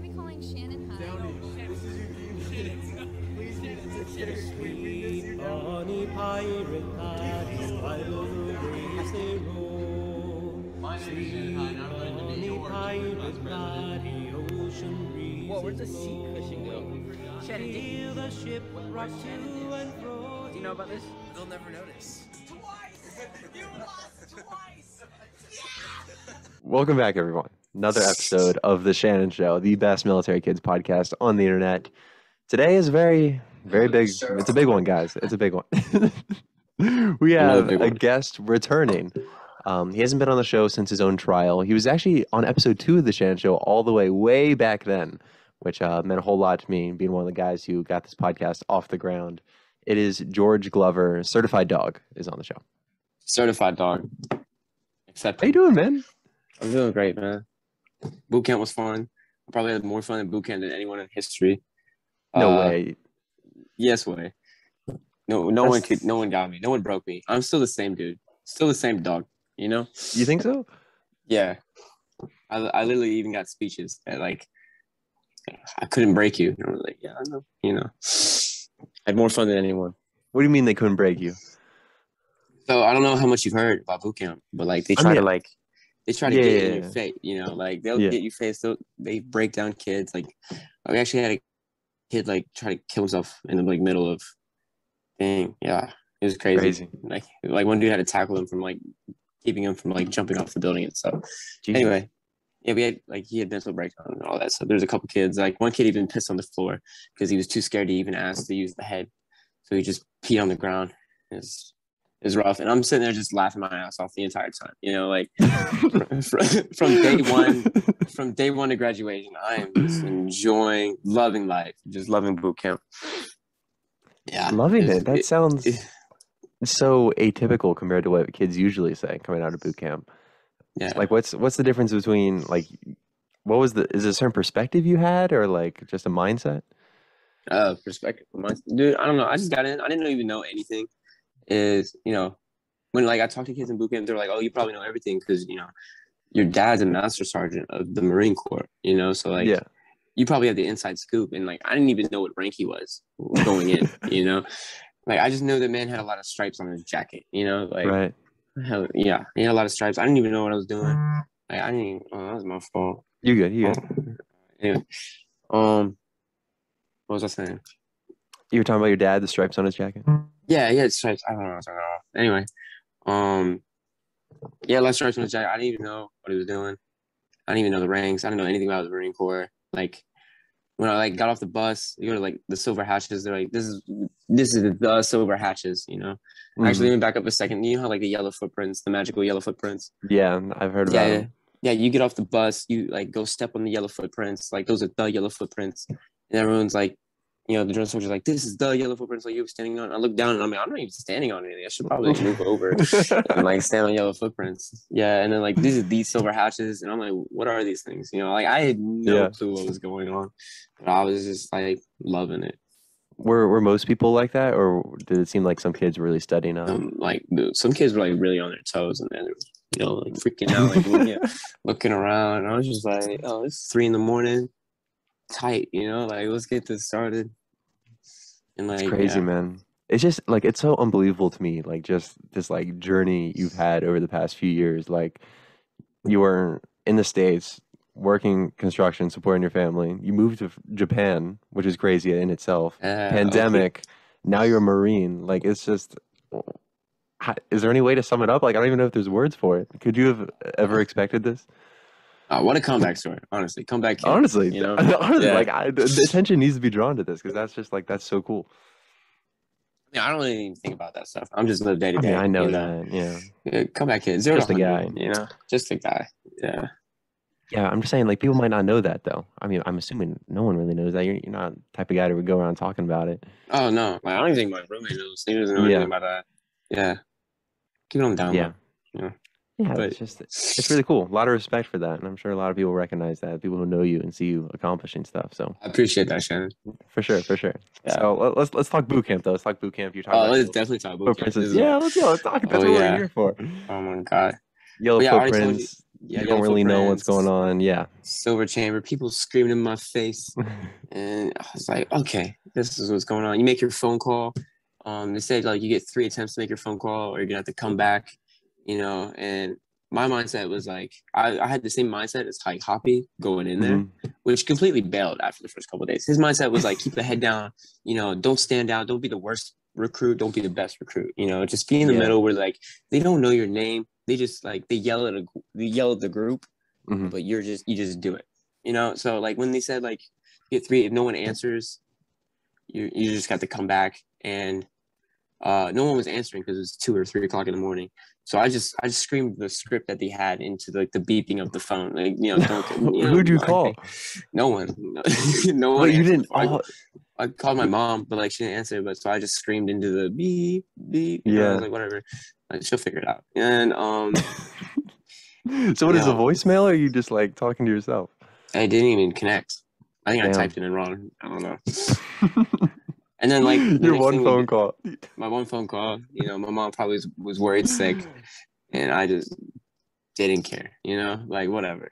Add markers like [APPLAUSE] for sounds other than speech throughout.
Maybe calling Shannon high. On a pirate party, while the waves they roll. Sleep on a pirate party, ocean breeze. Whoa, where's the seat cushion go? Shanon, do Feel the ship rock to and fro. do you know about this? They'll never notice. Twice! You lost twice! Yeah! Welcome back, everyone. Another episode of The Shanon Show, the best military kids podcast on the internet. Today is very, very big. It's a big one, guys. It's a big one. [LAUGHS] we have a guest returning. Um, he hasn't been on the show since his own trial. He was actually on episode two of The Shanon Show all the way, way back then, which uh, meant a whole lot to me, being one of the guys who got this podcast off the ground. It is George Glover, certified dog, is on the show. Certified dog. Except How you doing, man? I'm doing great, man. Boot camp was fun. I probably had more fun in boot camp than anyone in history. No Uh, way. Yes way. No, no one could. No one got me. No one broke me. I'm still the same dude. Still the same dog. You know? You think so? Yeah. I, I literally even got speeches that like I couldn't break you. And I was like, yeah, I know. You know, I had more fun than anyone. What do you mean they couldn't break you? So I don't know how much you've heard about boot camp, but like they I try mean- to like they try to Yeah, get yeah, in your face. You know, like they'll get you face. They'll, they break down kids. Like we actually had a kid like try to kill himself in the like middle of thing. Yeah, it was crazy. Crazy. Like like one dude had to tackle him from like keeping him from like jumping off the building and stuff. Anyway, yeah, we had like he had mental breakdown and all that. So there's a couple kids. Like one kid even pissed on the floor because he was too scared to even ask to use the head. So he just peed on the ground. It's it's rough, and I'm sitting there just laughing my ass off the entire time. You know, like [LAUGHS] from, from day one, [LAUGHS] from day one to graduation, I am just enjoying, loving life, just loving boot camp. Yeah, Loving it. That sounds it- so atypical compared to what kids usually say coming out of boot camp. yeah. Like, what's what's the difference between like, what was the is it a certain perspective you had or like just a mindset? uh perspective dude i don't know i just got in i didn't even know anything is you know when like i talk to kids in boot camp they're like oh you probably know everything because you know your dad's a master sergeant of the marine corps you know so like yeah, you probably have the inside scoop and like i didn't even know what rank he was going in [LAUGHS] you know like i just know the man had a lot of stripes on his jacket you know like right. hell, yeah he had a lot of stripes i didn't even know what i was doing like i didn't even, oh, that was my fault You good? You good? anyway um what was i saying You were talking about your dad, the stripes on his jacket. Yeah, yeah, it's stripes. I don't know what I'm talking about. Anyway, um, yeah, stripes on his jacket. I didn't even know what he was doing. I didn't even know the ranks. I didn't know anything about the Marine Corps. Like when I like got off the bus, you go to like the silver hatches. They're like, this is this is the silver hatches. You know. Actually, let me back up a second. You know how like the yellow footprints, the magical yellow footprints. Yeah, I've heard about yeah, it. yeah. You get off the bus, you like go step on the yellow footprints. Like those are the yellow footprints, and everyone's like, you know, the drone soldier's like, this is the yellow footprints like you were standing on. I look down and I'm like, I'm not even standing on anything. I should probably move over [LAUGHS] and like stand on yellow footprints. Yeah, and then like these are these silver hatches, and I'm like, what are these things? You know, like I had no Yeah. clue what was going on, but I was just like loving it. Were were most people like that, or did it seem like some kids were really studying up? Um, like dude, some kids were like really on their toes, and then you know, like freaking out, like [LAUGHS] looking, looking around. And I was just like, oh, it's three in the morning, tight, you know, like let's get this started. And like, It's crazy, yeah. man. It's just like it's so unbelievable to me. Like just this like journey you've had over the past few years. Like you were in the states working construction, supporting your family. You moved to Japan, which is crazy in itself. Uh, okay. Pandemic. Now you're a marine. Like it's just. Is there any way to sum it up? Like I don't even know if there's words for it. Could you have ever expected this? Oh, what a comeback story, honestly. Comeback. kid, Honestly, you know, [LAUGHS] honestly, Yeah. like I, the, the attention needs to be drawn to this because that's just like that's so cool. Yeah, I don't really even think about that stuff. I'm just live day to day. I know that. Yeah. Yeah, comeback kid, zero Just to a guy. You know, just a guy. Yeah. Yeah, I'm just saying, like, people might not know that, though. I mean, I'm assuming no one really knows that. You're, you're not the type of guy that would go around talking about it. Oh no, like, I don't even think my roommate knows. He doesn't know Yeah. about that. Yeah. Keep it on down. Yeah. Yeah. Yeah, But- it's just, it's really cool. A lot of respect for that. And I'm sure a lot of people recognize that, people who know you and see you accomplishing stuff. So, I appreciate that, Shanon. for sure, for sure. Yeah. So, let- let's let's talk boot camp, though. Let's talk boot camp. You're talking Oh, about let's definitely talk footprints. This Yeah, let's go. Let's talk. That's Oh, what yeah. we're here for. Oh my god. Yellow yeah, I already told footprints. yeah, you don't really know what's going on. Yeah. Silver chamber, people screaming in my face. [LAUGHS] and I was like, okay, this is what's going on. You make your phone call. Um, they said like you get three attempts to make your phone call, or you're gonna have to come back, you know. And my mindset was like, I, I had the same mindset as like Hoppy going in there, Mhm. which completely bailed after the first couple of days. His mindset was like, keep the head down, you know, don't stand out, don't be the worst recruit, don't be the best recruit, you know, just be in the Yeah. middle where like they don't know your name, they just like they yell at a they yell at the group, Mhm. but you're just you just do it you know so like when they said like get three if no one answers you you just got to come back and uh no one was answering because it was two or three o'clock in the morning so i just i just screamed the script that they had into like the beeping of the phone like you know don't [LAUGHS] you know, Who'd you I call? [LAUGHS] no one [LAUGHS] no, no one But you didn't. I, Oh, I called my mom but like she didn't answer but so i just screamed into the beep beep I Yeah. like whatever like, she'll figure it out and um so what is a voicemail? Or are you just like talking to yourself? I didn't even connect. I think Damn. I typed it in wrong. I don't know. And then like your one we phone call. my one phone call. You know, my mom probably was, was worried sick, and I just didn't care. You know, like whatever.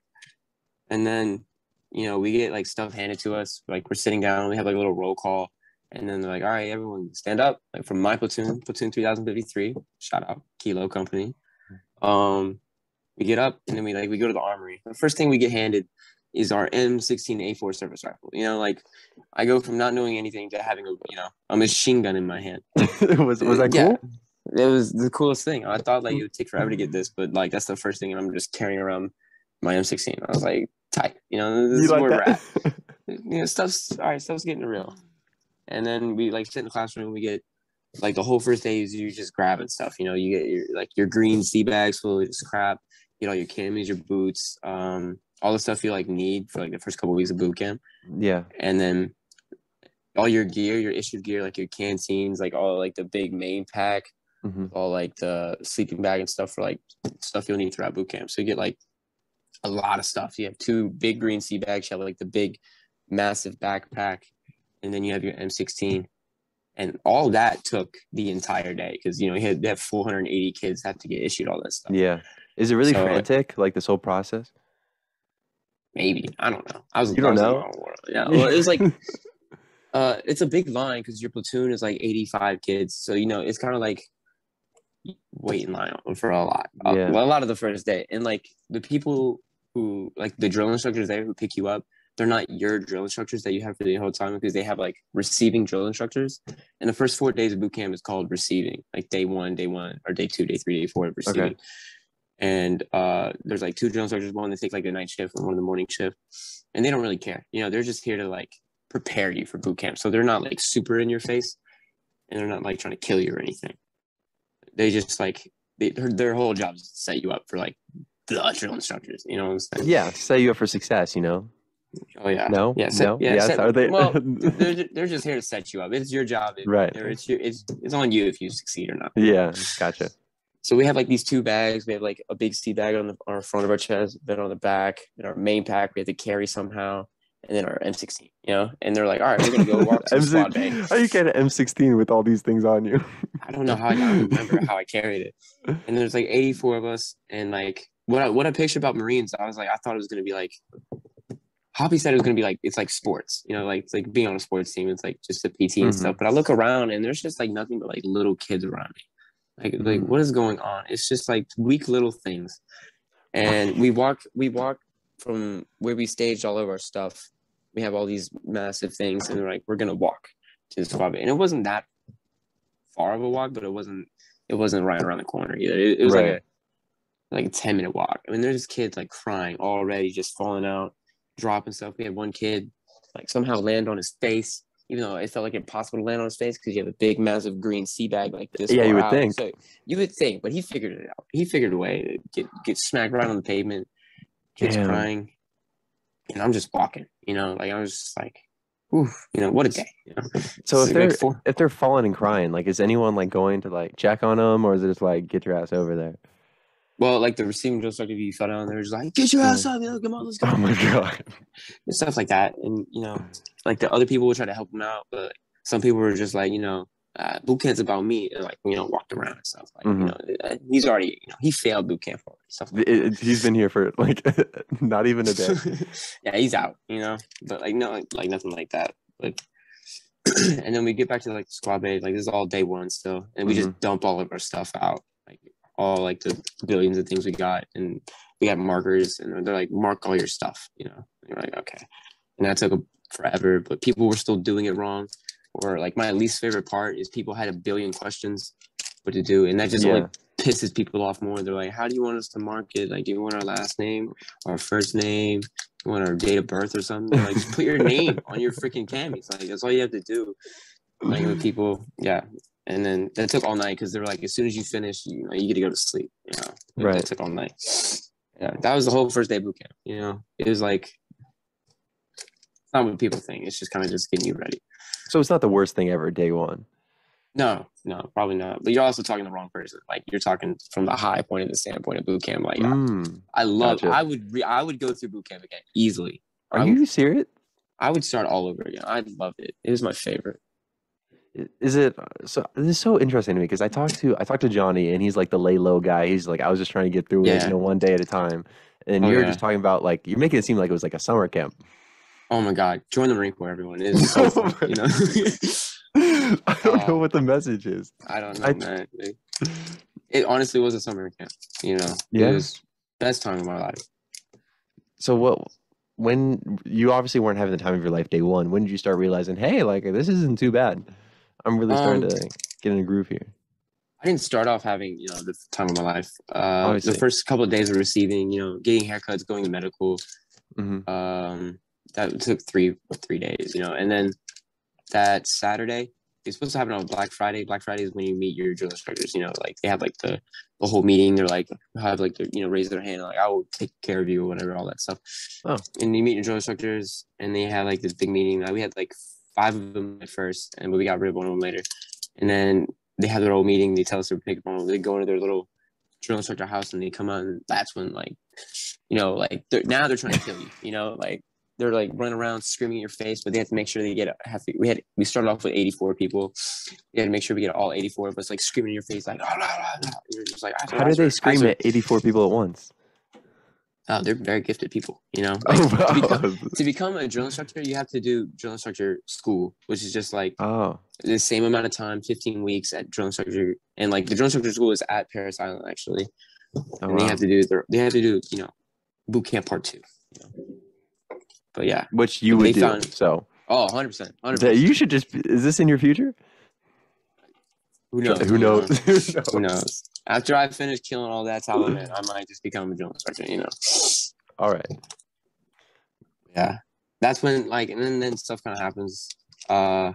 And then you know we get like stuff handed to us. Like we're sitting down, we have like a little roll call, and then they're like, "All right, everyone, stand up." Like from my platoon, platoon three thousand fifty three. Shout out Kilo Company. Um, we get up and then we like we go to the armory. The first thing we get handed is our M16A4 service rifle. You know, like I go from not knowing anything to having a you know a machine gun in my hand. [LAUGHS] was was that Yeah. cool? It was the coolest thing. I thought like it would take forever to get this, but like that's the first thing, and I'm just carrying around my M16. I was like, tight. You know, this You is like where we're at. You know, stuff's all right. Stuff's getting real. And then we like sit in the classroom. We get like the whole first day is you just grabbing stuff. You know, you get your like your green sea bags full of just crap. You know, your camis, your boots, um, all the stuff you like need for like the first couple weeks of boot camp yeah. and then all your gear, your issued gear, like your canteens, like all like the big main pack, hmm all like the sleeping bag and stuff for like stuff you'll need throughout boot camp. So you get like a lot of stuff. You have two big green sea bags, you have like the big massive backpack, and then you have your M16. And all that took the entire day because you know you had they have 480 kids have to get issued all that stuff. Yeah. Is it really So, frantic? Like this whole process? Maybe. I don't know. I was You don't was know? Yeah, well, it was like [LAUGHS] uh it's a big line because your platoon is like 85 kids. So you know it's kind of like wait in line for a lot uh, Yeah. well, a lot of the first day. And like the people who like the drill instructors there who pick you up they're not your drill instructors that you have for the whole time because they have like receiving drill instructors. And the first four days of boot camp is called receiving like day one day one or day two day three day four of receiving and uh there's like two drill instructors one that takes like the night shift and one in the morning shift and they don't really care you know they're just here to like prepare you for boot camp so they're not like super in your face and they're not like trying to kill you or anything they just like they, their, their whole job is to set you up for like the drill instructors you know what i'm saying yeah. Set you up for success. You know. oh yeah No. yeah set- no. yeah yes. set- Are they? well [LAUGHS] they're, they're just here to set you up it's your job It- Right. it's your, it's it's on you if you succeed or not yeah. Gotcha. So we have like these two bags. We have like a big sea bag on the on our front of our chest, then on the back, and our main pack we have to carry somehow, and then our M16. You know, and they're like, "All right, we're gonna go [LAUGHS] walk to the squad bay." [LAUGHS] How you get an M16 with all these things on you? [LAUGHS] I don't know how I, I remember how I carried it. And there's like 84 of us, and like what I, what I pictured about Marines, I was like, I thought it was gonna be like. Hoppy said it was gonna be like it's like sports, you know, like it's like being on a sports team. It's like just a PT and Mhm. stuff. But I look around and there's just like nothing but like little kids around me. Like like Mhm. what is going on? It's just like weak little things. And we walk we walk from where we staged all of our stuff. We have all these massive things, and we're like, we're gonna walk to the squad bay. And it wasn't that far of a walk, but it wasn't it wasn't right around the corner either. It, it was like a like a 10 minute walk. I mean, there's kids like crying already, just falling out, dropping stuff. We had one kid like somehow land on his face, even though it felt like impossible to land on his face because you have a big, massive green sea bag like this. Yeah, you would out. think. So you would think, but he figured it out. He figured a way to get get smacked right on the pavement. Kids Damn. crying, and I'm just walking. You know, like I was just like, oof, you know, what a day. You know? So if they're if they're falling and crying, like, is anyone like going to like check on them, or is it just like get your ass over there? Well, like the receiving drill instructor, you fell down, they're just like, get your ass up, you know, come on, let's go. Oh my [LAUGHS] god. and stuff like that. And you know, like the other people would try to help them out, but some people were just like, you know, uh, boot camp's about me. And like, you know, walked around and stuff. Like, Mhm. you know, uh, he's already, you know, he failed boot camp already. Stuff like It- it- he's been here for like [LAUGHS] not even a day. [LAUGHS] yeah, he's out, you know. But like no, like nothing like that. But [CLEARS THROAT] and then we get back to like squad bay, like this is all day one still, and we just dump all of our stuff out, like all like the billions of things we got, and we have markers, and they're like mark all your stuff, you know. And you're like okay, and that took a, forever, but people were still doing it wrong. Or like my least favorite part is people had a billion questions what to do, and that just Yeah. only pisses people off more. They're like, "How do you want us to mark it? Like, do you want our last name, our first name, you want our date of birth or something? Like, just put your [LAUGHS] name on your freaking camis. Like, that's all you have to do." Like with people, yeah. And then that took all night because they were like, as soon as you finish, you know, you get to go to sleep. You know, Like, Right. That took all night. Yeah, that was the whole first day of boot camp. You know, it was like, it's not what people think. It's just kind of just getting you ready. So it's not the worst thing ever, day one. No, no, probably not. But you're also talking to the wrong person. Like you're talking from the high point of the standpoint of boot camp. Like I- Mm. I love. Gotcha. I would. Re- I would go through boot camp again easily. Are would, you serious? I would start all over again. I loved it. It was my favorite. Is it uh, so? This is so interesting to me because I talked to I talked to Johnny and he's like the lay low guy. He's like I was just trying to get through it, you know, one day at a time. And Oh, you're yeah. just talking about like you're making it seem like it was like a summer camp. Oh my god, join the Marine Corps, everyone. It is so [LAUGHS] oh fun, you know. [LAUGHS] I don't know Oh. what the message is. I don't know, I- man. It, it honestly was a summer camp. You know, Yeah. it was best time of my life. So what? When you obviously weren't having the time of your life day one, when did you start realizing, hey, like this isn't too bad? I'm really starting Um, to get in a groove here. I didn't start off having you know the time of my life. Uh, the first couple of days of receiving, you know, getting haircuts, going to medical. hmm um that took three three days you know and then that saturday it's supposed to happen on black friday black friday is when you meet your drill instructors you know like they have like the the whole meeting they're like have like the you know raise their hand like i will take care of you or whatever all that stuff Oh. and you meet your drill instructors and they had like this big meeting we had like five of them at first and we got rid of one of them later. And then they have their whole meeting. They tell us to pick one they go into their little drill instructor house and they come out and that's when like you know like they're, now they're trying to kill you you know? Like they're like running around screaming in your face but they have to make sure they get have to, we had we started off with 84 people. We had to make sure we get all 84 of us like screaming in your face like "Ah, ah, ah, ah." you're just like How do they scream at 84 people at once? Oh they're very gifted people you know Oh, like, to, become, to become a drill instructor you have to do drill instructor school which is just like Oh, the same amount of time 15 weeks at drill instructor and like the drill instructor school is at Parris Island actually oh and they have to do their they have to do you know boot camp part two you know? but yeah which you would do. found- So oh 100 percent 100 that you should just. Is this in your future? who knows Who knows? Who [LAUGHS] who knows after i finish killing all that talent i might just become a drill instructor you know. All right. yeah. That's when like and then, then stuff kind of happens. Uh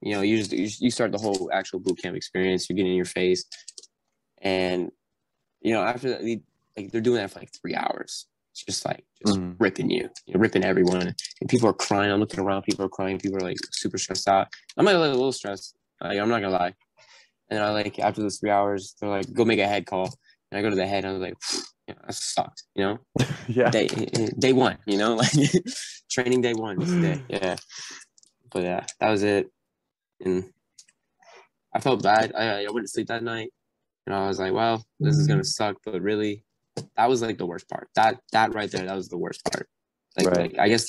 you know you just you, start the whole actual boot camp experience you get in your face and you know after that they, like they're doing that for like three hours. It's just like just Mhm. ripping you, you know, ripping everyone and people are crying i'm looking around people are crying people are like super stressed out. I'm like a little stressed like, i'm not gonna lie and then i like after those three hours they're like go make a head call and i go to the head and i was like yeah, that sucked you know [LAUGHS] Yeah. day day one, you know, [LAUGHS] like training day one. day, [SIGHS] Yeah, but yeah, that was it. And I felt bad. I I went to sleep that night, and I was like, "Well, this is gonna suck." But really, that was like the worst part. That that right there, that was the worst part. Like, Right. like I guess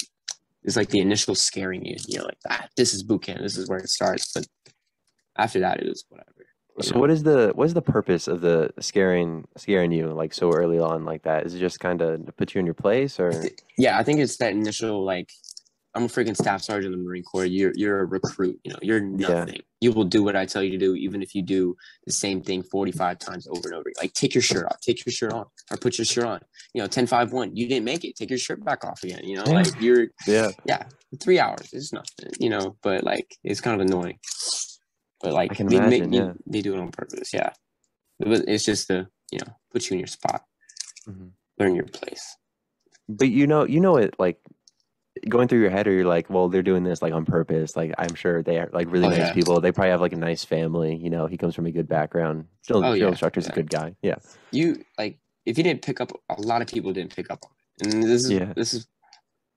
it's like the initial scaring you. You know, like ah, this is boot camp. This is where it starts. But after that, it was whatever. So know? what is the what is the purpose of the scaring scaring you like so early on like that? Is it just kind of to put you in your place or? yeah, I think it's that initial like I'm a freaking staff sergeant in the Marine Corps. You're you're a recruit. You know, you're Yeah. nothing. You will do what I tell you to do, even if you do the same thing 45 times over and over. Like take your shirt off, take your shirt on, or put your shirt on. You know, 10 5 1. You didn't make it. Take your shirt back off again. You know, like [LAUGHS] you're Yeah. yeah, three hours. It's nothing. You know, but like it's kind of annoying. But like I can they, imagine, they- yeah. they do it on purpose. Yeah, but it's just to you know put you in your spot, Mhm. learn your place. But you know, you know it like going through your head, or you're like, well, they're doing this like on purpose. Like I'm sure they are like really Oh, nice yeah. people. They probably have like a nice family. You know, he comes from a good background. Still, Oh, yeah, instructor's a good guy. Yeah. you like if you didn't pick up a lot of people didn't pick up on it and this is Yeah. this is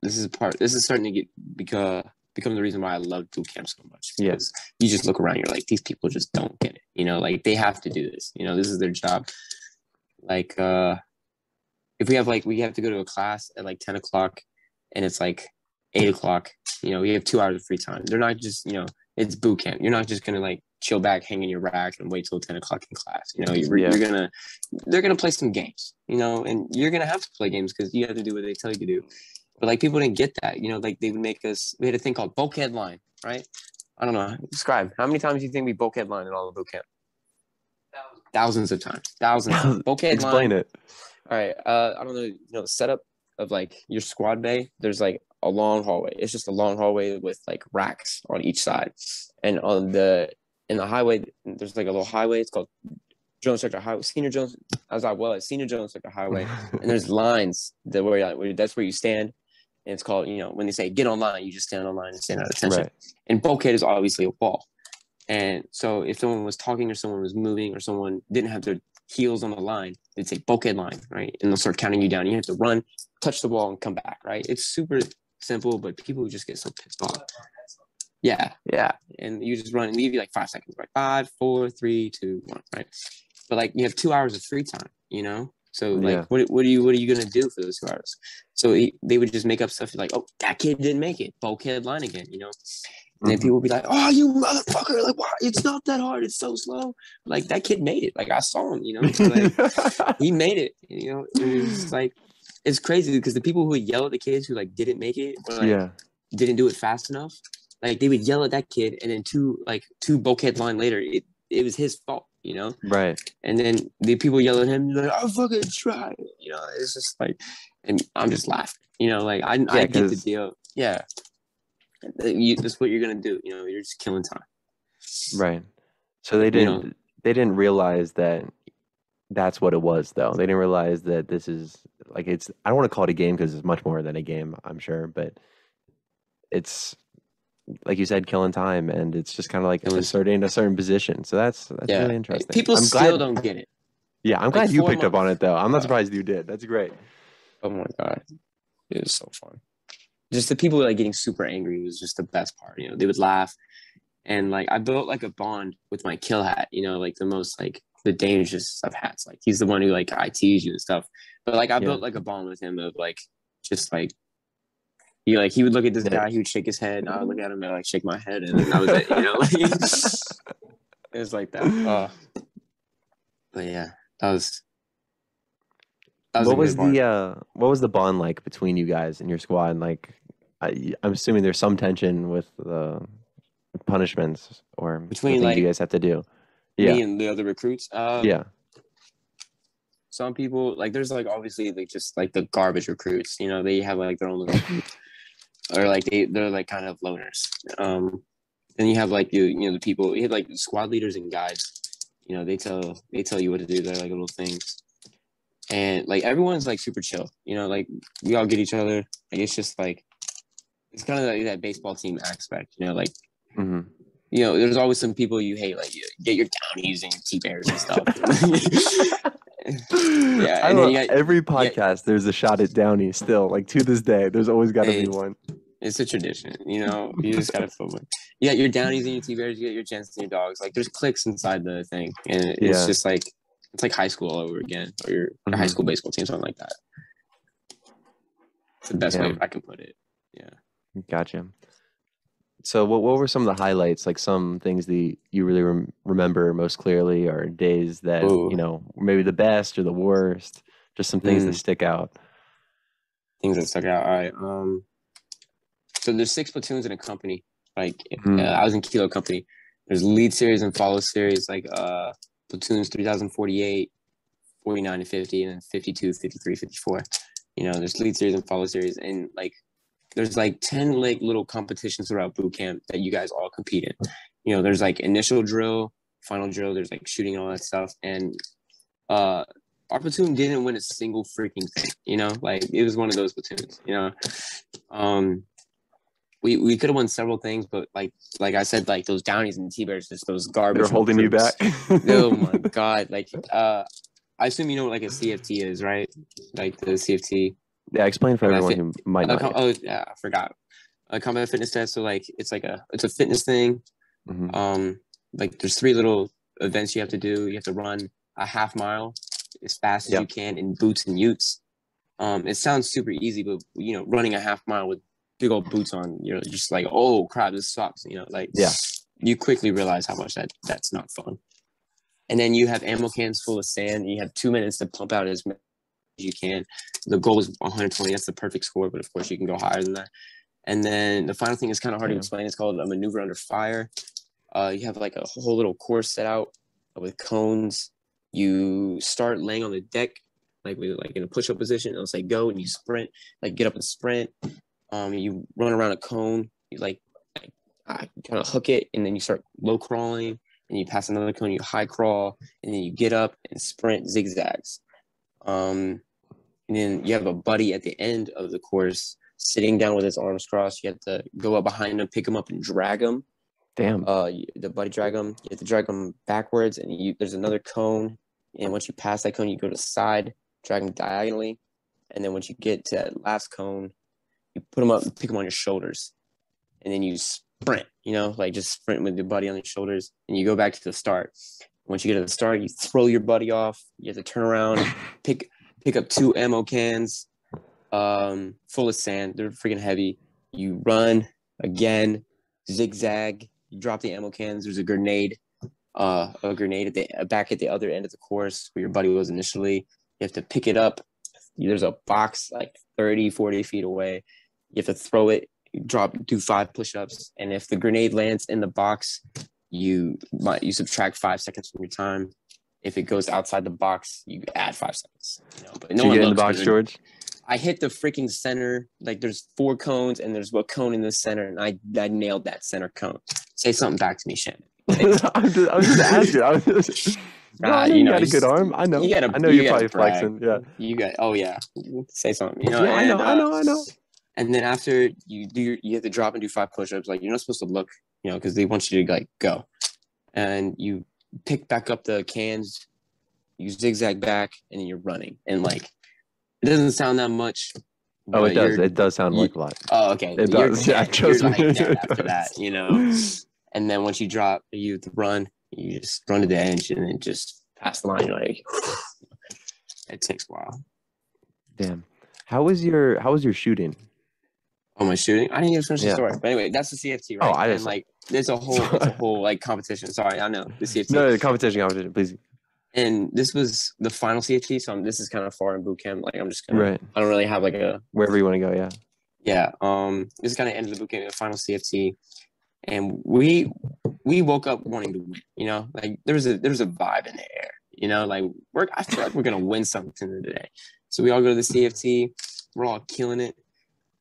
this is part this is starting to get because become the reason why I love boot camp so much. Because you just look around, you're like, these people just don't get it. You know, like they have to do this. You know, this is their job. Like, uh, if we have like we have to go to a class at like 10 o'clock and it's like eight o'clock, you know, we have two hours of free time. They're not just, you know, it's boot camp. You're not just gonna like chill back, hang in your rack, and wait till 10 o'clock in class. You know, you're, Yeah. you're gonna they're gonna play some games, you know, and you're gonna have to play games because you have to do what they tell you to do. But like people didn't get that, you know, like they would make us. We had a thing called bulkhead line, right? I don't know. Describe how many times do you think we bulkhead line in all of boot camp? Thousands of times. Thousands. [LAUGHS] bulkhead Explain line. it. All right. Uh, I don't know. You know, the setup of like your squad bay. There's like a long hallway. It's just a long hallway with like racks on each side, and on the in the highway, there's like a little highway. It's called Jones Sector Highway. Senior Jones, as I was, Senior Jones Sector Highway, [LAUGHS] and there's lines that where, like, where that's where you stand. And it's called, you know, when they say get online, you just stand online and stand at attention. right. And bulkhead is obviously a wall. And so if someone was talking or someone was moving or someone didn't have their heels on the line, they'd say bulkhead line, right? And they'll start counting you down. You have to run, touch the wall, and come back, right? It's super simple, but people just get so pissed off. Yeah, yeah. And you just run and leave you like five seconds, right? Five, four, three, two, one, right? But like you have two hours of free time, you know? So like Yeah. what what are you what are you gonna do for those two hours? So he, they would just make up stuff like, oh, that kid didn't make it, bulkhead line again, you know? And then Mhm. people would be like, "Oh, you motherfucker! Like, why? It's not that hard. It's so slow." Like that kid made it. Like I saw him. You know, like [LAUGHS] he made it. You know, it was like it's crazy because the people who would yell at the kids who like didn't make it or like yeah. didn't do it fast enough, like they would yell at that kid, and then two like two bulkhead line later, it it was his fault. You know, Right. and then the people yell at him like, I'll fucking tried." You know, it's just like, and I'm just laughing. You know, like I I get the deal. Yeah, you, that's what you're gonna do. You know, you're just killing time. Right. So they didn't know- they didn't realize that that's what it was though. They didn't realize that this is like it's I don't want to call it a game because it's much more than a game, I'm sure, but it's like you said, killing time and it's just kind of like It was- a certain position. So that's that's yeah, really interesting. People I'm still glad, don't get it. Yeah, I'm like, glad you picked up on it though. I'm not surprised you did. That's great. Oh my god, it was so fun. Just the people like getting super angry was just the best part. You know, they would laugh, and like I built like a bond with my kill hat. You know, like the most like the dangerous of hats. Like he's the one who like ITs you and stuff. But like I Yeah. built like a bond with him of like just like. He like he would look at this Yeah. guy, he would shake his head, and I would look at him and like shake my head, and that was it. You know, like, [LAUGHS] [LAUGHS] it was like that. Oh. But yeah, that was. That was what was the uh what was the bond like between you guys and your squad? Like I, I'm assuming there's some tension with the punishments or Between, like, you guys have to do. Yeah, me and the other recruits? Uh, Yeah. some people like there's like obviously like just like the garbage recruits you know they have like their own little. [LAUGHS] or like they they're like kind of loners. Um then you have like you you know the people you have like squad leaders and guides. You know they tell they tell you what to do they're like little things. And like everyone's like super chill. You know like we all get each other. Like it's just like it's kind of like that baseball team aspect you know like hmm you know, there's always some people you hate, like you get your downies and your T bears and stuff. [LAUGHS] [LAUGHS] Yeah, [LAUGHS] you got- every podcast there's a shot at Downey still. Like to this day, there's always got to Hey, be one. it's a tradition, you know. [LAUGHS] You just gotta film it. You got your downies and your T bears. You got your gents and your dogs. Like there's clicks inside the thing, and it's Yeah. just like it's like high school all over again, or your, your high mm-hmm. school baseball team, something like that. It's the best way I can put it. Yeah. Gotcha. So, what what were some of the highlights? Like some things that you really rem- remember most clearly, or days that Ooh. you know maybe the best or the worst? Just some things that Mm. stick out. Things that stuck out. All right. Um. So there's six platoons in a company. Like Hmm. uh, I was in Kilo Company. There's lead series and follow series, like uh platoons 3048, 49 and 50, and then 52, 53, 54. You know, there's lead series and follow series, and like there's like 10 like little competitions throughout boot camp that you guys all compete in. You know, there's like initial drill, final drill, there's like shooting and all that stuff. And uh our platoon didn't win a single freaking thing, you know, like it was one of those platoons, you know. Um we, we could have won several things, but like like I said, like those downies and T bears, just those garbage. They're holding you back. [LAUGHS] oh my [LAUGHS] god! Like, uh, I assume you know what like a CFT is, right? Like the CFT. Yeah, explain for everyone who might not. com- oh yeah, I forgot. a combat fitness test. So like it's like a it's a fitness thing. Mhm. Um, like there's three little events you have to do. You have to run a half mile as fast as Yep. you can in boots and utes. Um, it sounds super easy, but you know, running a half mile with big old boots on, you're just like, oh crap, this sucks. You know, like Yeah. you quickly realize how much that that's not fun. And then you have ammo cans full of sand. And you have two minutes to pump out as you can. The goal is 120. That's the perfect score, but of course you can go higher than that. And then the final thing is kind of hard to explain. It's called a maneuver under fire. Uh, you have like a whole little course set out with cones. You start laying on the deck, like with like in a push-up position. It'll say go, and you sprint, like get up and sprint. Um, you run around a cone. You like, like uh, kind of hook it, and then you start low crawling, and you pass another cone. You high crawl, and then you get up and sprint zigzags. Um, and then you have a buddy at the end of the course sitting down with his arms crossed. You have to go up behind him, pick him up, and drag him. Damn. Uh, the buddy drag him. You have to drag him backwards, and you there's another cone. And once you pass that cone, you go to the side, drag him diagonally, and then once you get to that last cone, you put him up, and pick him on your shoulders, and then you sprint. You know, like just sprint with your buddy on your shoulders, and you go back to the start. Once you get to the start, you throw your buddy off. You have to turn around, [LAUGHS] pick pick up two ammo cans, um, full of sand. They're freaking heavy. You run again, zigzag. You drop the ammo cans. There's a grenade, uh, a grenade at the back at the other end of the course where your buddy was initially. You have to pick it up. There's a box like 30, 40 feet away. You have to throw it, drop, do five push-ups, and if the grenade lands in the box, you might you subtract five seconds from your time. If it goes outside the box, you add five seconds. You know, but no Did you one get in the box, box, 'cause George? I hit the freaking center. Like there's four cones and there's a cone in the center, and I I nailed that center cone. Say something back to me, Shanon. [LAUGHS] I'm just, I was just asking. [LAUGHS] I was just, no, I you you know, got a good arm. I know. you gotta- I know you you're probably brag. flexing. Yeah. You got oh yeah. Say something. You know. Yeah, I know, and, I uh, know, I know. And then after you do, your, you have to drop and do five push-ups. Like you're not supposed to look, you know, because they want you to like go, and you pick back up the cans, you zigzag back, and then you're running. And like, it doesn't sound that much. Oh, it does. It does sound you- like a lot. Oh, okay. It You're does. [LAUGHS] Yeah, trust me. like, after that, you know. And then once you drop, you run. You just run to the edge and then just pass the line. Like, [SIGHS] it takes a while. Damn. How was your How was your shooting? Oh, my shooting! I didn't even finish Yeah. the story. But anyway, that's the CFT, right? Oh? I and just- like, there's a whole, it's a whole like competition. Sorry, I know the CFT. No, the competition, competition, please. And this was the final CFT, so I'm, this is kind of far in boot camp. Like, I'm just gonna. Right. I don't really have like a Wherever you want to go. Yeah. yeah um this is kind of end of the boot camp the final cft and we we woke up wanting to win you know like there was a there was a vibe in the air you know like we're i feel like we're gonna win something today so we all go to the cft we're all killing it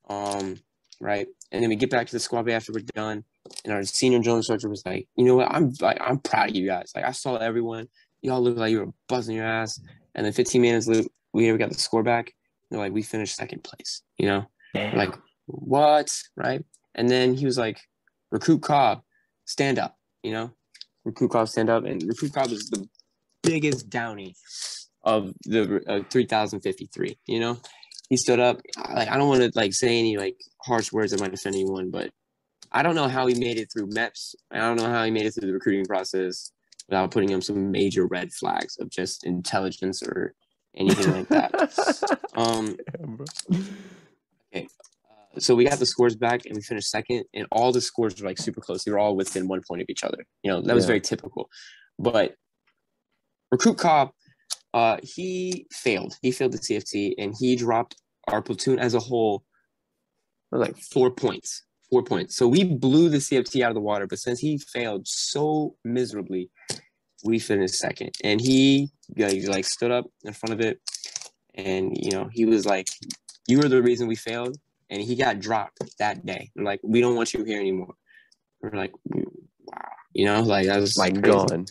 um right and then we get back to the squad bay after we're done and our senior drill instructor was like you know what i'm like i'm proud of you guys like i saw everyone y'all look like you were buzzing your ass and then 15 minutes later we never got the score back they're like we finished second place you know Damn. like, what? Right? And then he was like, recruit Cobb, stand up, you know? Recruit Cobb, stand up. And recruit Cobb is the biggest downy of the uh, 3053, you know? He stood up. Like, I don't want to like say any like harsh words that might offend anyone, but I don't know how he made it through MEPS. I don't know how he made it through the recruiting process without putting him some major red flags of just intelligence or anything like that. [LAUGHS] Um, okay, bro. so we got the scores back and we finished second and all the scores were like super close they were all within one point of each other you know that was Yeah. very typical but recruit cobb uh he failed he failed the cft and he dropped our platoon as a whole like four points four points so we blew the cft out of the water but since he failed so miserably we finished second and he like stood up in front of it and you know he was like you were the reason we failed and he got dropped that day. They're like, we don't want you here anymore. We're like, wow, you know, like I was Like crazy. gone.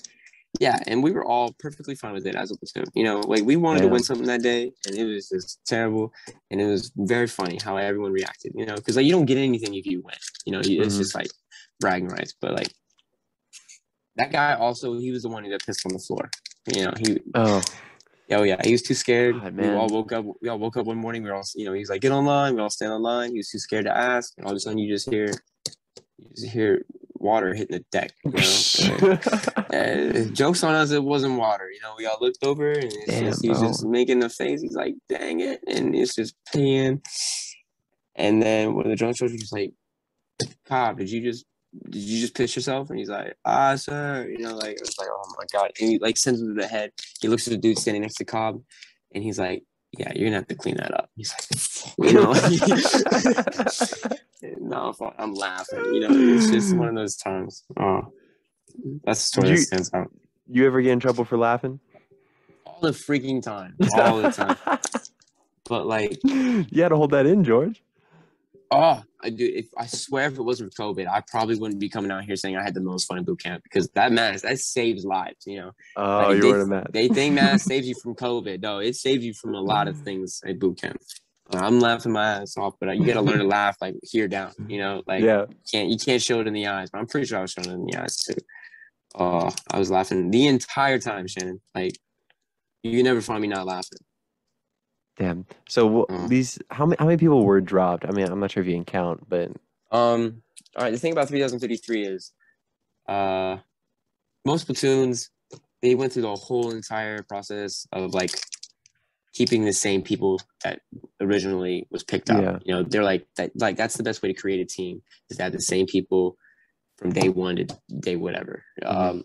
Yeah, and we were all perfectly fine with it as a platoon. You know, like we wanted to win something that day, and it was just terrible. And it was very funny how everyone reacted. You know, because like you don't get anything if you win. You know, you it's mm-hmm. just like bragging rights. But like that guy also, he was the one who got pissed on the floor. You know, he Oh, Oh yeah, he was too scared. God, we all woke up. We all woke up one morning. We were all, you know, he's like, "Get online." We all stand online. He was too scared to ask, and all of a sudden, you just hear, you just hear water hitting the deck. You know, [LAUGHS] Uh, jokes on us, it wasn't water. You know, we all looked over, and Damn, just, he's just making the face. He's like, "Dang it!" and it's just peeing. And then one of the drunk soldiers was like, "Cobb, did you just?" Did you just piss yourself? And he's like, ah, sir. You know, like, it was like, oh my God. And he like sends him to the head. He looks at the dude standing next to Cobb and he's like, yeah, you're gonna have to clean that up. He's like, [LAUGHS] you know, [LAUGHS] no, I'm laughing. You know, it's just [LAUGHS] one of those times. Oh, that's the story You- that stands out you ever get in trouble for laughing? all the freaking time, [LAUGHS] all the time. But like, you had to hold that in, George. oh, I do. If I swear, if it wasn't for COVID, I probably wouldn't be coming out here saying I had the most fun in boot camp because that mask that saves lives. You know. Oh, Like, you they- were a mad. They think mask [LAUGHS] saves you from COVID. No, it saves you from a lot of things at boot camp. Uh, I'm laughing my ass off, but uh, you got to learn to laugh like here down. You know, like yeah. you can't you can't show it in the eyes. But I'm pretty sure I was showing it in the eyes too. Oh, I was laughing the entire time, Shanon. Like you never find me not laughing. Damn. So Mm. these how many how many people were dropped? I mean, I'm not sure if you can count, but Um, all right. The thing about 3053 is, uh, most platoons they went through the whole entire process of like keeping the same people that originally was picked up. Yeah. You know, they're like that. Like that's the best way to create a team is to have the same people from day one to day whatever. Mhm. Um,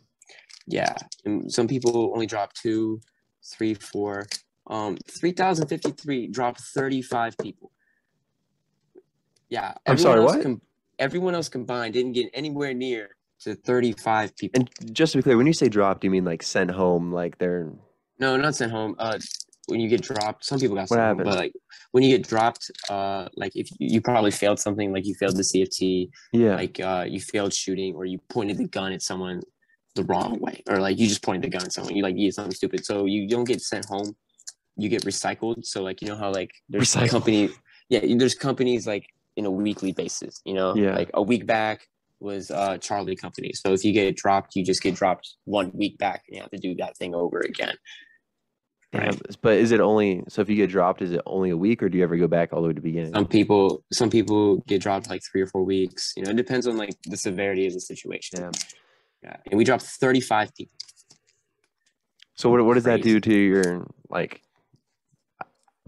yeah. And some people only drop two, three, four. Um, 3053 dropped 35 people. Yeah. I'm everyone sorry, else what? com- everyone else combined didn't get anywhere near to 35 people. and just to be clear, when you say dropped, you mean like sent home, like they're No, not sent home. Uh, when you get dropped, some people got What happened? but like when you get dropped, uh, like if you, you probably failed something, like you failed the CFT, yeah. like uh, you failed shooting, or you pointed the gun at someone the wrong way, or like you just pointed the gun at someone, you like you did something stupid, so you don't get sent home, you get recycled. So like you know how like there's Recycled. company, yeah, there's companies like in a weekly basis, you know, Yeah. like a week back was uh Charlie Company. So if you get dropped, you just get dropped one week back, and you have to do that thing over again. But is it only so if you get dropped, is it only a week, or do you ever go back all the way to the beginning? Some people, some people get dropped like three or four weeks. You know, it depends on like the severity of the situation. Yeah. Yeah, and we dropped 35 people. So what what does that do to your like?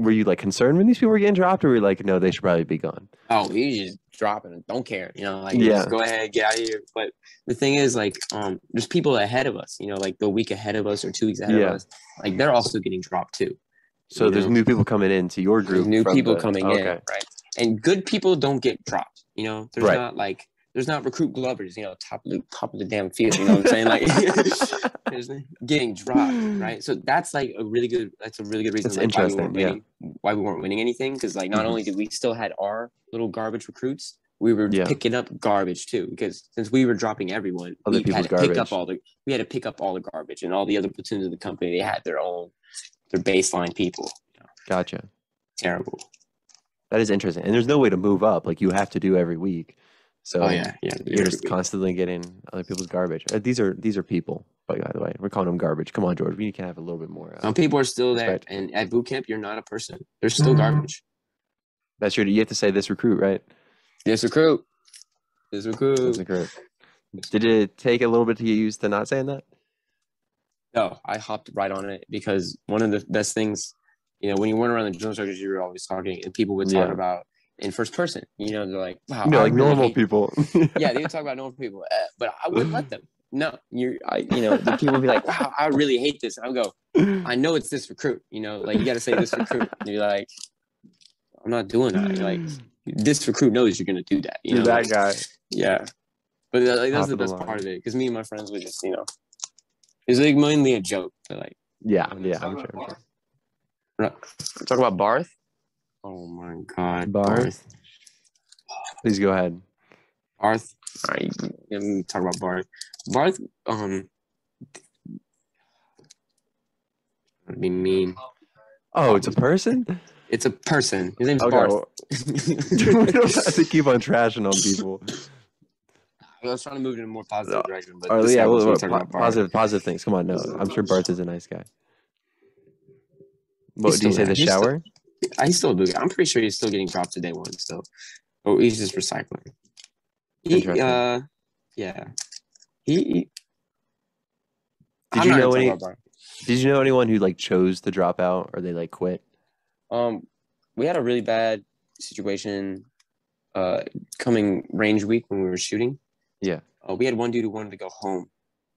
Were you like concerned when these people were getting dropped, or were you like, no, they should probably be gone? Oh, we just dropping it. Don't care. You know, like Yeah. just go ahead, get out of here. But the thing is, like, um, there's people ahead of us. You know, like the week ahead of us or two weeks ahead Yeah. of us. Like they're also getting dropped too. So there's know? new people coming into your There's group. new people the- coming okay. in, right? And good people don't get dropped. You know, there's Right. not like there's not recruit glovers. You know, top of the top of the damn field. You know what I'm saying? Like, [LAUGHS] [LAUGHS] getting dropped, right? So that's like a really good. That's a really good reason That's like, why we weren't yeah. winning. Why we weren't winning anything because like not Mhm. only did we still had our little garbage recruits, we were Yeah. picking up garbage too because since we were dropping everyone, Other we had to pick garbage. up all the we had to pick up all the garbage and all the other platoons of the company. They had their own their baseline people. Gotcha. Terrible. That is interesting, and there's no way to move up. Like you have to do every week. So Oh yeah, yeah. you're just constantly getting other people's garbage. Uh, these are these are people. By the way, we're calling them garbage. Come on, George. We can have a little bit more. Uh, Some people are still there, Respect. and at boot camp, you're not a person. There's still garbage. that's true. You have to say this recruit, right? This recruit. This recruit. This recruit. Did it take a little bit to get used to not saying that? No, I hopped right on it because one of the best things, you know, when you went around the drill instructors, you were always talking, and people would talk Yeah. about in first person. You know, they're like, "Wow, You know, like really normal hate-" people. [LAUGHS] [LAUGHS] Yeah, they would talk about normal people, uh, but I wouldn't let them. No, you're, I, you know, the people would be like, "Wow, I really hate this," and I'll go, "I know it's this recruit." You know, like you got to say this recruit. And you're like, "I'm not doing that." You're like, this recruit knows you're gonna do that. You You're know, that like, guy. Yeah, but uh, like, that's the the best line. part of it because me and my friends would just, you know, it's like mainly a joke. But like, Yeah, yeah, I'm sure. I'm sure. Talk about Barth. Oh my god, Barth? Please go ahead. Barth. All right, let me talk about Barth. Barth. Um, would be mean. Oh, it's a person. It's a person. His name's Okay, Barth. well, [LAUGHS] we don't have to keep on trashing on people. I was trying to move in a more positive No. direction, but Or yeah, guy well, wants me well, to talk po- about positive, positive things. Come on, no, I'm sure Barth is a nice guy. What do you say? The He's still- shower? I still do. I'm pretty sure he's still getting dropped to day one. So, oh, he's just recycling. He, uh, yeah. He. he Did I'm you know any? Did you know anyone who like chose to drop out or they like quit? Um, we had a really bad situation. Uh, coming range week when we were shooting. Yeah. Uh, we had one dude who wanted to go home,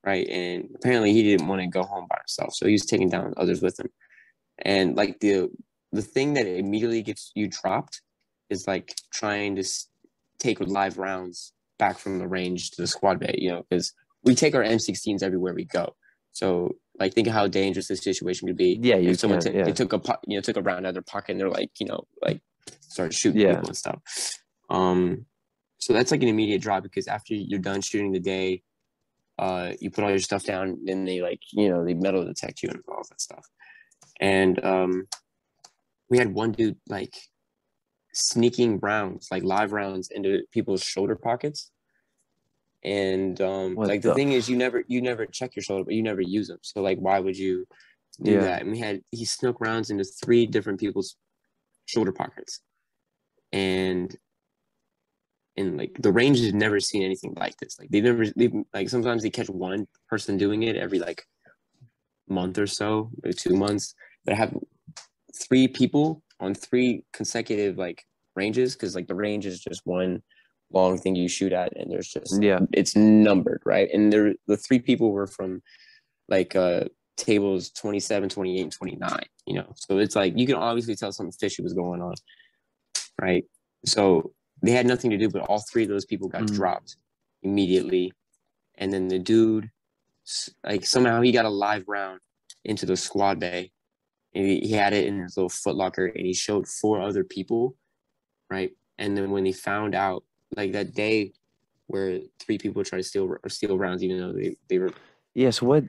right? And apparently he didn't want to go home by himself, so he was taking down others with him. And like the the thing that immediately gets you dropped is like trying to s- take live rounds back from the range to the squad bay, you know, because we take our M16s everywhere we go. So like think of how dangerous this situation could be. Yeah, you if someone can, took yeah. they took a po- you know took a round out of their pocket and they're like you know like start shooting Yeah. people and stuff. Um, so that's like an immediate drop because after you're done shooting the day, uh, you put all your stuff down, and they like you know they metal detect you and all that stuff. And um, we had one dude like sneaking rounds, like live rounds, into people's shoulder pockets. And um, What like the, the thing is, you never you never check your shoulder, but you never use them. So like, why would you do Yeah. that? And we had he snuck rounds into three different people's shoulder pockets, and and like the range has never seen anything like this. Like they never they like sometimes they catch one person doing it every like month or so, or two months. But I have three people on three consecutive like ranges because like the range is just one long thing you shoot at, and there's just Yeah. it's numbered right. And there the three people were from like uh tables 27 28 and 29 you know so it's like you can obviously tell something fishy was going on right so they had nothing to do but all three of those people got Mhm. dropped immediately and then the dude like somehow he got a live round into the squad bay he, he had it in his little footlocker and he showed four other people right and then when they found out like that day where three people tried to steal or steal rounds even though they, they were Yes. what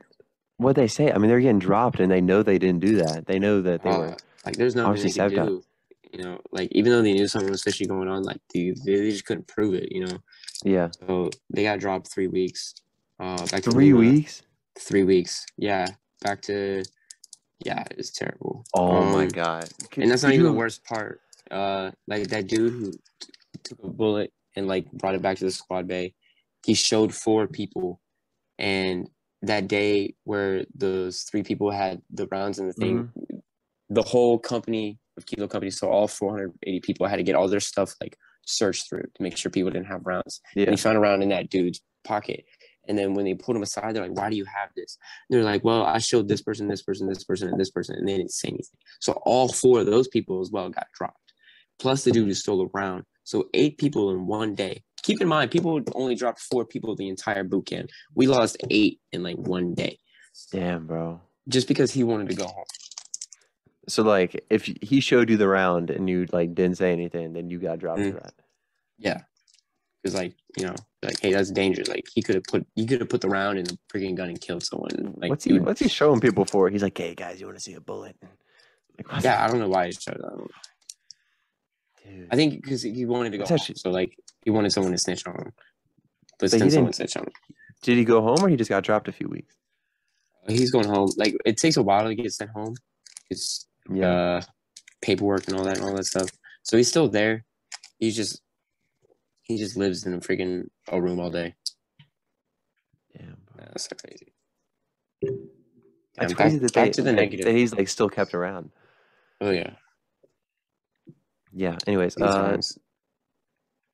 what they say? I mean, they're getting dropped, and they know they didn't do that. They know that they uh, were. like there's nothing they could do you know like even though they knew something was fishy going on like they, they just couldn't prove it you know Yeah. so they got dropped three weeks uh back Three Lima. weeks. three weeks yeah back to yeah it's terrible Oh my Um, god. Could- and that's not even you- the worst part. Uh, like that dude who t- took a bullet and like brought it back to the squad bay. He showed four people, and that day where those three people had the rounds and the thing, Mm-hmm. the whole company of Kilo Company, so all 480 people had to get all their stuff like searched through to make sure people didn't have rounds. Yeah. And he found a round in that dude's pocket. And then when they pulled him aside, they're like, "Why do you have this?" And they're like, "Well, I showed this person, this person, this person, and this person, and they didn't say anything." So all four of those people as well got dropped, plus the dude who stole a round. So eight people in one day. Keep in mind, people only dropped four people the entire boot camp. We lost eight in like one day Damn, bro. just because he wanted to go home. So like, if he showed you the round and you like didn't say anything, then you got dropped Mm. for that. Yeah, because like you know, like hey, that's dangerous. Like he could have put he could have put the round in the freaking gun and killed someone. Like what's he? What's he showing people for? He's like, "Hey guys, you want to see a bullet?" Like, yeah, I don't know why he showed that. dude. I think because he wanted to go home. actually- so like he wanted someone to snitch on him, but But someone snitched on him. Did he go home or he just got dropped a few weeks? He's going home. Like it takes a while to get sent home. It's Yeah. uh, paperwork and all that and all that stuff. So he's still there. He's just he just lives in a freaking a room all day. Damn, bro. Yeah, that's so crazy. That's Yeah, crazy back- that back they to the that- negative. that he's like still kept around. Oh yeah. Yeah. Anyways, uh, times.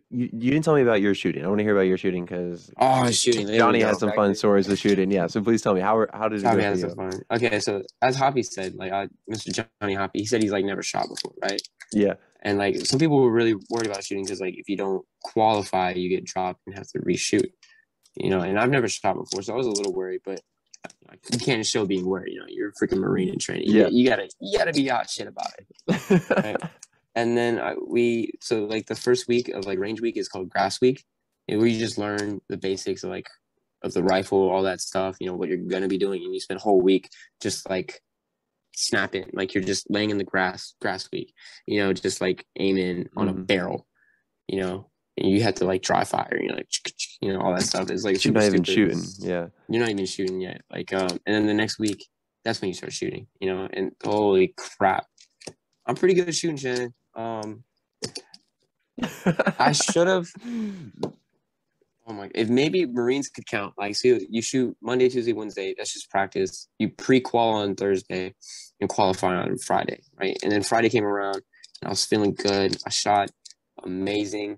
you, you didn't tell me about your shooting. I want to hear about your shooting because oh, shooting. There Johnny had some Back fun to- stories with shooting. Yeah. So please tell me how how did it Hoppy go has some fun. Okay, so as Hoppy said, like I, Mr. Johnny Hoppy, he said he's like never shot before, right? Yeah. And like some people were really worried about shooting because like if you don't qualify, you get dropped and have to reshoot. You know, and I've never shot before, so I was a little worried, but like, you can't show being worried. You know, you're a freaking Marine in training. You- Yeah. you, gotta you gotta be hot shit about it. Right. [LAUGHS] And then I, we so like the first week of like range week is called grass week, and where you just learn the basics of like of the rifle, all that stuff. You know what you're gonna be doing, and you spend a whole week just like snapping, like you're just laying in the grass, grass week. You know, just like aiming on a Mhm. barrel. You know, and you have to like dry fire. You know, like you know all that stuff is like You're not even stupid shooting. Yeah. you're not even shooting yet. Like, um, and then the next week that's when you start shooting, you know. And holy crap, I'm pretty good at shooting, Shanon. Um, [LAUGHS] I should have. Oh my! If maybe Marines could count, like, so you shoot Monday, Tuesday, Wednesday. That's just practice. You pre-qual on Thursday and qualify on Friday, right? And then Friday came around, and I was feeling good. I shot amazing,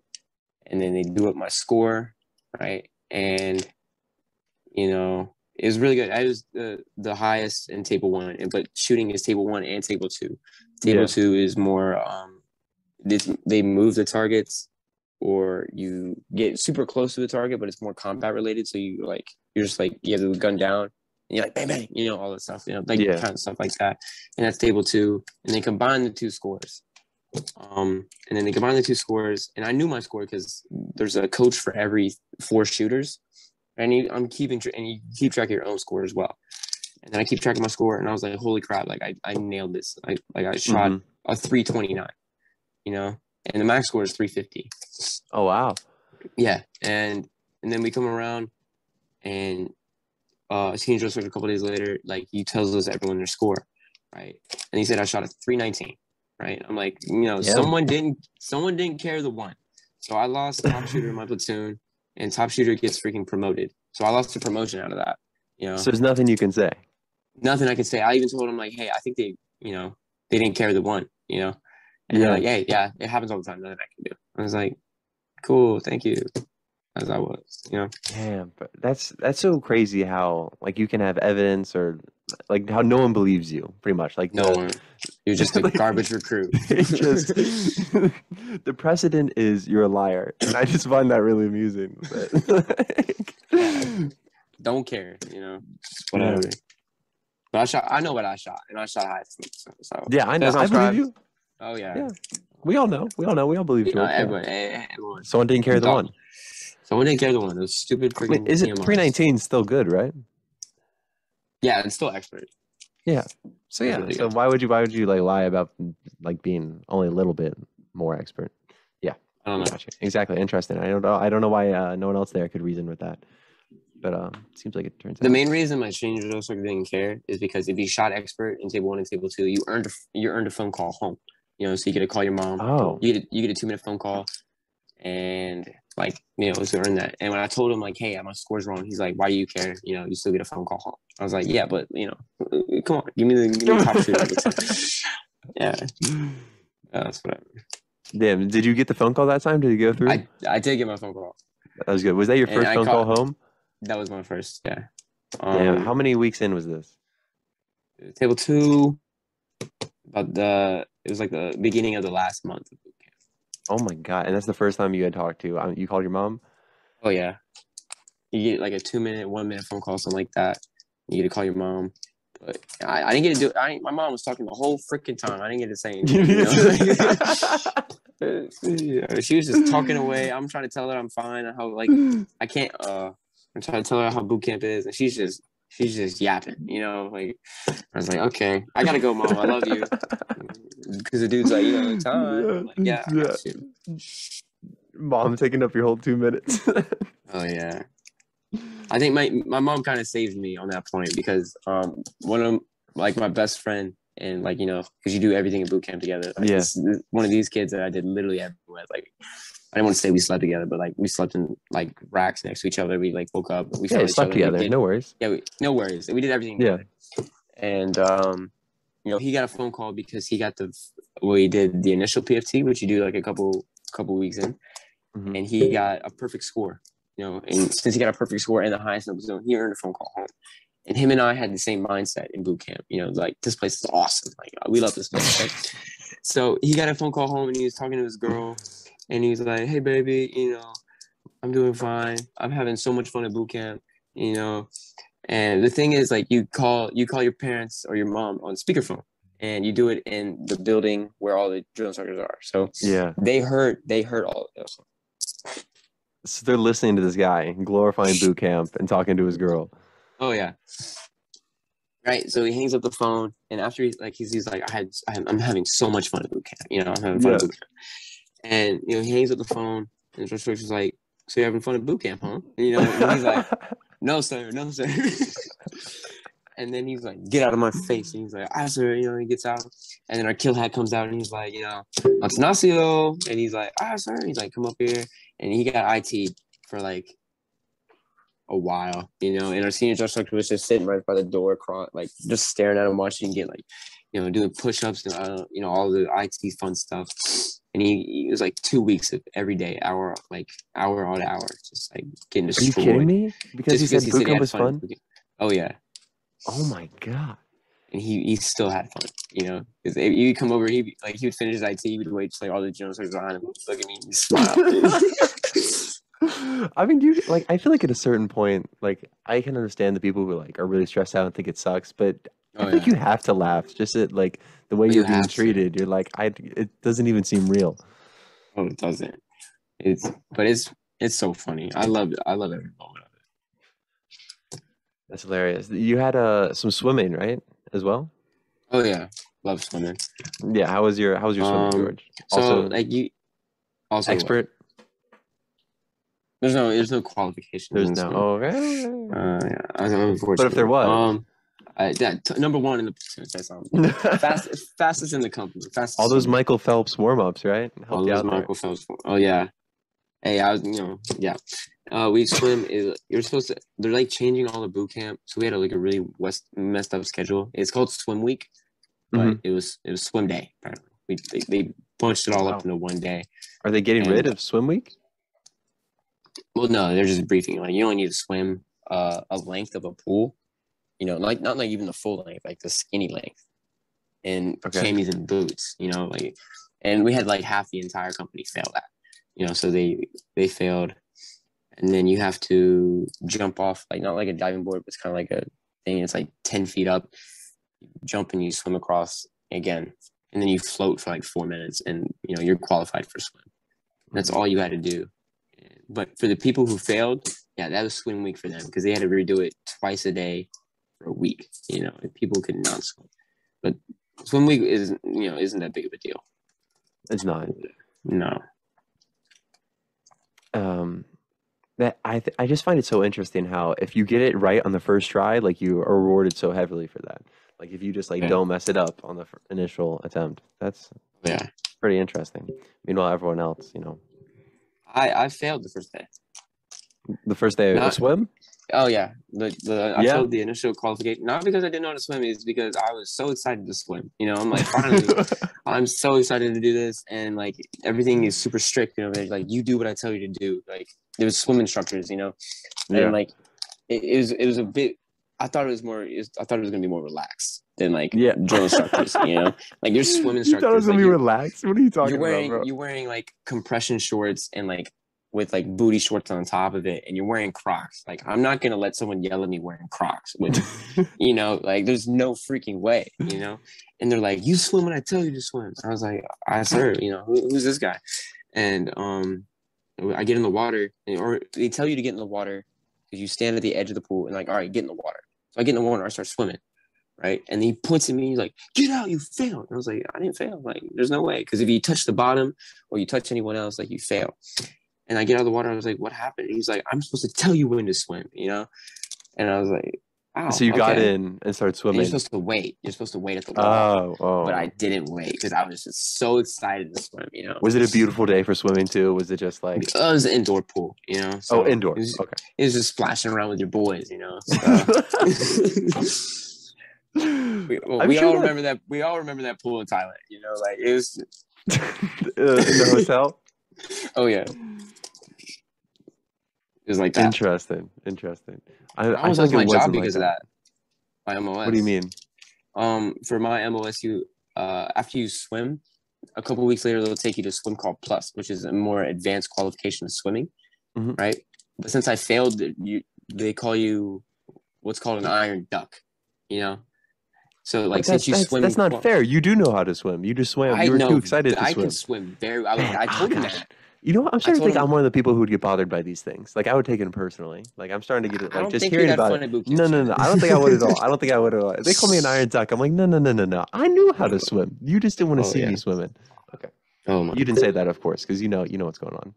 and then they do up my score, right? And you know, it was really good. I was the the highest in table one, but shooting is table one and table two. Table Yeah. two is more um, this, they move the targets, or you get super close to the target, but it's more combat related. So you like you're just like you have the gun down, and you're like bang bang, you know all that stuff, you know, like Yeah. kind of stuff like that. And that's table two, and they combine the two scores. Um, and then they combine the two scores, and I knew my score because there's a coach for every four shooters, and you, I'm keeping tr- and you keep track of your own score as well. And then I keep track of my score, and I was like, "Holy crap! Like I, I nailed this! Like like I shot Mhm. a 329, you know, and the max score is 350. Oh wow. Yeah, and and then we come around, and uh, senior drill sergeant a couple days later, like he tells us everyone their score, right? And he said I shot a 319, right? I'm like, you know, Yeah. someone didn't someone didn't care the one, so I lost top shooter in my platoon, and top shooter gets freaking promoted. So I lost the promotion out of that, you know. So there's nothing you can say. nothing I can say. I even told him like, hey, I think they, you know, they didn't care the one, you know, and Yeah. they're like, hey, yeah, it happens all the time. Nothing I can do. I was like, cool, thank you, as I was, you know. Damn, but that's that's so crazy how like you can have evidence or like how no one believes you pretty much like No the- one, you're just [LAUGHS] a Like- garbage recruit. [LAUGHS] it just [LAUGHS] the precedent is you're a liar and i just find that really amusing but, Don't care, you know, whatever. But I shot. I know what I shot, and I shot high. So, so yeah i know i believe you oh yeah, Yeah. we all know we all know we all believe you know, George, yeah. everyone, eh, everyone. someone didn't carry the Dog. one Someone didn't carry the one. Those stupid I freaking. mean, is it TMRs. 319 still good right Yeah, it's still expert. Yeah. So yeah Really so good. why would you why would you like lie about like being only a little bit more expert Yeah. I don't know. Gotcha. Exactly. Interesting. I don't know. I don't know why uh, no one else there could reason with that, but um, seems like it turns The out. The main reason my stranger drill sergeant didn't care is because if you shot expert in table one and table two, you earned a, you earned a phone call home. You know, so you get to call your mom. Oh. You get a, you get a two minute phone call, and like you know, to earn that. And when I told him like, hey, my score's wrong, he's like, why do you care? You know, you still get a phone call home. I was like, yeah, but you know, come on, give me the give me the top [LAUGHS] [LAUGHS] yeah, that's whatever. Damn. Did you get the phone call that time? Did it go through? I I did get my phone call. that was good. Was that your and first I phone call home? That was my first. Yeah. Damn. Um, How many weeks in was this? table two about the it was like the beginning of the last month of boot camp. Oh my god! And that's the first time you had talked to. Um, you called your mom. Oh yeah. You get like a two minute, one minute phone call, something like that. You get to call your mom. But I, I didn't get to do I my mom was talking the whole freaking time. I didn't get to say anything. You know? [LAUGHS] [LAUGHS] she was just talking away. I'm trying to tell her I'm fine and how like [LAUGHS] I can't uh I'm trying to tell her how boot camp is and she's just she's just yapping, you know, like I was like, okay, I gotta go, mom. I love you. Because the dude's like, you know, [LAUGHS] time. I'm like, yeah, you. Mom taking up your whole two minutes. [LAUGHS] Oh yeah. I think my my mom kind of saved me on that point because um one of like my best friend and like you know because you do everything in boot camp together. Like, Yeah. this- this- one of these kids that I did literally everything with. Like I didn't want to say we slept together, but like we slept in like racks next to each other. We like woke up. We yeah, saw you each slept together. did- No worries. yeah, we, no worries. We did everything. Yeah. together. And um, you know, he got a phone call because he got the well, he did the initial PFT, which you do like a couple couple weeks in, Mhm. and he got a perfect score. You know, and since he got a perfect score and the highest in the zone, he earned a phone call home. And him and I had the same mindset in boot camp. You know, like this place is awesome. Like we love this place. right? [LAUGHS] so he got a phone call home and he was talking to his girl, and he was like, "Hey, baby, you know, I'm doing fine. I'm having so much fun at boot camp. You know, and the thing is, like, you call you call your parents or your mom on speakerphone, and you do it in the building where all the drill instructors are. So Yeah. they heard they heard all of this. So they're listening to this guy glorifying boot camp and talking to his girl. Oh yeah. Right. So he hangs up the phone, and after he like he's, he's like, I had I'm I'm having so much fun at boot camp. You know, I'm having fun Yeah. at boot camp. And you know, he hangs up the phone, and the instructor's like, "So you're having fun at boot camp, huh?" And, you know, and he's like, [LAUGHS] "No, sir, no, sir." [LAUGHS] And then he's like, get out of my face. And he's like, ah, sir, you know, he gets out. And then our kill hat comes out and he's like, you know, Atanasio. And he's like, ah, sir. he's like, come up here. And he got IT for like a while, you know. And our senior instructor was just sitting right by the door, like just staring at him, watching him get like, you know, doing push ups, and, uh, you know, all the IT fun stuff. And he, he was like two weeks of every day, hour, like hour on hour, just like getting destroyed. Are you kidding me? Because Just he said boot camp was fun. Oh yeah, Oh my god. and he he still had fun, you know. Because he would come over, he like he would finish his IT, he would wait till like all the generals were behind him, look at me, and smile. [LAUGHS] I mean, like? I feel like at a certain point, like I can understand the people who like are really stressed out and think it sucks, but I oh, think yeah. you have to laugh just at like the way You you're being have to. treated. You're like, I. It doesn't even seem real. Oh, it doesn't. It's but it's it's so funny. I love it. I love every moment of it. That's hilarious. You had uh some swimming, right, as well? Oh yeah, love swimming. Yeah. How was your How was your swimming, Um, George? So like you, also what? expert. There's no there's no qualification. There's no. swim. Oh, okay. Uh, yeah, I'm unfortunate. there was? um, I, that t- number one in the um, fast, [LAUGHS] fastest in the company. Fastest. All those. Michael Phelps warm ups, right? All Helped those out there. Michael Phelps. Oh yeah. Hey, I was you know yeah. Uh, we swim. Is you're supposed to. They're like changing all the boot camp, so we had a, like a really west, messed up schedule. It's called swim week, but Mhm. it was it was swim day. Apparently, we they, they bunched it all Wow. up into one day. Are they getting rid of swim week? Well, no, they're just briefing. Like you only need to swim uh, a length of a pool. You know, like not like even the full length, like the skinny length, and Okay. camis and boots. You know, like, and we had like half the entire company fail that. You know, so they they failed, and then you have to jump off like not like a diving board, but it's kind of like a thing. It's like ten feet up. You jump and you swim across again, and then you float for like four minutes, and you know you're qualified for swim. That's mm-hmm. all you had to do. But for the people who failed, yeah, that was swim week for them because they had to redo it twice a day for a week. You know, people could not swim. But swim week is you know isn't that big of a deal. It's not. No. um that I th- I just find it so interesting how if you get it right on the first try, like you are rewarded so heavily for that. Like if you just like Yeah. don't mess it up on the fir- initial attempt, that's Yeah. pretty interesting. Meanwhile, everyone else, you know, I I failed the first day. the first day of Not- swim. Oh yeah, the the I Yeah. failed the initial qualification not because I didn't know how to swim, it's because I was so excited to swim. You know, I'm like finally [LAUGHS] I'm so excited to do this, and like everything is super strict. You know, they're like you do what I tell you to do. Like there was swim instructors, you know, and Yeah. like it, it was it was a bit. I thought it was more. It was, I thought it was gonna be more relaxed than like Yeah. drill instructors. you know, like there's [LAUGHS] swim you instructors. thought it was gonna like, be relaxed? What are you talking you're wearing about, bro? you're wearing like compression shorts and like with like booty shorts on top of it, and you're wearing Crocs. Like I'm not gonna let someone yell at me wearing Crocs. With [LAUGHS] you know, like there's no freaking way, you know. And they're like, "You swim when I tell you to swim." I was like, "I sir, you know, who, who's this guy?" And um, I get in the water, and- or they tell you to get in the water because you stand at the edge of the pool and like, all right, get in the water. So I get in the water, I start swimming, right? And he points at me, he's like, "Get out, you failed." And I was like, "I didn't fail. Like, there's no way because if you touch the bottom or you touch anyone else, like you fail." And I get out of the water, I was like, "What happened?" And he's like, "I'm supposed to tell you when to swim," you know. And I was like, "Oh, so you got in and started And swimming. you're supposed to wait. You're supposed to wait at the wall. Oh, oh. But I didn't wait because I was just so excited to swim, you know. was it a beautiful day for swimming too? Was it just like Oh, it was an indoor pool, you know. oh so indoor? It was, Okay. it was just splashing around with your boys, you know. So. [LAUGHS] we well, we sure all that- remember that. We all remember that pool in Thailand, you know. Like it was. [LAUGHS] in the hotel. Oh yeah. It was like that. Interesting. Interesting. I, I I almost think lost my job wasn't like because of that. My MOS. What do you mean? Um, for my MOSU, uh, after you swim, a couple weeks later they'll take you to swim qual plus, which is a more advanced qualification of swimming, Mhm. right? But since I failed, you they call you what's called an iron duck, you know. So like since you that's, swim, that's not qual- fair. You do know how to swim. You just swam. I You were know too excited to I swim. I can swim very. I, was, Man, oh, I oh told him gosh. that. You know what? I'm starting to think him- I'm one of the people who would get bothered by these things. Like I would take it personally. Like I'm starting to get it. Like just hearing about it. No, no, no. I don't think I would at all. I don't think I would at all. They call me an iron duck, I'm like, no, no, no, no, no. I knew how to [LAUGHS] swim. You just didn't want to Oh, see yeah. me swimming. Okay. Oh my! You didn't say that, of course, because you know, you know what's going on.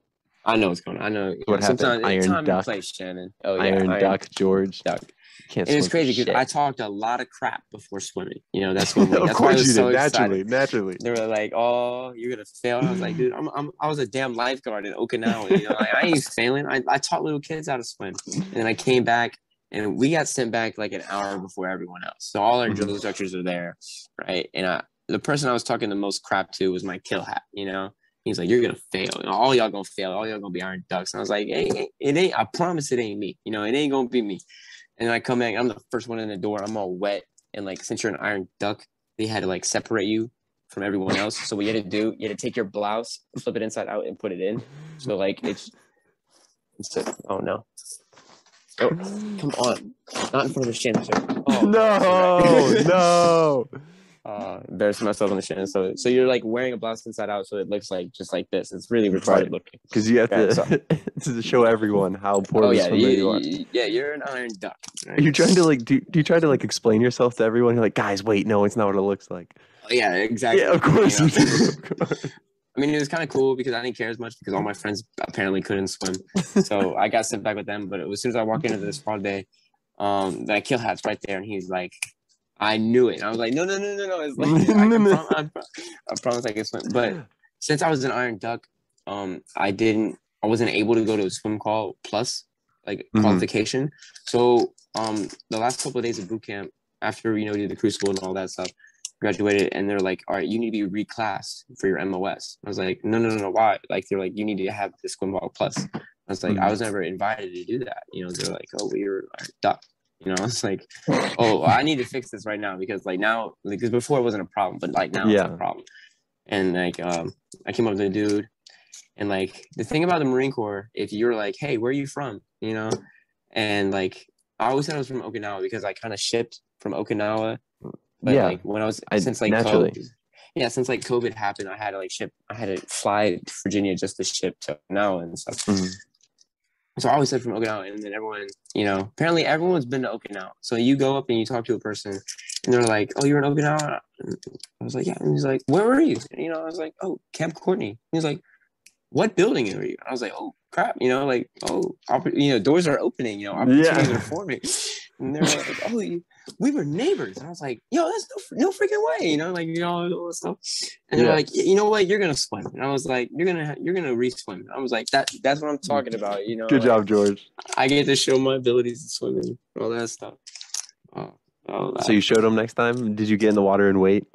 I know what's going on. I know. What happened? Sometimes Iron time Duck? place, Shanon. Oh yeah, Iron, Duck, George. Duck. Can't And it's crazy because. I talked a lot of crap before swimming. You know, that's when [LAUGHS] of that's course you so did. excited. Naturally, naturally. They were like, "Oh, you're gonna fail." And I was like, "Dude, I'm, I'm I was a damn lifeguard in Okinawa. You know, like, I ain't [LAUGHS] failing. I, I taught little kids how to swim." And then I came back, and we got sent back like an hour before everyone else. So all our drill Mhm. instructors are there, right? And I, the person I was talking the most crap to was my kill hat. You know, he's like, "You're gonna fail. You know, all y'all gonna fail. All y'all gonna be iron ducks." And I was like, "Hey, it ain't. I promise it ain't me. You know, it ain't gonna be me." And then I come back, I'm the first one in the door. I'm all wet, and like since you're an iron duck, they had to like separate you from everyone else. So what you had to do, you had to take your blouse, flip it inside out, and put it in. So like it's, it's a, oh no, oh come on, not in front of the Shanon. sir. Oh, no, [LAUGHS] no. [LAUGHS] Uh, embarrassing myself on the Shanon. So so you're like wearing a blouse inside out, so it looks like just like this. It's really retarded Right. looking. Because you have Yeah, to, [LAUGHS] to show everyone how poor Oh yeah, you, you are. yeah, you're an iron duck. right? Are you trying to like do, do you try to like explain yourself to everyone? You're like, guys, wait, no, it's not what it looks like. Oh, yeah, exactly. Yeah, of course You know? do. [LAUGHS] Of course. I mean, it was kind of cool because I didn't care as much because all my friends apparently couldn't swim. So [LAUGHS] I got sent back with them. But as soon as I walk into this squad bay, um, that kill hat's right there, and he's like, "I knew it." And I was like, "No, no, no, no, no!" It's like, [LAUGHS] I, prom- I, pro- I promise I can swim. But since I was an iron duck, um, I didn't, I wasn't able to go to a swim qual plus like Mhm. qualification. So um, the last couple of days of boot camp, after you know, did the crucible and all that stuff, graduated, and they're like, "All right, you need to be reclassed for your MOS." I was like, "No, no, no, no, why?" Like they're like, "You need to have the swim qual plus." I was like, "I Mhm. was never invited to do that." You know, they're like, "Oh, well, you're a duck." You know, [LAUGHS] it's like, "Oh, I need to fix this right now because like now, because before it wasn't a problem, but like now Yeah. it's a problem." And like, um, I came up to the dude, and like the thing about the Marine Corps, if you're like, "Hey, where are you from?" You know, and like I always said I was from Okinawa because I kind of shipped from Okinawa. But Yeah, like when I was I- since like naturally. COVID, yeah, since like COVID happened, I had to like ship. I had to fly to Virginia just to ship to now and stuff. Mhm. So I always said from Okinawa, and then everyone, you know, apparently everyone's been to Okinawa. So you go up and you talk to a person, and they're like, "Oh, you're in Okinawa." And I was like, "Yeah." And he's like, "Where were you?" And, you know, I was like, "Oh, Camp Courtney." He's like, "What building are you?" I was like, "Oh, crap!" You know, like, "Oh, you know, doors are opening. You know, opportunities Yeah. are forming." And they're like, "Oh, [LAUGHS] we were neighbors." And I was like, "Yo, that's no, no freaking way!" You know, like you know all that stuff. And they're like, "You know what? You're gonna swim." And I was like, "You're gonna, you're gonna re-swim." I was like, "That, that's what I'm talking about." You know, Good like, job, George. I get to show my abilities to swimming, all that stuff. Oh, oh, So you showed them next time? Did you get in the water and wait?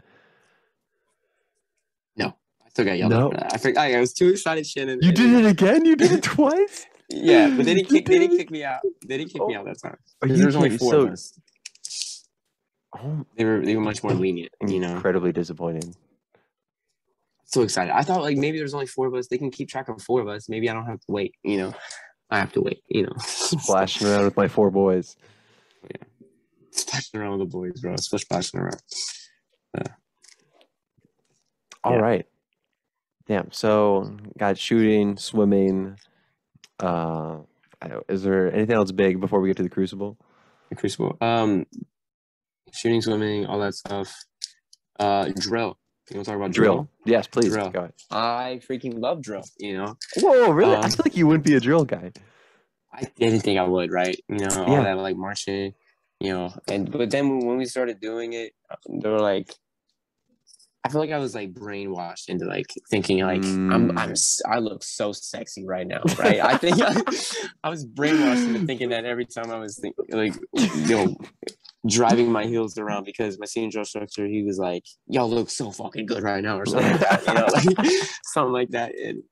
No, I still got yelled No. at for that. I forgot. I was too excited, Shanon. You did it again? You did it [LAUGHS] twice? Yeah, but they didn't kick. They didn't kick me out. They didn't kick me Oh. out that time. Oh, 'Cause There was only four so, of us. Oh, They were they were much more lenient. You know, incredibly disappointing. so excited. I thought like maybe there's only four of us. They can keep track of four of us. Maybe I don't have to wait. You know, I have to wait. You know, [LAUGHS] Splashing around with my four boys. Yeah, splashing around with the boys, bro. Splashing around. All Yeah. right. Damn. So got shooting, swimming. Uh, is there anything else big before we get to the crucible? The Crucible. Um, shooting, swimming, all that stuff. Uh, drill. You want to talk about drill? Drill. Yes, please. Drill. Go ahead. I freaking love drill. You know, Whoa, really? I Um, feel like you wouldn't be a drill guy. I didn't think I would, right? You know, all Yeah. that like marching, you know, and but then when we started doing it, they were like, I feel like I was like brainwashed into like thinking like I'm I'm I look so sexy right now, right? I think I, [LAUGHS] I was brainwashed into thinking that every time I was think, like you know driving my heels around because my senior drill instructor he was like, "Y'all look so fucking good right now," or something like that, you know, like [LAUGHS] something like that, and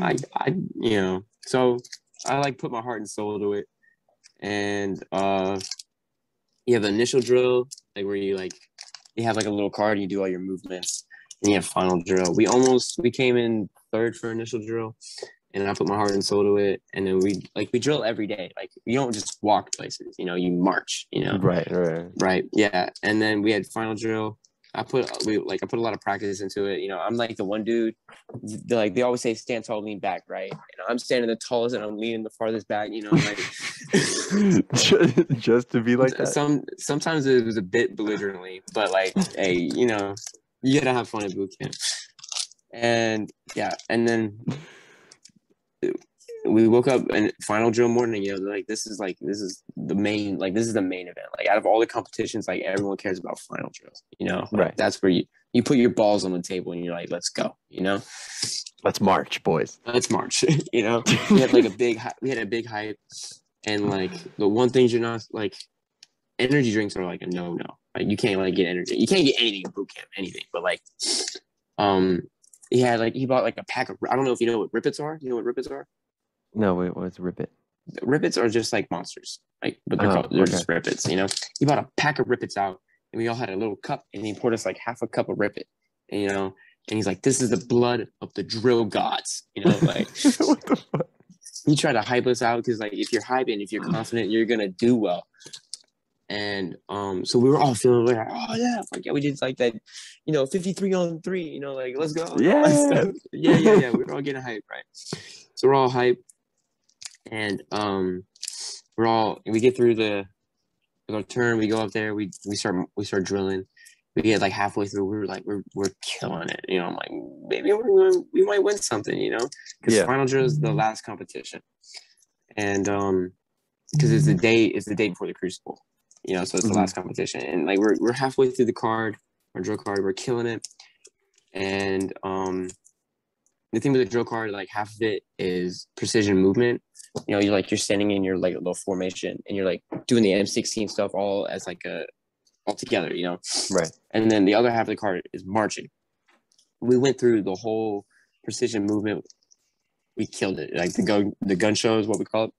I, I, you know, so I like put my heart and soul to it. And uh, you have the initial drill, like where you like, you have like a little card, and you do all your movements, and you have final drill. We almost we came in third for initial drill, and I put my heart and soul to it. And then we like we drill every day. Like you don't just walk places, you know, you march, you know, Right, right. right? Yeah. And then we had final drill. I put we like I put a lot of practice into it. You know, I'm like the one dude. Like they always say stand tall, lean back, right? And I'm standing the tallest and I'm leaning the farthest back. You know, like [LAUGHS] Ju- Just to be like that. some sometimes it was a bit belligerently, but like hey, you know, you gotta have fun at boot camp. And yeah, and then we woke up and final drill morning, you know, like this is like this is the main like this is the main event. Like out of all the competitions, like everyone cares about final drills. You know, Like, Right. That's where you you put your balls on the table and you're like, let's go. You know, Let's march, boys. let's march. [LAUGHS] you know, we had like a big we had a big hype, and like the one thing you're not like energy drinks are like a no no. Like you can't like get energy. You can't get anything in boot camp, anything. But like, um, he had like he bought like a pack of. I don't know if you know what rippets are. You know what rippets are? No, wait, what's rip it? Rippets are just like monsters, like but they're Oh, called, they're okay. just rippets. You know, he bought a pack of rippets out, and we all had a little cup, and he poured us like half a cup of rippet. You know, and he's like, "This is the blood of the drill gods." You know, [LAUGHS] like what the fuck? he tried to hype us out because like if you're hyping, if you're [SIGHS] confident, you're gonna do well. And um, so we were all feeling like, oh yeah, fuck yeah, we did like that, you know, 53 on three, you know, like let's go. and all that Yeah. yeah, yeah, yeah. We were all getting hyped, right? So we're all hyped, and um, we're all we get through the with our turn, we go up there, we we start we start drilling. We get like halfway through, we are like, we're we're killing it, you know. I'm like, maybe we're gonna, we might win something, you know, because Yeah. final drill is the last competition, and um, because it's the day it's the day before the crucible, you know, so it's the Mhm. last competition, and like we're we're halfway through the card, our drill card, we're killing it, and um, the thing with the drill card, like half of it is precision movement. You know, you're like you're standing in your like little formation, and you're like doing the M16 stuff all as like a all together, you know. Right. And then the other half of the card is marching. We went through the whole precision movement. We killed it. Like the gun, the gun show is what we call it.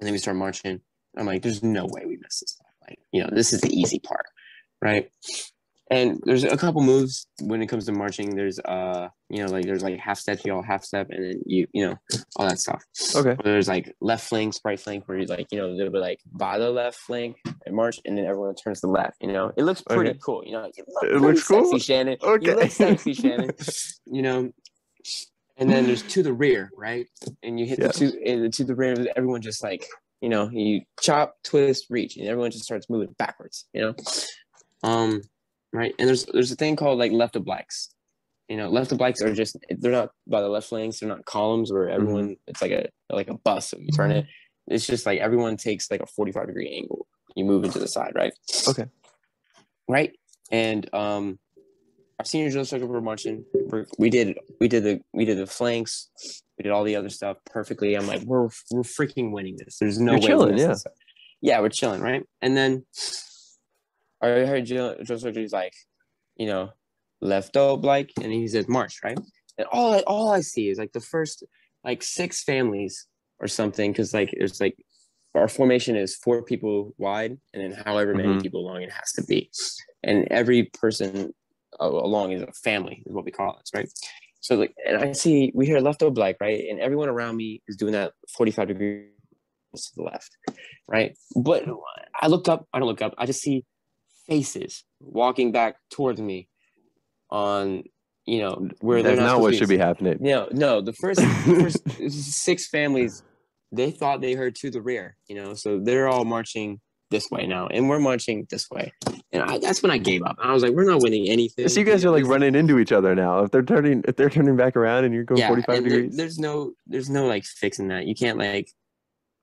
And then we start marching. I'm like, there's no way we missed this. Like, you know, this is the easy part, right? And there's a couple moves when it comes to marching. There's uh, you know, like there's like half step, you all half step, and then you, you know, all that stuff. Okay. Or there's like left flank, right flank, where you like, you know, they'll be like by the left flank and march, and then everyone turns to the left. You know, it looks pretty Okay. cool. You know, you look It looks cool? sexy, Shanon. Okay. You look sexy, [LAUGHS] Shanon. you know, and then there's to the rear, right? And you hit Yeah. the to and the to the rear. Everyone just like, you know, you chop, twist, reach, and everyone just starts moving backwards. You know, um, right? And there's there's a thing called like left obliques. You know, left obliques are just they're not by the left flanks. They're not columns where everyone. It's like a like a bus. So you turn it. It's just like everyone takes like a 45 degree angle. You move into the side, right? Okay. Right. And um, our senior drill instructor for marching. We're- We did we did the we did the flanks. We did all the other stuff perfectly. I'm like, we're we're freaking winning this. There's no You're way. chilling, yeah. Yeah, we're chilling, right? And then I heard instructor is like, you know, left oblique, and he says march, right? And all I, all I see is like the first like six families or something, because like there's like our formation is four people wide, and then however many Mhm. people long it has to be, and every person uh, along is a family, is what we call it, right? So like, and I see we hear left oblique right, and everyone around me is doing that 45 degrees to the left, right? But I look up, I don't look up, I just see faces walking back towards me on you know where That's they're not not what should be happening. no no the first, [LAUGHS] first six families they thought they heard to the rear you know so they're all marching this way now and we're marching this way and I, that's when i gave up i was like we're not winning anything So you guys are like running into each other now. If they're turning, if they're turning back around and you're going yeah 45 and there- degrees. there's no there's no like fixing that you can't like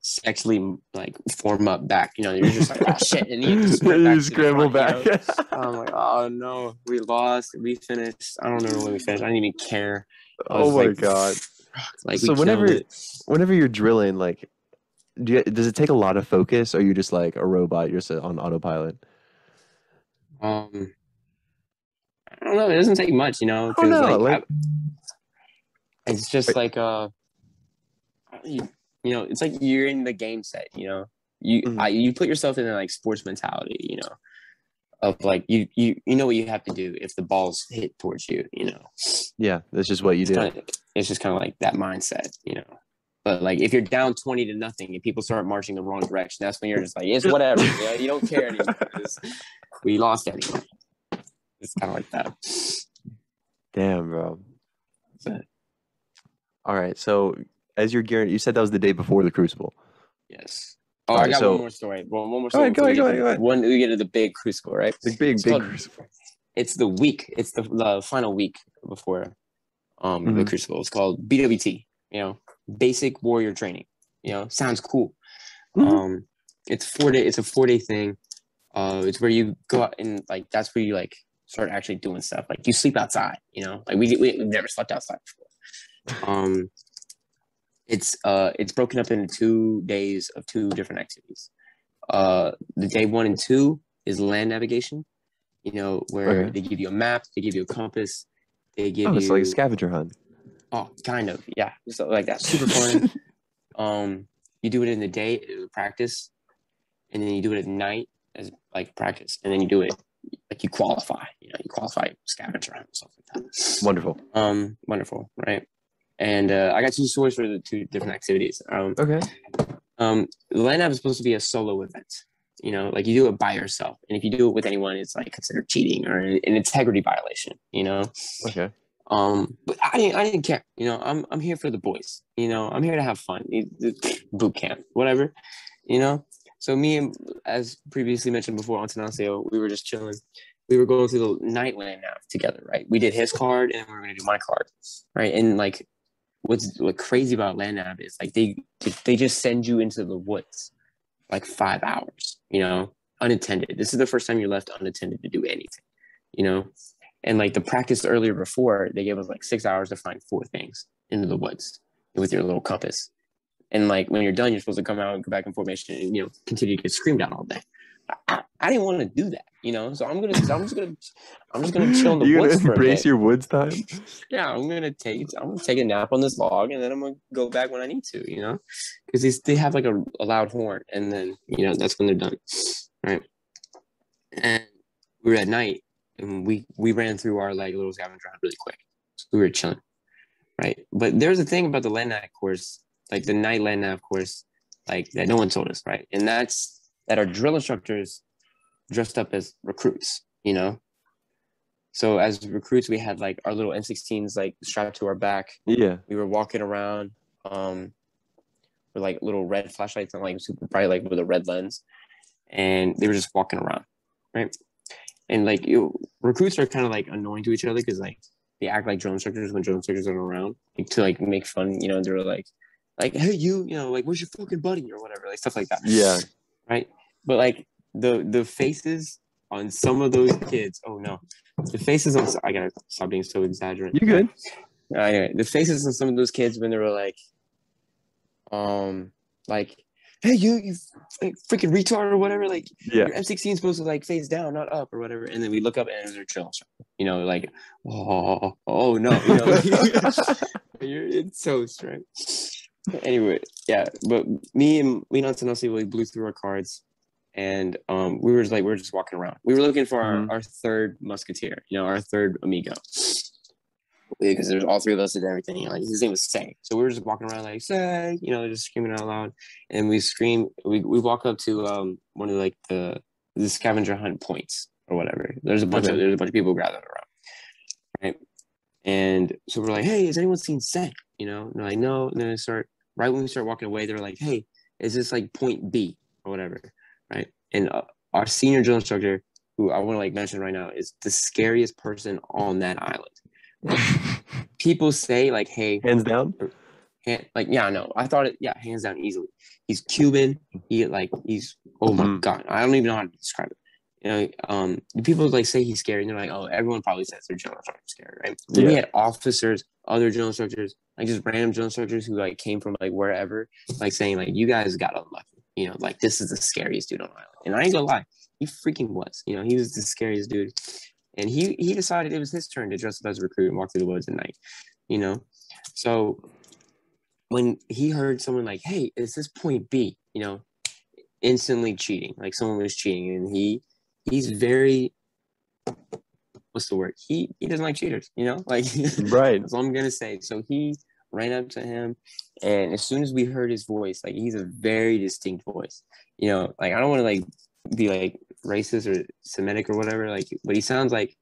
sexually like form up back you know you're just like oh shit and you have to [LAUGHS] sprint you back scramble front, you know? back. [LAUGHS] I'm like, oh no, we lost. We finished. I don't know when we finished. I didn't even care. Oh my like, god. Like, So whenever- it. Whenever you're drilling, like, do you, does it take a lot of focus, or are you just like a robot? You're just on autopilot. um, I don't know. It doesn't take much, you know. Oh, no, like, like- I- it's just Wait. like uh, you, you know, it's like you're in the game set. You know, you Mhm. I, you put yourself in a like sports mentality. You know, of like you you you know what you have to do if the balls hit towards you. You know, Yeah, that's just what you it's, do. kinda, it's just kind of like that mindset, you know. But like if you're down twenty to nothing and people start marching the wrong direction, that's when you're just like, it's whatever. you, know, you don't care anymore. It's- we lost anyway. It's kind of like that. Damn, bro. So, All right. So as you're gearing, you said that was the day before the Crucible. yes. Oh, I got so- one more story. One, one more story. go we ahead, go get ahead, to- go ahead. When we get to the big crucible, right? The big, It's big called- Crucible. It's the week. It's the, the final week before um the Mhm. crucible. It's called BWT. You know, basic warrior training. You know, sounds cool. Mhm. Um, it's four day. It's a four day thing. Uh, it's where you go out and like that's where you like start actually doing stuff. Like you sleep outside. You know, like we, we we've never slept outside before. Um, it's uh it's broken up into two days of two different activities. Uh, the day one and two is land navigation. You know, where Okay. they give you a map, they give you a compass, they give Oh, you it's like a scavenger hunt. Oh, kind of, yeah. So like that, super fun. [LAUGHS] um, you do it in the day uh, practice, and then you do it at night as like practice, and then you do it like you qualify. You know, you qualify scavenger hunt and stuff like that. Wonderful. Um, wonderful, right? And uh, I got two stories for the two different activities. Um, Okay. um, the land nav is supposed to be a solo event. You know, like you do it by yourself, and if you do it with anyone, it's like considered cheating or an integrity violation. You know, Okay. um, but I didn't. I didn't care. You know, I'm I'm here for the boys. You know, I'm here to have fun. Boot camp, whatever. You know. So me and as previously mentioned before on we were just chilling. We were going through the Nightland nav together, right? We did his card and we were gonna do my card, right? And like, what's what crazy about land nav is like they they just send you into the woods, like five hours. You know, unattended. This is the first time you're left unattended to do anything. You know, and like the practice earlier before, they gave us like six hours to find four things into the woods with your little compass. And like when you're done, you're supposed to come out and go back in formation and you know continue to get screamed at all day. I, I, didn't want to do that, you know. So I'm gonna, I'm just gonna, I'm just gonna chill in the [LAUGHS] you woods gonna for a embrace your woods time? [LAUGHS] Yeah, I'm gonna take, I'm gonna take a nap on this log, and then I'm gonna go back when I need to, you know, because they they have like a, a loud horn, and then you know that's when they're done, right? And we were at night, and we we ran through our like little scavenger hunt really quick. So we were chilling, right? But there's a thing about the land nav course, like the night land nav course, like that no one told us, right? And that's that our drill instructors dressed up as recruits, you know. So as recruits, we had like our little M16s like strapped to our back. Yeah. We were walking around um with like little red flashlights and like super bright, like with a red lens, and they were just walking around, right? And like you, recruits are kind of like annoying to each other because like they act like drill instructors when drill instructors aren't around, like, to like make fun. You know, they're like, like hey you, you know, like where's your fucking buddy or whatever, like stuff like that Yeah. Right? But like the the faces on some of those kids. Oh no, the faces on. I gotta stop being so exaggerated. You good? Uh, anyway, the faces on some of those kids when they were like, um, like, hey you, you f- freaking retard or whatever. Like Yeah. your M16 is supposed to like face down, not up or whatever. And then we look up and they're chill. You know, like, oh, oh no, you know, [LAUGHS] [LAUGHS] you're, it's so strange. Anyway, yeah, but me and me and Antonelli, we blew through our cards, and um, we were just like we were just walking around. We were looking for our, Mhm. our third musketeer, you know, our third amigo, because there's all three of us and everything. You know, like his name was Say, so we were just walking around like Say, you know, just screaming out loud, and we scream. We we walk up to um one of like the the scavenger hunt points or whatever. There's a bunch of there's a bunch of people gathered around, right? And so we're like, hey, has anyone seen Say? You know, and they're like, no. And then they start right when we start walking away, they're like, hey, is this like point B or whatever, right? And uh, our senior drill instructor, who I want to like mention right now, is the scariest person on that island. [LAUGHS] People say like, hey, Hands down. hand, like yeah, no, I thought it, yeah, hands down easily. He's Cuban. He like he's oh my Mhm. god, I don't even know how to describe it. You know, um, the people like say he's scary, and they're like, oh, everyone probably says their drill instructor scary, right? Then we had officers, other drill instructors, like just random drill instructors who like came from like wherever, like saying like you guys got unlucky, you know, like this is the scariest dude on the island. And I ain't gonna lie, he freaking was. You know, he was the scariest dude. And he he decided it was his turn to dress up as a recruit and walk through the woods at night. You know, so when he heard someone like, "Hey, is this point B?" You know, instantly cheating, like someone was cheating, and he he's very what's the word? He he doesn't like cheaters. You know, [LAUGHS] like Right. that's all I'm gonna say. So he ran up to him, and as soon as we heard his voice, like he's a very distinct voice. You know, like I don't want to like be like racist or Semitic or whatever, like, but he sounds like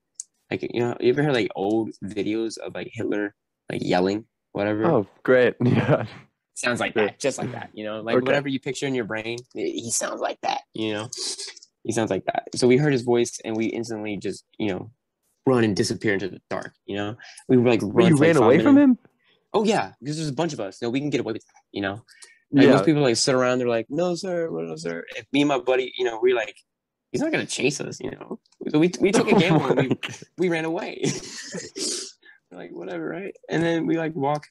like you know, you ever heard like old videos of like Hitler like yelling, whatever? Oh, great. [LAUGHS] Yeah. sounds like Yeah. that, just like that. You know, like Okay. whatever you picture in your brain, he sounds like that. You know, he sounds like that. So we heard his voice, and we instantly just you know run and disappear into the dark. You know, we were like Wait, run you like, ran five away from him? oh yeah, because there's a bunch of us. No, we can get away with that. You know, like, most people like sit around. They're like, no sir, no sir. If me and my buddy, you know, we're like, he's not gonna chase us. You know, so we we took a [LAUGHS] gamble and we we ran away. [LAUGHS] Like whatever, right? And then we like walk,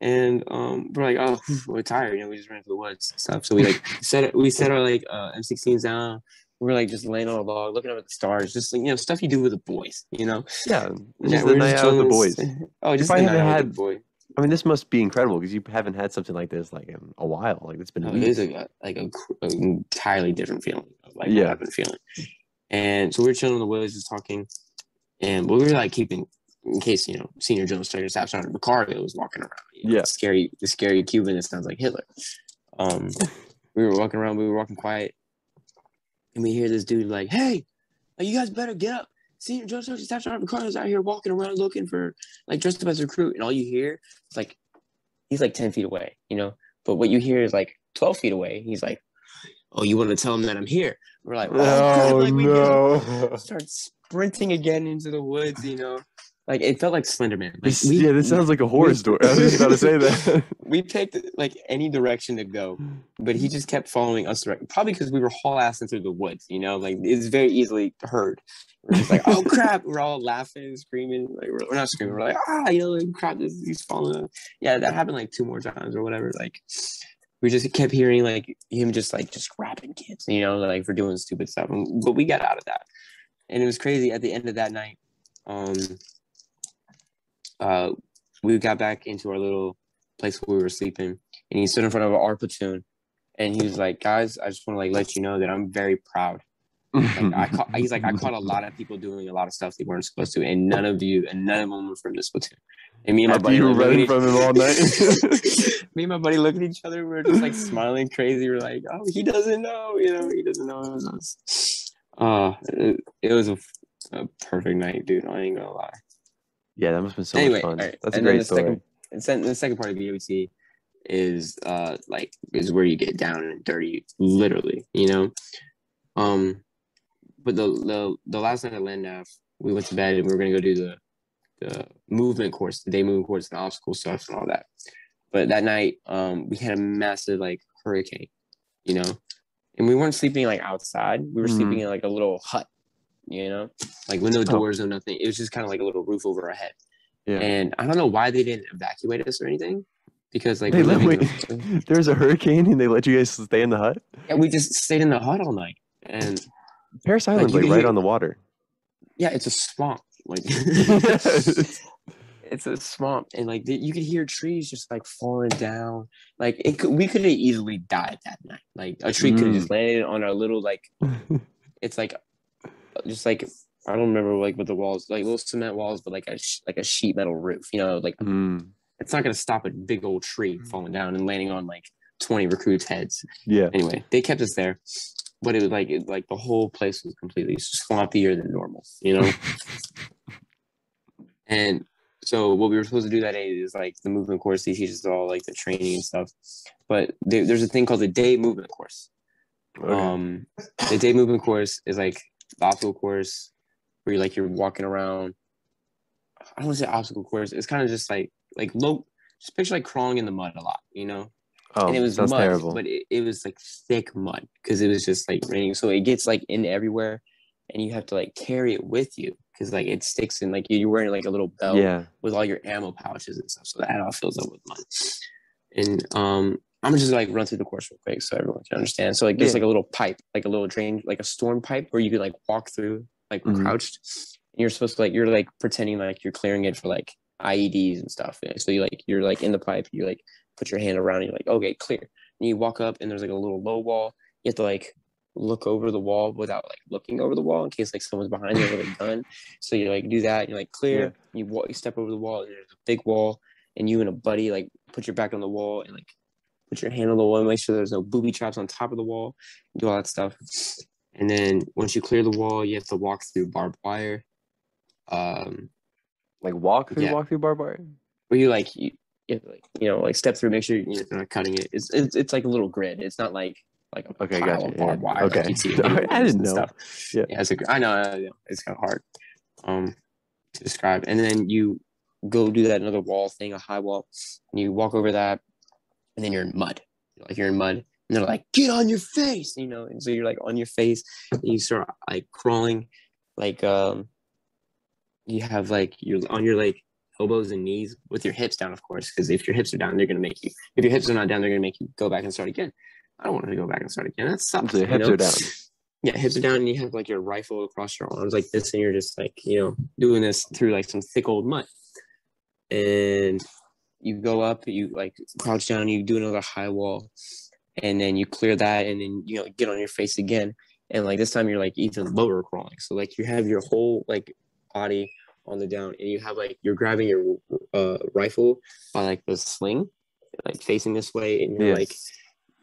and um, we're like, oh, [SIGHS] we're tired. You know, we just ran to the woods and stuff. So we like [LAUGHS] set we set our like uh, M16s down. We were like just laying on a log, looking up at the stars, just like you know stuff you do with the boys. You know, yeah, Yeah, just we're the night out with the boys. [LAUGHS] Oh, just the night with had- the. I mean, this must be incredible because you haven't had something like this like in a while. Like it's been No, it is a, like a, an entirely different feeling of like Yeah. what I've been feeling. And so we were chilling in the woods, just talking, and we were like keeping in case you know Senior Jones started stops on Ricardo was walking around. You know, Yeah. the scary, the scary Cuban that sounds like Hitler. Um, we were walking around, we were walking quiet, and we hear this dude like, "Hey, you guys better get up." Senior Jones Sergeant Staff Sergeant Ricardo's out here walking around looking for like dressed up as a recruit, and all you hear is like he's like ten feet away, you know. But what you hear is like twelve feet away. He's like, "Oh, you want to tell him that I'm here?" We're like, "Oh, crap," like, we Start sprinting again into the woods, you know. Like it felt like Slenderman. Like, This, yeah, this sounds like a horror we- story. I was just about to say that. [LAUGHS] [LAUGHS] we picked like any direction to go, but he just kept following us direct. Probably because we were haul assing through the woods, you know, like it's very easily heard. We're just like, oh crap! We're all laughing, screaming. Like we're, we're not screaming. We're like, ah, you know, like, crap! This, he's following. Us. Yeah, that happened like two more times or whatever. Like we just kept hearing like him just like just grabbing kids, you know, like for doing stupid stuff. And, but we got out of that, and it was crazy. At the end of that night, um, uh, we got back into our little place where we were sleeping, and he stood in front of our platoon, and he was like, "Guys, I just want to like let you know that I'm very proud." Like, I caught, he's like, I caught a lot of people doing a lot of stuff they weren't supposed to, and none of you, and none of them were from this platoon. And me and my After buddy you were running from him all night. [LAUGHS] me and my buddy looked at each other. We are just like smiling crazy. We're like, oh, he doesn't know, you know, he doesn't know it was us. Uh, it, it was a, a perfect night, dude. I ain't gonna lie. Yeah, that must have been so anyway, much fun. right, That's and then great the story. Second, the second part of BOT is uh like is where you get down and dirty, literally. You know, um, but the the the last night at Landaf, we went to bed and we were gonna go do the the movement course, the day movement course, the obstacle stuff and all that. But that night, um, we had a massive like hurricane, you know, and we weren't sleeping like outside. We were Mhm. sleeping in like a little hut, you know, like with oh. no doors, no nothing. It was just kind of like a little roof over our head. Yeah. And I don't know why they didn't evacuate us or anything, because like They we're let- wait, in- [LAUGHS] There's a hurricane and they let you guys stay in the hut. yeah, we just stayed in the hut all night, and Parris Island's you like, right hear- on the water. yeah, it's a swamp. Like [LAUGHS] [LAUGHS] it's a swamp, and like you could hear trees just like falling down. Like it could, we could have easily died that night. Like a tree could have mm. just landed on our little like it's like just like I don't remember like what the walls like little cement walls, but like a like a sheet metal roof. You know, like Mm, it's not gonna stop a big old tree falling down and landing on like twenty recruits' heads. yeah. Anyway, they kept us there, but it was like it, like the whole place was completely swampier than normal. You know. [LAUGHS] And so what we were supposed to do that day is like the movement course. They teach us all like the training and stuff. But there, there's a thing called the day movement course. Okay. Um, the day movement course is like the obstacle course where you're like you're walking around. I don't want to say obstacle course. It's kind of just like like low. Just picture like crawling in the mud a lot, you know. oh, and it was mud, terrible. but it, it was like thick mud because it was just like raining. So it gets like in everywhere, and you have to like carry it with you because like it sticks in like you- you're wearing like a little belt yeah. with all your ammo pouches and stuff. So that all fills up with mud. And um, I'm just like run through the course real quick so everyone can understand. So like there's Yeah. like a little pipe, like a little drain, like a storm pipe where you could like walk through like Mhm. crouched. And you're supposed to like you're like pretending like you're clearing it for like IEDs and stuff. Yeah. So you like you're like in the pipe, you like put your hand around and you're like, okay, clear. And you walk up and there's like a little low wall. You have to like look over the wall without like looking over the wall in case like someone's behind you with a gun. [LAUGHS] So you like do that, and you're like clear. You walk, you step over the wall, and there's a big wall, and you and a buddy like put your back on the wall and like put your hand on the wall make sure there's no booby traps on top of the wall. Do all that stuff, and then once you clear the wall, you have to walk through barbed wire. Um, Like walk through, Yeah. walk through barbed wire. where you like you, you to, like you know like step through, make sure you're not cutting it. It's it's, it's like a little grid. It's not like like a Okay, pile gotcha, barbed wire. like Okay. see [LAUGHS] I didn't know. Stuff. Yeah. yeah, it's a, I know, I know it's kind of hard um to describe. And then you go do that another wall thing, a high wall, and you walk over that, and then you're in mud. Like you're in mud, and they're like, "Get on your face," you know. And so you're like on your face, and you start like crawling, like um, you have like you're on your like elbows and knees with your hips down, of course, because if your hips are down, they're gonna make you. If your hips are not down, they're gonna make you go back and start again. I don't want to go back and start again. That sucks. Hips know? are down. [LAUGHS] yeah, hips are down, and you have like your rifle across your arms like this, and you're just like you know doing this through like some thick old mud, and you go up, you like crouch down, you do another high wall, and then you clear that, and then you know get on your face again, and like this time you're like even lower crawling, so like you have your whole like body on the down, and you have like you're grabbing your uh rifle by like the sling, like facing this way, and you're Yes. like.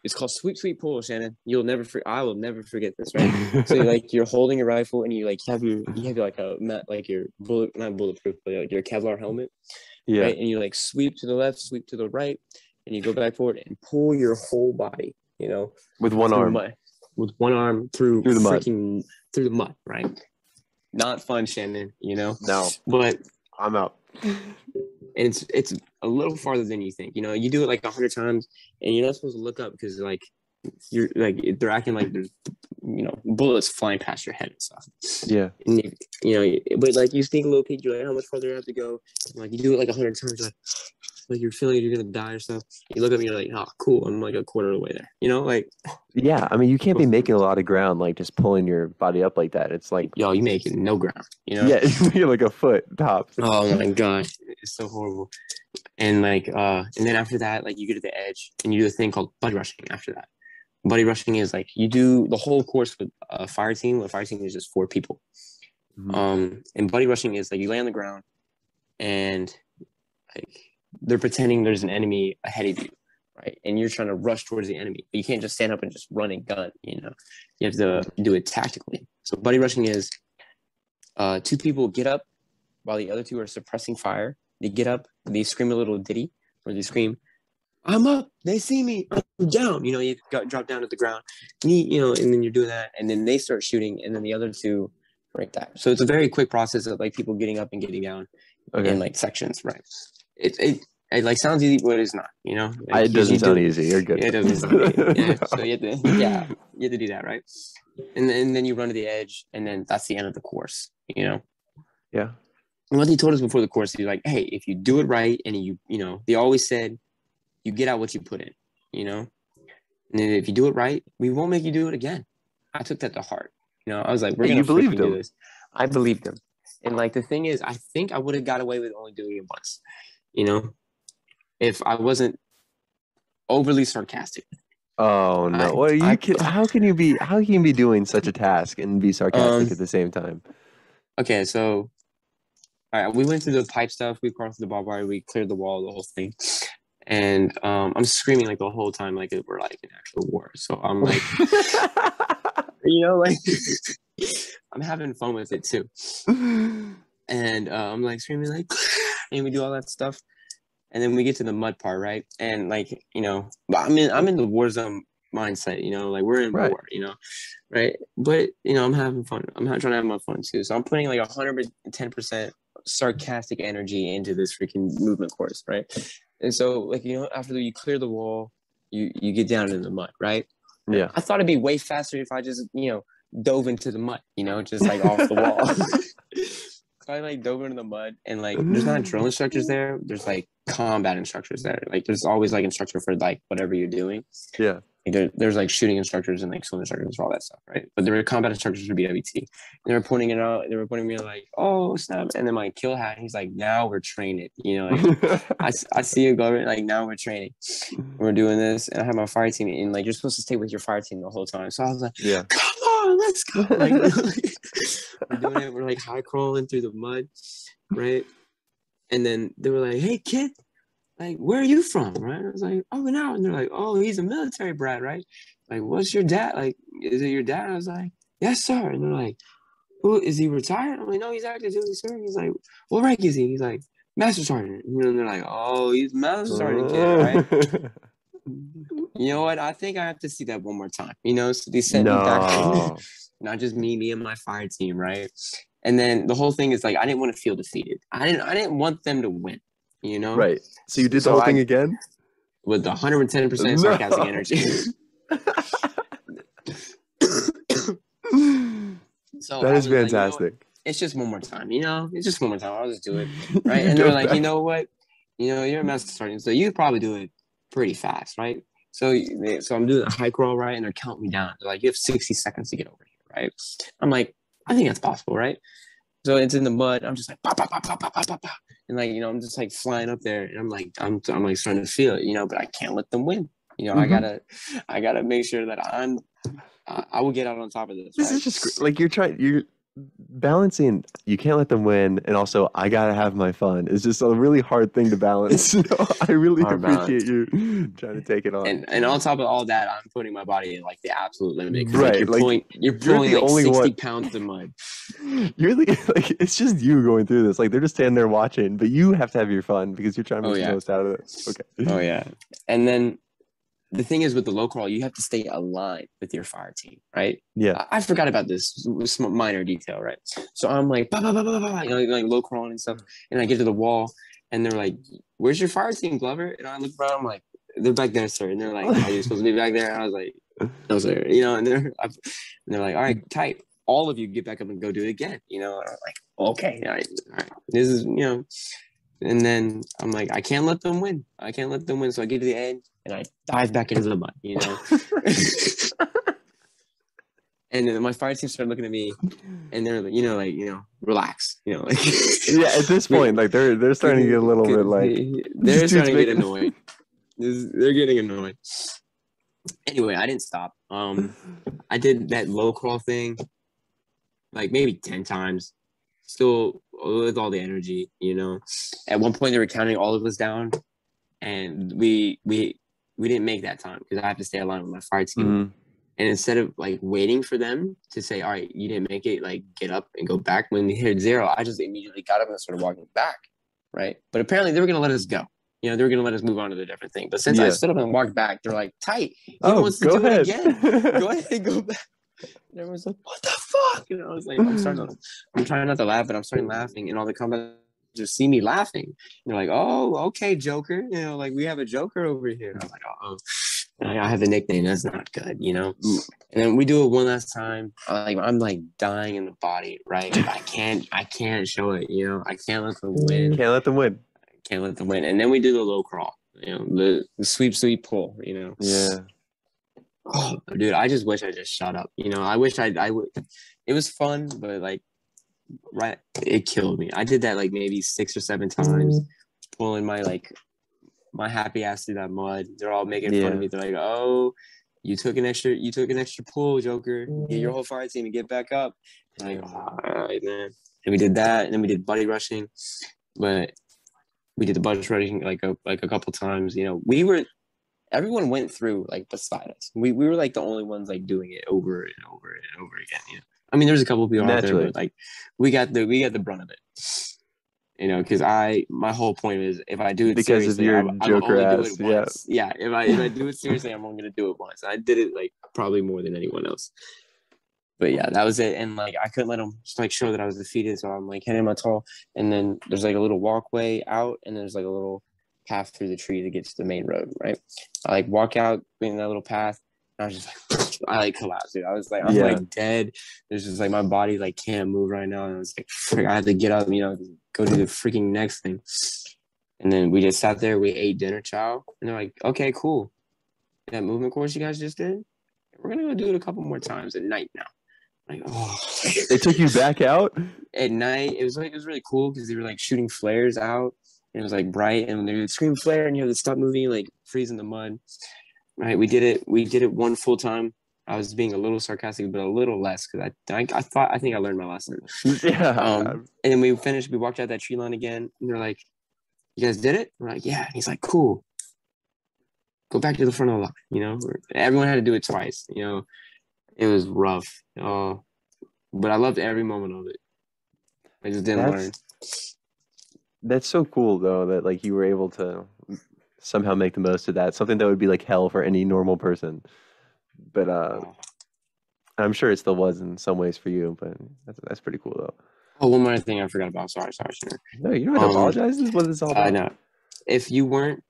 It's called sweep sweep pull, Shanon. You'll never, for- I will never forget this, right? [LAUGHS] so like you're holding your rifle and you like have your you have like a like your bullet not bulletproof but like your Kevlar helmet yeah. right and you like sweep to the left sweep to the right and you go back forward and pull your whole body you know With one arm. mud, with one arm through Through the mud. freaking through the mud right not fun Shanon you know No, but I'm out. and [LAUGHS] it's it's a little farther than you think. You know, you do it like a hundred times, and you're not supposed to look up because like you're like they're acting like there's you know bullets flying past your head and stuff. Yeah. And you, you know, but like you a little peek, you're like, how much farther you have to go? And, like you do it like a hundred times, like like you're feeling you're gonna die or stuff. You look up and you're like, oh, cool, I'm like a quarter of the way there. You know, like Yeah. I mean, you can't be making a lot of ground like just pulling your body up like that. It's like, yo, you make it no ground. You know, yeah, [LAUGHS] you're like a foot tops. Oh my gosh, it's so horrible. And like, uh, and then after that, like you get to the edge and you do a thing called buddy rushing. After that, buddy rushing is like you do the whole course with a fire team. A fire team is just four people. Mhm. Um, and buddy rushing is like you lay on the ground, and like they're pretending there's an enemy ahead of you, right? And you're trying to rush towards the enemy. But you can't just stand up and just run and gun. You know, you have to do it tactically. So buddy rushing is uh, two people get up while the other two are suppressing fire. They get up, they scream a little ditty, or they scream, "I'm up! They see me! I'm down!" You know, you got drop down to the ground, you, know, and then you're doing that, and then they start shooting, and then the other two break that. So it's a very quick process of like people getting up and getting down Okay. in like sections, right? It it, it like sounds easy, but it's not. You know, Like, it doesn't you do- sound easy. You're good. it doesn't sound easy. [LAUGHS] Yeah. So you have to, yeah, you have to do that, right? And then, and then you run to the edge, and then that's the end of the course. You know. yeah. And what he told us before the course, he's like, "Hey, if you do it right, and you, you know, they always said, you get out what you put in, you know. And if you do it right, we won't make you do it again." I took that to heart. You know, I was like, "We're Hey, gonna you do this." I believed him, and like the thing is, I think I would have got away with only doing it once, you know, if I wasn't overly sarcastic. Oh no! I- well, you I- can. How can you be? How can you be doing such a task and be sarcastic Um, at the same time? Okay, so all right, we went through the pipe stuff, we crossed the barbed wire, we cleared the wall, the whole thing. And um, I'm screaming like the whole time, like we're like in actual war. So I'm [LAUGHS] like, you know, like [LAUGHS] I'm having fun with it too. And uh, I'm like screaming like, [LAUGHS] and we do all that stuff. And then we get to the mud part, right? And like, you know, I'm in I'm in the war zone mindset, you know, like we're in Right. war, you know, right? But you know, I'm having fun. I'm trying to have my fun too. So I'm putting like 110 percent sarcastic energy into this freaking movement course, right? And so, like, you know, after you clear the wall, you you get down in the mud, right? yeah. I thought it'd be way faster if I just, you know, dove into the mud, you know, just like off the wall. [LAUGHS] [LAUGHS] so I like dove into the mud and like there's not drill mm. instructors there. There's like combat instructors there. Like there's always like instructor for like whatever you're doing. Yeah. Like, there, there's like shooting instructors and like swim instructors for all that stuff, right? But there were combat instructors for BWT. And they were pointing it out. They were pointing me like, oh snap! And then my kill hat. He's like, now we're training. You know, like, [LAUGHS] I, I see you go like now we're training. We're doing this, and I have my fire team, and like you're supposed to stay with your fire team the whole time. So I was like, yeah. come on, let's go. Like, [LAUGHS] [LAUGHS] we're doing it. We're like high crawling through the mud, right? And then they were like, hey kid, like where are you from, right? I was like, oh, no. And they're like, oh, he's a military brat, right? Like, what's your dad? Like, is it your dad? I was like, yes, sir. And they're like, who is he retired? I'm like, no, he's active duty, sir. He's like, what rank is he? He's like, master sergeant. You know, and they're like, oh, he's master sergeant kid, oh. right? [LAUGHS] You know what? I think I have to see that one more time. You know, so they sent me back, no. [LAUGHS] not just me, me and my fire team, right? And then the whole thing is like I didn't want to feel defeated. I didn't I didn't want them to win. You know, Right. So you did the whole I- thing again? with 110 percent No. sarcastic energy. [LAUGHS] so that is was like, you know fantastic. it's just one more time. You know, it's just one more time. I'll just do it. [LAUGHS] Right? And they're like, back. you know what? You know, you're a master sergeant, so you probably do it pretty fast, right? So, so I'm doing a high crawl, right? And they're counting me down. They're like, you have 60 seconds to get over here, right? I'm like, I think that's possible, right? So it's in the mud. I'm just like, pop, pop, pop, pop, pop, pop, pop, pop. And like, you know, I'm just like flying up there, and I'm like, I'm, I'm like starting to feel it, you know, but I can't let them win. You know, I Mhm. gotta, I gotta make sure that I'm, I, I will get out on top of this. This right? is just like you're trying you're balancing you can't let them win and also I gotta have my fun. It's just a really hard thing to balance. [LAUGHS] So I really Hard appreciate you trying to take it on. and and on top of all that, I'm putting my body at like the absolute limit Right, Like, you're like, pulling, you're you're pulling the like only 60 pounds of mud. [LAUGHS] You're the [LAUGHS] like it's just you going through this. Like they're just standing there watching, but you have to have your fun because you're trying to Oh, make the most out of it. Okay. Oh yeah. And then the thing is with the low crawl, you have to stay aligned with your fire team, right? Yeah. I, I forgot about this minor detail, right? So I'm like, bah, bah, bah, bah, bah, you know, like low crawling and stuff, and I get to the wall, and they're like, "Where's your fire team, Glover?" And I look around, I'm like, "They're back there, sir." And they're like, "Are you supposed to be back there?" And I was like, "No, sir." You know, and they're [LAUGHS] and they're like, "All right, mm. tight." All of you get back up and go do it again. You know, and I'm like, "Okay, all right, all right." This is you know. And then I'm like, I can't let them win. I can't let them win. So I get to the end and I dive back into the mud, you know. [LAUGHS] [LAUGHS] and then my fire team started looking at me and they're like, you know, like, you know, relax, you know, like [LAUGHS] Yeah, at this point, like they're they're starting to get a little bit like they're starting to get annoyed. This- They're getting annoyed. Anyway, I didn't stop. Um, I did that low crawl thing like maybe 10 times, still with all the energy, you know. At one point, they were counting all of us down, and we we we didn't make that time because I have to stay aligned with my fire team. Mhm. And instead of like waiting for them to say, "All right, you didn't make it," like get up and go back. When they hit zero, I just immediately got up and started walking back. Right, but apparently they were gonna let us go. You know, they were gonna let us move on to the different thing. But since I stood up and walked back, they're like, "Tight, he Oh, wants to go do ahead. it again." go [LAUGHS] ahead and go back. And everyone's like, what the fuck? You know, I was like, I'm starting to, I'm trying not to laugh, but I'm starting laughing. And all the comments just see me laughing. And they're like, oh, okay, Joker. You know, like we have a Joker over here. And I'm like, oh, I I have a nickname. That's not good, you know? And then we do it one last time. Like I'm like dying in the body, right? I can't, I can't show it, you know? I can't let them win. Mm. Can't let them win. Can't let them win. And then we do the low crawl, you know, the, the sweep, sweep, pull, you know? Yeah. Oh, dude, I just wish I just shut up. You know, I wish I I would. It was fun, but like, right, it killed me. I did that like maybe six or seven times, mm-hmm. pulling my like my happy ass through that mud. They're all making fun of me. They're like, "Oh, you took an extra, you took an extra pull, Joker. Get your mm-hmm. whole fire team and get back up." I'm like, all right, man. And we did that, and then we did buddy rushing, but we did the buddy rushing like a like a couple times. You know, we were everyone went through like beside us. We we were like the only ones like doing it over and over and over again. You know, I mean, there's a couple people out there, but like we got the we got the brunt of it. You know, because I my whole point is if I do it Because of seriously, your I, I will Joker do ass, it yeah. once. Yeah, if I if I do it seriously, I'm only gonna do it once. I did it like probably more than anyone else. But yeah, that was it. And like I couldn't let them just like show that I was defeated, so I'm like hitting my tall, and then there's like a little walkway out, and there's like a little path through the tree to get to the main road, right? I like walk out in that little path. And I was just like, [LAUGHS] I like collapsed, dude. I was like, I'm Yeah. like dead. There's just like my body like can't move right now. And I was like, frick, I had to get up, you know, go do the freaking next thing. And then we just sat there, we ate dinner chow, and they're like, okay, cool. That movement course you guys just did, we're gonna go do it a couple more times at night now. Like, oh, They took you back out. [LAUGHS] at night. It was like it was really cool because they were like shooting flares out. And it was like bright, and they would scream flare, and you have to stop moving, like freeze in the mud. Right, we did it. We did it one full time. I was being a little sarcastic, but a little less because I, I, I thought I think I learned my lesson. [LAUGHS] Yeah. Um, and then we finished. We walked out that tree line again, and they're like, "You guys did it?" We're like, "Yeah." And he's like, "Cool." Go back to the front of the line. You know, everyone had to do it twice. You know, it was rough. Uh, but I loved every moment of it. I just didn't That's- learn. That's so cool though that like you were able to somehow make the most of that. Something that would be like hell for any normal person. But uh I'm sure it still was in some ways for you, but that's that's pretty cool though. Oh, one more thing I forgot about. Sorry, sorry, sure. No, you don't have to Um, apologize. This is what it's all about. I know. If you weren't,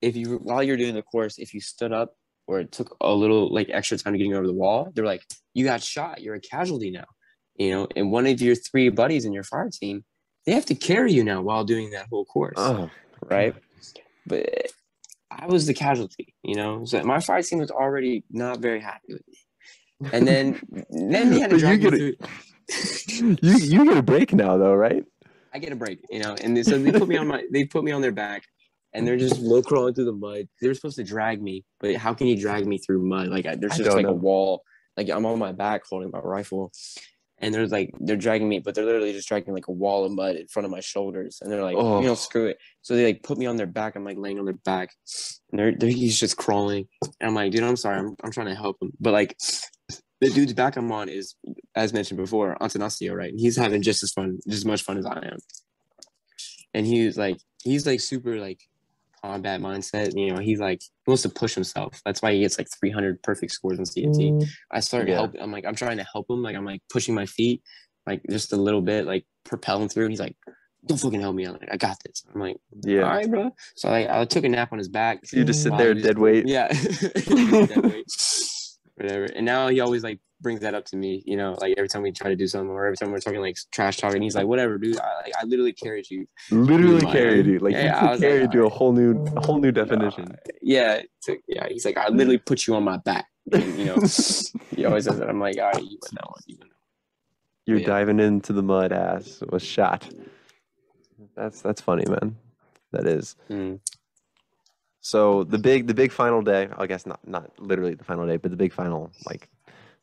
if you while you're doing the course, if you stood up or it took a little like extra time to getting over the wall, they're like, "You got shot. You're a casualty now." You know, and one of your three buddies in your fire team, they have to carry you now while doing that whole course, Oh, right? But I was the casualty. You know, so my fire team was already not very happy with me, and then [LAUGHS] then they had to But you drag me get through. [LAUGHS] you you get a break now though, right? I get a break, you know. And they, so they put me on my, [LAUGHS] they put me on their back, and they're just low crawling through the mud. They were supposed to drag me, but how can you drag me through mud? Like I, there's I just like know. a wall. Like I'm on my back holding my rifle, and they're like they're dragging me, but they're literally just dragging like a wall of mud in front of my shoulders, and they're like, Oh. you know, screw it. So they like put me on their back. I'm like laying on their back, and they're, they're he's just crawling, and I'm like, dude, I'm sorry, I'm, I'm trying to help him, but like. The dude's back I'm on is, as mentioned before, Antanasio, right? He's having just as fun, just as much fun as I am and he's like he's like super like combat mindset you know he's like he wants to push himself that's why he gets like 300 perfect scores in cnt mm-hmm. i started Yeah. helping i'm like i'm trying to help him like i'm like pushing my feet like just a little bit like propelling through and he's like don't fucking help me i'm like i got this i'm like Yeah. all right bro so like i took a nap on his back You just sit there dead weight. yeah [LAUGHS] Dead weight. [LAUGHS] whatever and now he always like brings that up to me you know like every time we try to do something or every time we're talking like trash talking he's like whatever dude i like i literally carried you Literally carried you. Like Yeah, you was like, carried to a whole new a whole new definition. yeah, to, yeah. He's like, I literally put you on my back. And, you know, [LAUGHS] he always says that. I'm like, all right, you win that one. You win that You're yeah. diving into the mud ass was shot. That's that's funny, man. That is. Mm. So the big the big final day, I guess not not literally the final day, but the big final like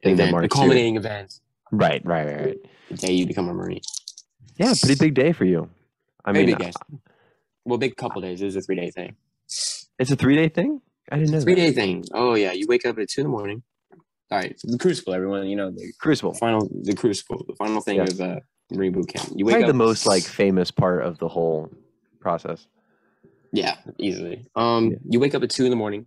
thing And that then the marks you. culminating event, Right, right, right, right. the day you become a Marine. Yeah, pretty big day for you. I Very mean, big day. Well, big couple days. It was a three day thing. it's a three day thing. I didn't know Three that. day thing. Oh yeah, you wake up at two in the morning. All right, the crucible. Everyone, you know the Crucible. final, the crucible, the final thing Yeah. of uh, Marine boot camp. You wake Probably up the most like famous part of the whole process. Yeah, easily. Um, Yeah. you wake up at two in the morning,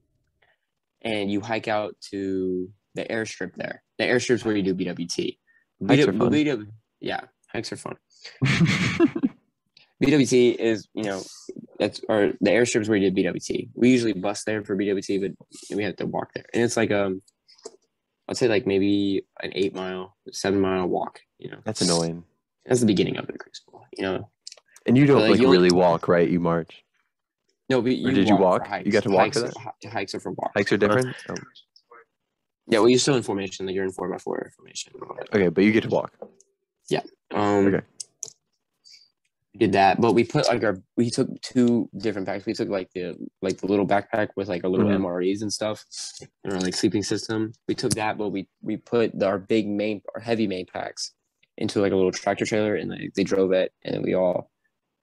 and you hike out to the airstrip there. The airstrip's where you do BWT. Hikes are fun. BW yeah, hikes are fun. [LAUGHS] BWT is, you know, that's or the airstrip's where you did BWT. We usually bus there for BWT, but we have to walk there, and it's like um, I'd say like maybe an eight mile, seven mile walk. You know, That's annoying. That's the beginning of the crucible. You know, And you don't Like, like really walk, right? You march. No, but you did you walk? You got to walk hikes for are- that? hikes are for walks. Hikes are different. Oh, Yeah, well, you're still in formation. Like you're in four by four formation. okay, but you get to walk. Yeah. Um, Okay. we did that, but we put like our we took two different packs. We took like the like the little backpack with like a little Mhm. MREs and stuff, and our like sleeping system. We took that, but we we put the, our big main our heavy main packs into like a little tractor trailer, and like, they drove it, and we all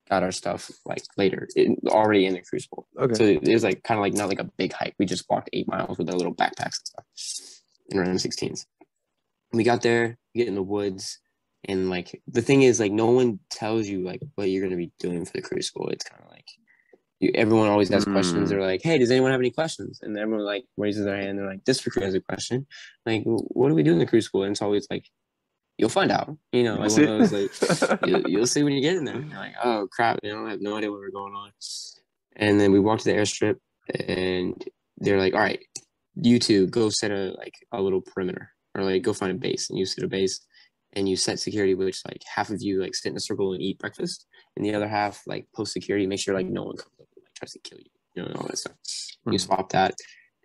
got our stuff like later, it, already in the crucible. Okay. So it was like kind of like not like a big hike. We just walked eight miles with our little backpacks and stuff in our M16s. We got there, we get in the woods, and like the thing is, like no one tells you like what you're gonna be doing for the crucible. It's kind of like you, everyone always has questions. Mm. They're like, "Hey, does anyone have any questions?" And everyone like raises their hand. They're like, "This recruit has a question." Like, what do we do in the crucible? And it's always like, "You'll find out." You know, like one of those like you, [LAUGHS] you'll see when you get in there. You're like, oh crap, you know, I have no idea what we're going on. And then we walk to the airstrip, and they're like, all right, you two go set a like a little perimeter, or like go find a base, and you set a base, and you set security, which like half of you like sit in a circle and eat breakfast, and the other half like post security, make sure like no one comes up and like tries to kill you, you know, and all that stuff. You Mhm. swap that,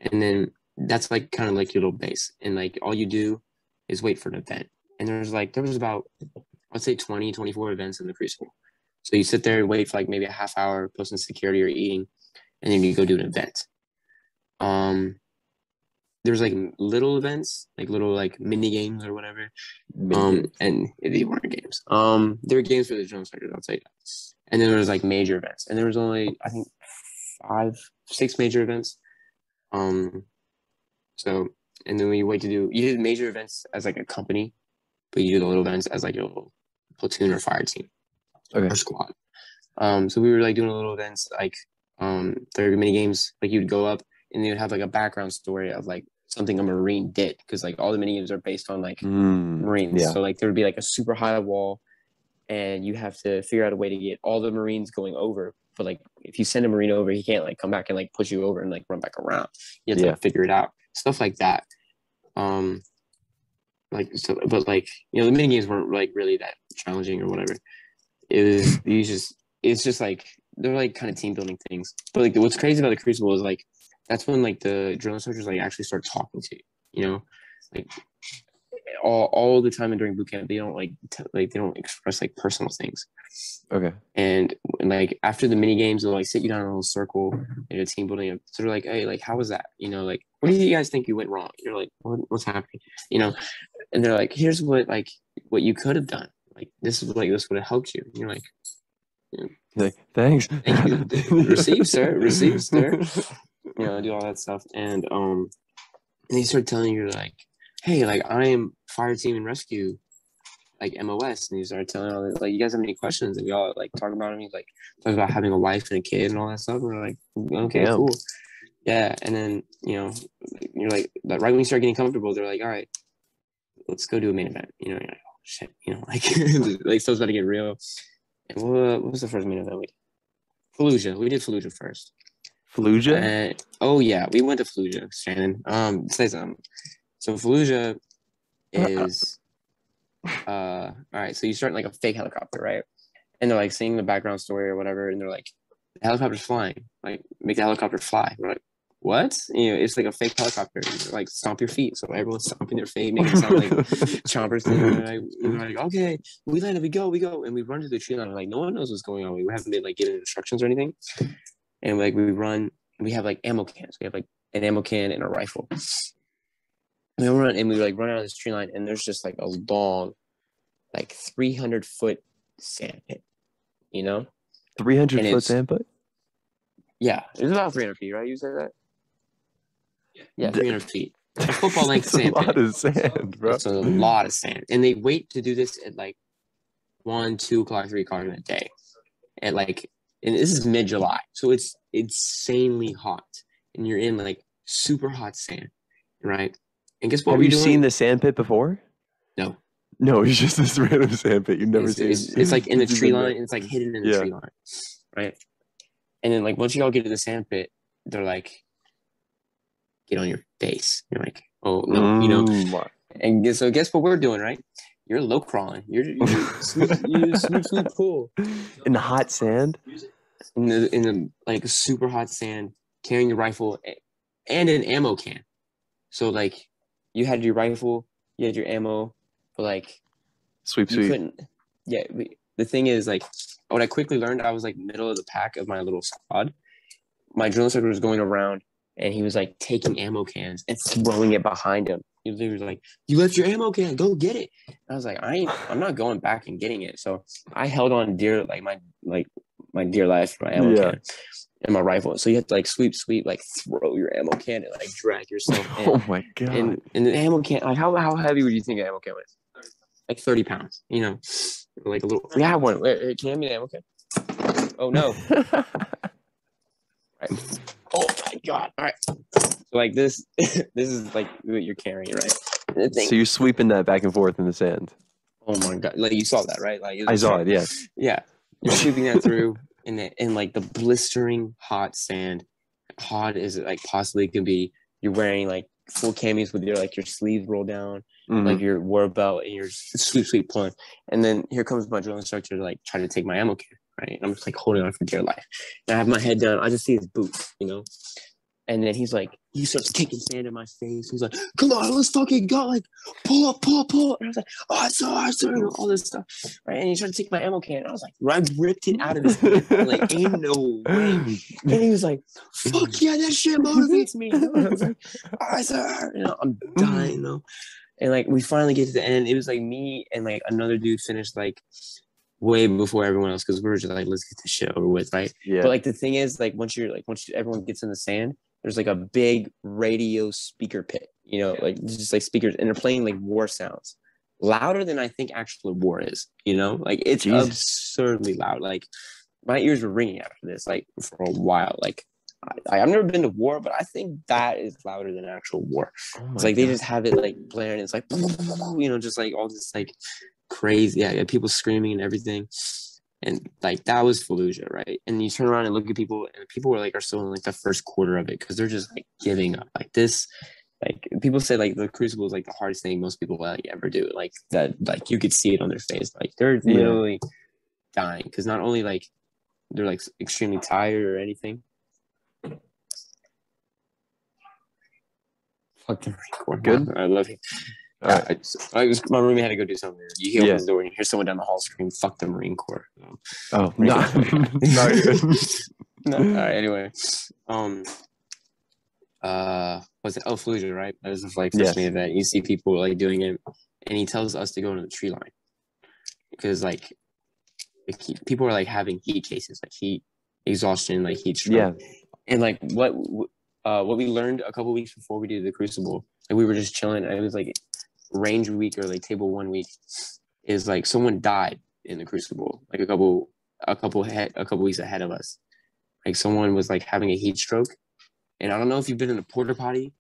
and then that's like kind of like your little base, and like all you do is wait for an event. And there's like there was about I'd say 20, 24 events in the crucible. So you sit there and wait for like maybe a half hour, posting security or eating, and then you go do an event. Um, there's like little events, like little like mini games or whatever. Um, and they weren't games. Um, there were games for the drum sectors, I'll tell you that. And then there was like major events, and there was only I think five, six major events. Um, so and then you wait to do, you did major events as like a company, but you do the little events as like a little platoon or fire team Okay. or squad. Um, so we were like doing little events like um, there were mini games. Like you would go up and they would have like a background story of like something a marine did because like all the mini games are based on like Mm, Marines. yeah. So like there would be like a super high wall, and you have to figure out a way to get all the Marines going over. But like, if you send a Marine over, he can't like come back and like push you over and like run back around. You have to Yeah. like, figure it out, stuff like that. Um, like so, but like you know, the mini games weren't like really that challenging or whatever. It was you just it's just like they're like kind of team building things. But like what's crazy about the Crucible is like that's when like the drill instructors like actually start talking to you. You know, like all all the time and during boot camp they don't like t- like they don't express like personal things. Okay. And, and like after the mini games, they'll like sit you down in a little circle in a team building. So they're like, hey, like how was that? You know, like what do you guys think you went wrong? You're like, what, what's happening? You know, and they're like, here's what like what you could have done. Like this is like this would have helped you. And you're like, Like, thanks. Thank you. [LAUGHS] Receive, sir. Receive, sir. [LAUGHS] you know, do all that stuff. And um and they start telling you like, hey, like I am fire team and rescue, like MOS. And he started telling all this, like, you guys have any questions? And we all like talk about him. He's like talking about having a wife and a kid and all that stuff. And we're like, okay, Yeah. cool. Yeah. And then, you know, you're like like, right when you start getting comfortable, they're like, all right, let's go do a main event. You know, you're like, oh shit, you know, like [LAUGHS] [LAUGHS] like stuff's about to get real. And what, what was the first main event we did? Fallujah. We did Fallujah first. Fallujah? And oh yeah, we went to Fallujah, Shanon. Um, say something. So Fallujah is uh all right. So you start in like a fake helicopter, right? And they're like seeing the background story or whatever, and they're like, the helicopter's flying. Like make the helicopter fly. We're like, what? You know, it's like a fake helicopter. Like stomp your feet. So everyone's stomping their feet, making it sound like [LAUGHS] chompers. And we're like, like, okay, we landed, we go, we go, and we run to the tree line. Like no one knows what's going on. We haven't been like given instructions or anything. And like we run, we have like ammo cans. We have like an ammo can and a rifle. And we run and we like run out of this tree line, and there's just like a long, like 300 foot sand pit. You know? 300 And foot sand pit? Yeah, it's about 300 feet, right? You said that? Yeah, D- 300 feet. [LAUGHS] A football length That's a sand lot pit. of sand, bro. It's a lot of sand. And they wait to do this at like one, two o'clock, three o'clock in the day. At like, and this is mid July. So it's insanely hot. And you're in like super hot sand, right? And guess what Have you doing? seen the sand pit before? No. No, [LAUGHS] it's just this random sand pit. You've never it's, seen. it's, it's like in the [LAUGHS] tree line. It's like hidden in the Yeah. tree line, right? And then like once you all get to the sand pit, they're like, get on your face. You're like, oh no, you know. Mm, And so guess what we're doing, right? You're low crawling. You're, you're sweet, you're sweet, sweet [LAUGHS] cool. In the hot sand? In the in the like super hot sand, carrying your rifle and an ammo can. So like, you had your rifle, you had your ammo, but like Sweep, sweep. couldn't. Yeah, we, the thing is like, what I quickly learned, I was like middle of the pack of my little squad. My drill instructor was going around, and he was like taking ammo cans and throwing it behind him. He was, he was like, "You left your ammo can, go get it." I was like, "I ain't, I'm not going back and getting it." So I held on dear, like my like my dear life, for my ammo Yeah. can and my rifle. So you have to like sweep, sweep, like throw your ammo can and like drag yourself [LAUGHS] in. Oh my god. and and the ammo can like how how heavy would you think an ammo can was? Like thirty pounds, you know, like a little. We have one. Can hand me the ammo can? Oh no! [LAUGHS] Right. Oh my god! All right. So like this, [LAUGHS] this is like what you're carrying, right? So you're sweeping that back and forth in the sand. oh my god! Like you saw that, right? Like I saw it, yeah. [LAUGHS] Yeah, you're sweeping that through, [LAUGHS] and the, in like the blistering hot sand, hot as it like possibly can be. You're wearing like full camis with your like your sleeves rolled down, Mhm. like your war belt and your sweet sweet pulling. And then here comes my drill instructor to like try to take my ammo can, right? I'm just like holding on for dear life. And I have my head down. I just see his boots, you know. And then he's like, he starts kicking sand in my face. He's like, "Come on, let's fucking go! Like, pull up, pull up, pull up!" And I was like, "Oh, it's so hard, sir," and all this stuff, right? And he tried to take my ammo can. I was like, I ripped it out of his hand. Like, ain't no way. And he was like, "Fuck yeah, that shit motivates me." And I was like, "All right, sir." You know, I'm dying, know. And like, we finally get to the end. It was like me and like another dude finished like way before everyone else because we were just like, "Let's get this shit over with," right? yeah. But like the thing is, like once you're like once everyone gets in the sand, there's like a big radio speaker pit, you know, like just like speakers, and they're playing like war sounds, louder than I think actual war is. You know, like it's Jesus. absurdly loud. Like my ears were ringing after this, like for a while. Like I, I've never been to war, but I think that is louder than actual war. Oh It's like they just have it like blaring. It's like [LAUGHS] you know, just like all this like crazy. Yeah, yeah, people screaming and everything. And like that was Fallujah, right? And you turn around and look at people, and people were like are still in like the first quarter of it because they're just like giving up. Like this, like people say like the crucible is like the hardest thing most people like ever do. Like that, like you could see it on their face. Like they're Yeah. literally dying because not only like they're like extremely tired or anything. Fuck the Corps. Good? I love you. Yeah, right. I, I was, my roommate had to go do something. You hear Yeah. his door and you hear someone down the hall scream, "Fuck the Marine Corps." Um, Oh, no. [LAUGHS] [LAUGHS] [LAUGHS] no, all right. Anyway, um, uh, was it El Fallujah, right? That was the like first Yes. main event. You see people like doing it, and he tells us to go into the tree line because like, he, people are like having heat cases, like heat exhaustion, like heat stroke. Yeah. And like what uh what we learned a couple weeks before we did the crucible, like we were just chilling. and It was like range week or like table one week is like someone died in the crucible, like a couple a couple head a couple weeks ahead of us. Like someone was like having a heat stroke. And I don't know if you've been in a porta potty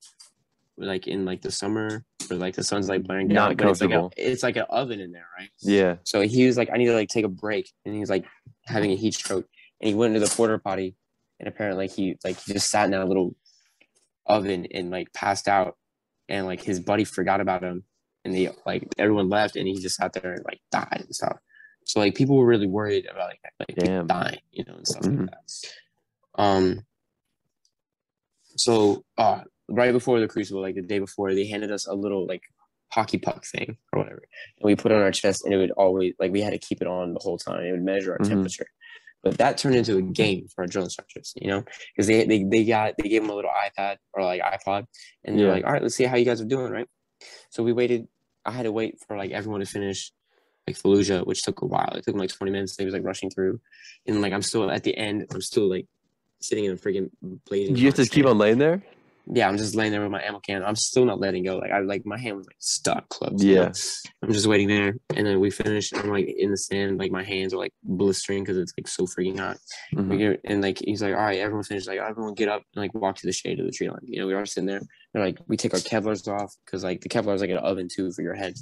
like in like the summer or like the sun's like blaring down. Not but it's like a, it's like an oven in there, right? Yeah. So he was like, I need to like take a break, and he's like having a heat stroke, and he went into the porta potty, and apparently he like he just sat in that little oven and like passed out, and like his buddy forgot about him, and they like everyone left, and he just sat there and like died and stuff. So like people were really worried about like like dying, you know, and stuff Mhm. like that. Um. So uh right before the crucible, like the day before, they handed us a little like hockey puck thing or whatever and we put it on our chest and it would always like we had to keep it on the whole time it would measure our Mhm. temperature but that turned into a game for our drill instructors you know because they, they they got they gave them a little iPad or like iPod and they're Yeah. like all right let's see how you guys are doing right so we waited i had to wait for like everyone to finish like Fallujah, which took a while. It took them like 20 minutes. They was like rushing through. And like I'm still at the end, I'm still like sitting in a freaking blazing. You have to keep on laying there? Yeah, I'm just laying there with my ammo can. I'm still not letting go. Like I like my hand was like stuck close. you know? Yeah. I'm just waiting there, and then we finish. I'm like in the sand, like my hands are like blistering because it's like so freaking hot. Mhm. get, and like he's like, all right, everyone finish. Like everyone get up and like walk to the shade of the tree line. You know, we are sitting there. They're like, we take our Kevlars off because like the Kevlar is like an oven too for your head.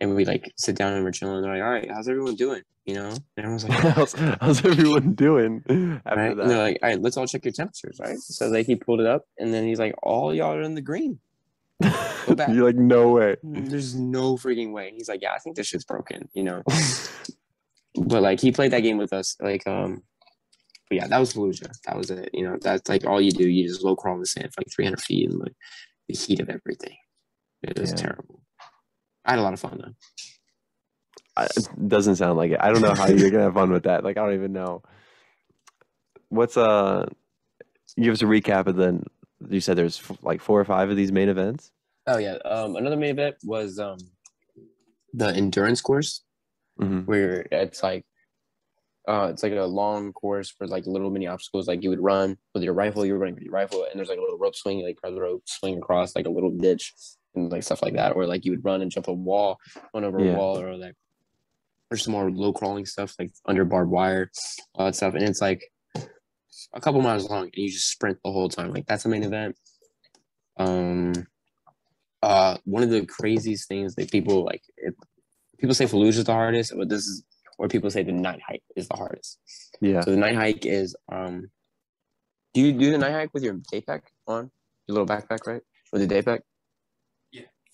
And we like sit down and we're chilling. They're like, all right, how's everyone doing? You know, and everyone's like, [LAUGHS] how's, how's everyone doing after right? that? And they're like, all right, let's all check your temperatures, right? So like he pulled it up, and then he's like, all y'all are in the green. [LAUGHS] You're like, no way. There's no freaking way. And he's like, yeah, I think this shit's broken, you know. [LAUGHS] but like he played that game with us, like um. But yeah, that was Fallujah. That was it. You know, that's like all you do. You just low crawl in the sand for like 300 feet and like the heat of everything. It was Yeah. terrible. I had a lot of fun though. I, it doesn't sound like it. I don't know how you're gonna have fun with that. Like, I don't even know. What's uh? Give us a recap of then. You said there's f- like four or five of these main events. Oh yeah. Um, another main event was um, the endurance course. hmm where it's like uh it's like a long course for like little mini obstacles like you would run with your rifle you were running with your rifle and there's like a little rope swing you, like grab the rope swing across like a little ditch and like stuff like that or like you would run and jump a wall run over Yeah. a wall or like there's some more low crawling stuff like under barbed wire all that stuff and it's like a couple miles long and you just sprint the whole time like that's the main event um uh one of the craziest things that people like it, people say Fallujah is the hardest, but this is or people say the night hike is the hardest. Yeah. So the night hike is um do you do the night hike with your day pack on? Your little backpack, right? With the day pack?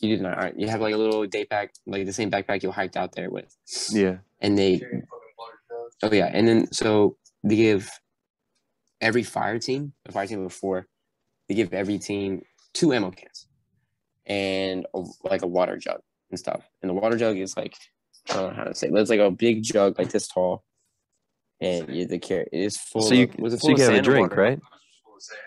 Yeah. You do the night all uh, right. You have like a little day pack, like the same backpack you hiked out there with. Yeah. And they oh yeah, and then so they give every fire team, the fire team before, they give every team two ammo cans and a, like a water jug and stuff. And the water jug is like I don't know how to say, it, but it's like a big jug like this tall, and you the carry it is full. So you of, was it so full you of can have a drink, water? right?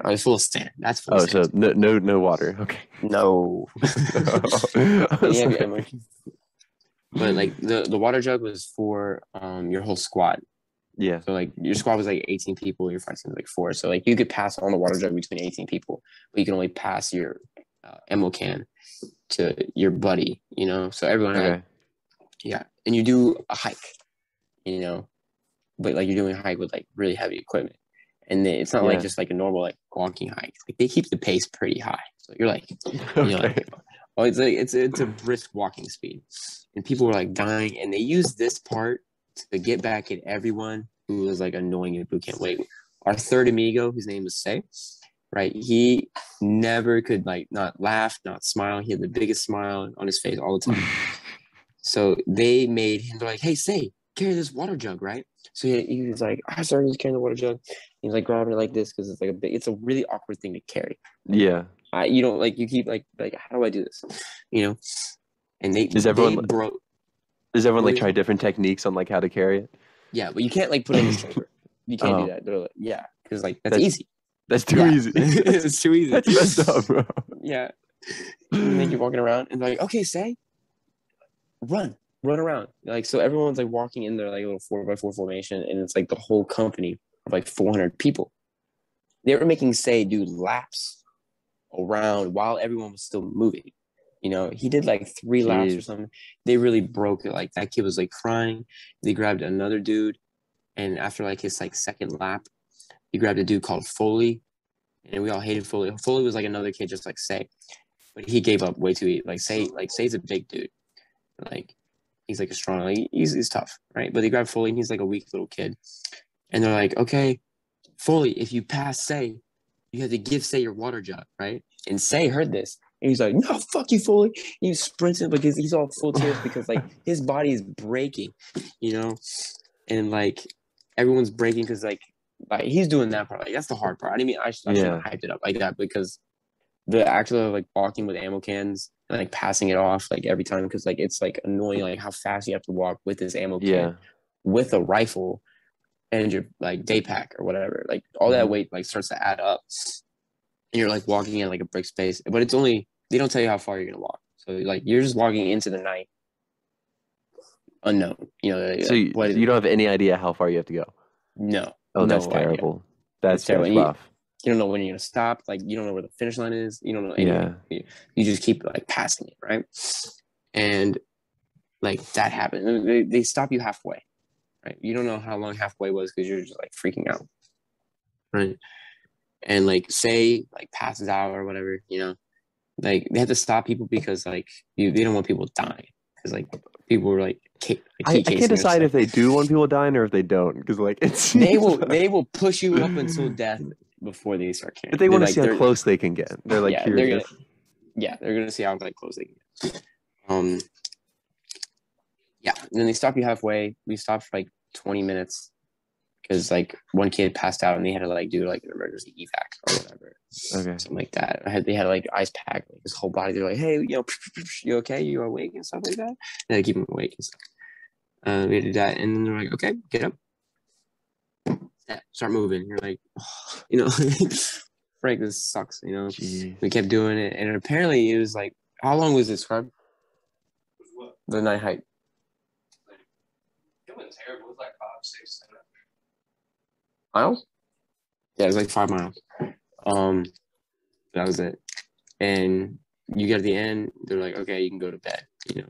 Oh, it's full of sand. That's full Oh, of so no no no water. Okay. no. I [LAUGHS] But yeah, like- but like the the water jug was for um your whole squad. yeah. So like your squad was like 18 people, your fire team was like four. So like you could pass on the water jug between 18 people, but you can only pass your uh, ammo can to your buddy, you know. So everyone had Okay. yeah, and you do a hike, you know, but like you're doing a hike with like really heavy equipment, and then it's not Yeah. like just like a normal like walking hike. Like they keep the pace pretty high, so you're like [LAUGHS] you're like Oh, it's like it's it's a brisk walking speed, and people were like dying, and they used this part to get back at everyone who was like annoying in can't Wait, our third amigo, his name was Say, right? He never could like not laugh, not smile. He had the biggest smile on his face all the time. [LAUGHS] so they made him like, "Hey, Say, carry this water jug, right?" So he, he was like, ah, "I started carrying the water jug." He's like grabbing it like this because it's like a big. It's a really awkward thing to carry. Yeah. I, you don't like you keep like like how do I do this? You know, and they Does everyone- they broke. Does everyone like try different techniques on like how to carry it? Yeah, but you can't like put it in the [LAUGHS] shoulder. You can't Oh. do that. They're like, yeah, because like that's, That's- easy. That's too Yeah. easy. [LAUGHS] it's too easy. That's messed up, bro. [LAUGHS] Yeah. And then you're walking around and they're like, okay, say, run, run around. Like, so everyone's like walking in their like little four by four formation, and it's like the whole company of like 400 people. They were making say do laps around while everyone was still moving. You know, he did like three laps or something. They really broke it. Like that kid was like crying. They grabbed another dude, and after like his like second lap, he grabbed a dude called Foley, and we all hated Foley. Foley was like another kid, just like Say, but he gave up way too easy. Like Say, like Say's a big dude, like he's like a strong, like he's he's tough, right? But they grabbed Foley, and he's like a weak little kid, and they're like, okay, Foley, if you pass Say, you have to give Say your water jug, right? And Say heard this, and he's like, no, fuck you, Foley. He sprints in because he's all full tears [LAUGHS] because like his body is breaking, you know, and like everyone's breaking because like like he's doing that part. Like that's the hard part. I didn't mean I, I Yeah. have hyped it up like that because the actual like walking with ammo cans and like passing it off like every time because like it's like annoying like how fast you have to walk with this ammo can Yeah. with a rifle and your like day pack or whatever. Like all that Mhm. weight like starts to add up. And you're like walking in like a brick space. But it's only they don't tell you how far you're gonna walk. So like you're just walking into the night unknown. You know, So you, you don't have any idea how far you have to go. no. Oh, that's No idea. terrible. That's, terrible. that's You- rough. You don't know when you're gonna stop, like you don't know where the finish line is, you don't know anything. You, you just keep like passing it, right? And like that happened. They, they stop you halfway, right? You don't know how long halfway was because you're just like freaking out, right? And like say like passes out or whatever, you know, like they have to stop people because like you they don't want people dying because like people were like, like, I, I can't decide if they do want people dying or if they don't because like it's they will they will push you up until death before they start caring. but they want to like- see how close they can get. They're like Yeah, they're curious. yeah, they're gonna see how like close they can get. Um, yeah, and then they stop you halfway. We stopped for like twenty minutes because like one kid passed out and they had to like do like an emergency evac or whatever, Okay. something like that. I had they had like ice pack like his whole body. They're like, hey, you know, you okay? You awake and stuff like that. And they keep him awake and stuff. Uh, we had to do that, and then they're like, okay, get up, Yeah, start moving. You're like, you know, [LAUGHS] Frank, this sucks. You know, Jeez. we kept doing it, and apparently it was like, how long was this, Scrub? The night hike. It was terrible. It was like five, six, seven. miles? Yeah, it was like five miles. Um, that was it. And you get to the end, they're like, okay, you can go to bed. You know,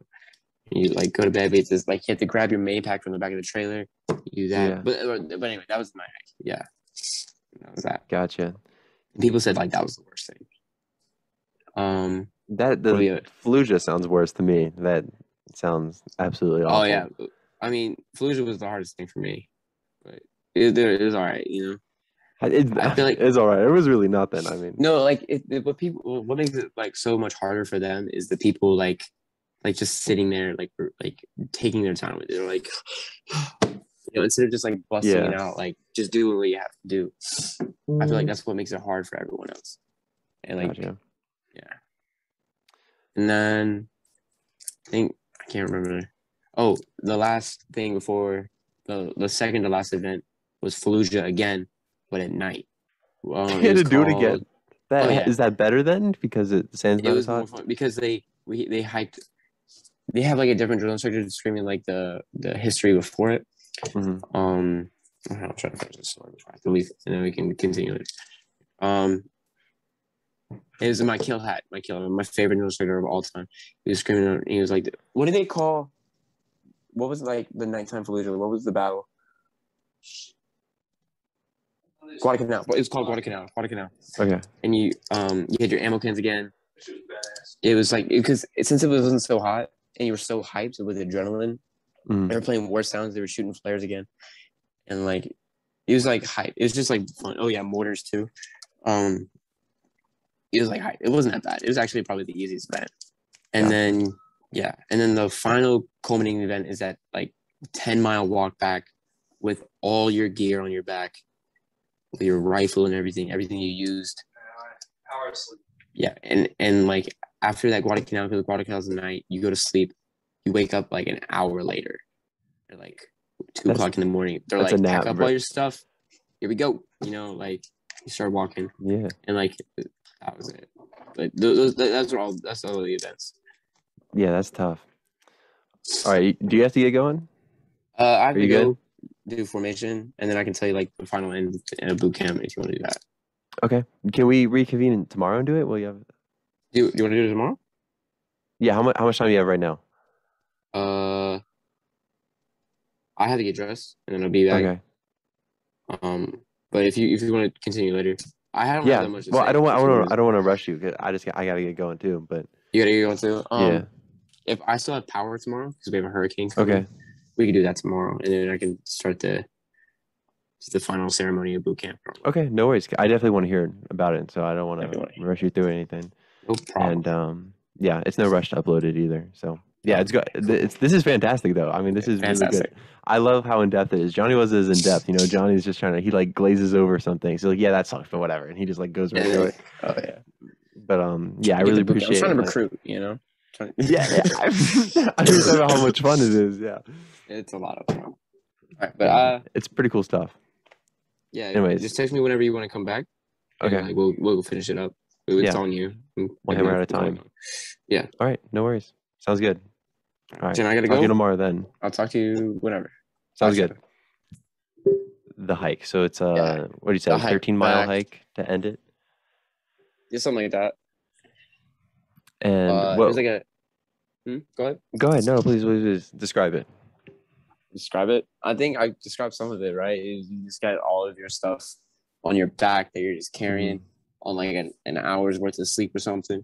And you like go to bed. But it's just like you have to grab your main pack from the back of the trailer. You do that. Yeah. But but anyway, that was my. Yeah, that was that. Gotcha. People said like that was the worst thing. Um. That the you- Fallujah sounds worse to me. That sounds absolutely awful. Oh yeah. I mean, Fallujah was the hardest thing for me, but it, it was all right. You know. I, it, I feel like- [LAUGHS] it's all right. It was really not then. I mean, No, like it, it- what people what makes it like so much harder for them is the people like like just sitting there like like taking their time with it. They're like you know, instead of just like busting it out, like just do what you have to do. I feel like that's what makes it hard for everyone else. And like Gotcha. yeah. And then I think I can't remember. Oh, the last thing before the the second to last event was Fallujah again, but at night. [LAUGHS] Um, had to do it again. called- That Oh, is that better then because it sands it was as more hot? fun because they we they hiked they have like a different drill instructor screaming like the the history before it Mhm. um i'm trying to finish this story before i have to leave and then we can continue it um it was my kill hat my kill my favorite drill instructor of all time he was screaming he was like what do they call what was like the nighttime fallujah what was the battle Guadalcanal. It was called Guadalcanal. Guadalcanal. Okay. And you um you had your ammo cans again. She was badass. it was like because since it wasn't so hot and you were so hyped with adrenaline, Mhm. they were playing war sounds. They were shooting flares again, and like it was like hype. It was just like fun. Oh yeah, mortars too. Um, it was like hype. It wasn't that bad. It was actually probably the easiest event. And Yeah. then yeah, and then the final culminating event is that like ten mile walk back with all your gear on your back, with your rifle and everything, everything you used. Yeah, and and like after that Guadalcanal, because Guadalcanal's the night, you go to sleep. You wake up like an hour later, or like two That's- o'clock in the morning. They're like, nap, pack up bro. all your stuff. Here we go. You know, like you start walking, Yeah. and like that was it. But those, those that's all. That's all the events. Yeah, that's tough. All right, do you have to get going? Uh, I have Are to you go do formation, and then I can tell you like the final end in a boot camp if you want to do that. Okay. Can we reconvene tomorrow and do it? Will you have? Do, do you want to do it tomorrow? Yeah. How much? How much time do you have right now? Uh, I have to get dressed, and then I'll be back. Okay. Um, but if you if you want to continue later, I don't have Yeah. that much. To Well, say. I don't want. I If you don't. I don't want to rush you. 'cause I just. I gotta get going too. But You gotta get going too. Um, yeah. If I still have power tomorrow because we have a hurricane coming, Okay. we could do that tomorrow, and then I can start the the final ceremony of boot camp. Okay. No worries. I definitely want to hear about it, so I don't want to wanna rush you through anything. No problem. And um, yeah, it's no rush to upload it either. So yeah, it's good. It's this is fantastic though. I mean, this is really Fantastic. good. I love how in depth it is. Johnny was is in depth. You know, Johnny's just trying to. He like glazes over something. So like, yeah, that sucks, but whatever. And he just like goes right through it. [LAUGHS] Oh yeah. But um, yeah, I really appreciate. I'm trying to it. recruit. You know. Yeah, yeah. [LAUGHS] I understand how much fun it is. Yeah, it's a lot of fun. All right, but uh, it's pretty cool stuff. yeah. Anyways. just text me whenever you want to come back. and, Okay. like, we'll we'll finish it up. It's Yeah. on you. We'll hammer out a time. you. All right, no worries. Sounds good. All right, Jen, I gotta talk to you go. tomorrow then. I'll talk to you whenever. Sounds Bye, good. The hike. So it's uh, Yeah. what do you say? The a Thirteen mile back. hike to end it. Just something like that. And uh, what, it was like a. Hmm? Go ahead. go ahead. No, please, please, please describe it. Describe it. I think I described some of it right. You just got all of your stuff on your back that you're just carrying Mm-hmm. on like an, an hour's worth of sleep or something.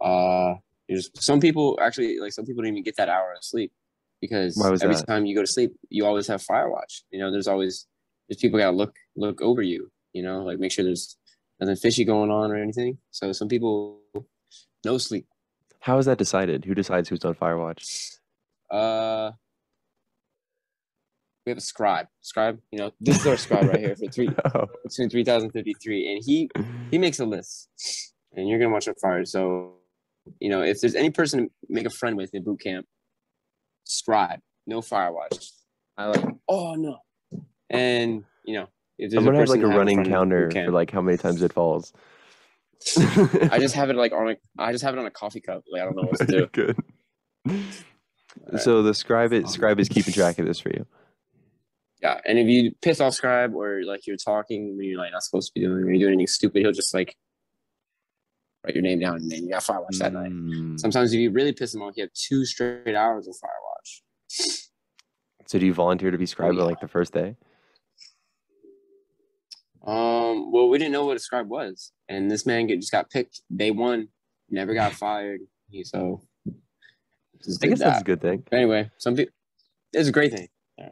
Uh, there's some people actually like some people don't even get that hour of sleep because every that? time you go to sleep, you always have fire watch. You know, there's always there's people gotta look look over you. You know, like make sure there's nothing fishy going on or anything. So some people no sleep. How is that decided? Who decides who's on fire watch? Uh, we have a scribe. Scribe, you know, this is our scribe right here for three [LAUGHS] Oh. between three thousand fifty three, and he he makes a list, and you're gonna watch a fire. So, you know, if there's any person to make a friend with in boot camp, scribe, no fire watch. I like, oh no, and you know, if there's I'm gonna have like a running counter for like how many times it falls. [LAUGHS] I just have it like on a, I just have it on a coffee cup. Like I don't know what to do. [LAUGHS] Good. Alright. So the scribe it scribe is keeping track of this for you. Yeah, and if you piss off Scribe or like you're talking when you're like not supposed to be doing, or you're doing anything stupid, he'll just like write your name down and then you got fire watch that night. Mm. Sometimes if you really piss him off, you have two straight hours of fire watch. So do you volunteer to be scribe yeah. like the first day? Um, well, we didn't know what a scribe was, and this man get, just got picked day one, never got [LAUGHS] fired. He so I guess that's a good thing. But anyway, some people it's a great thing. Yeah.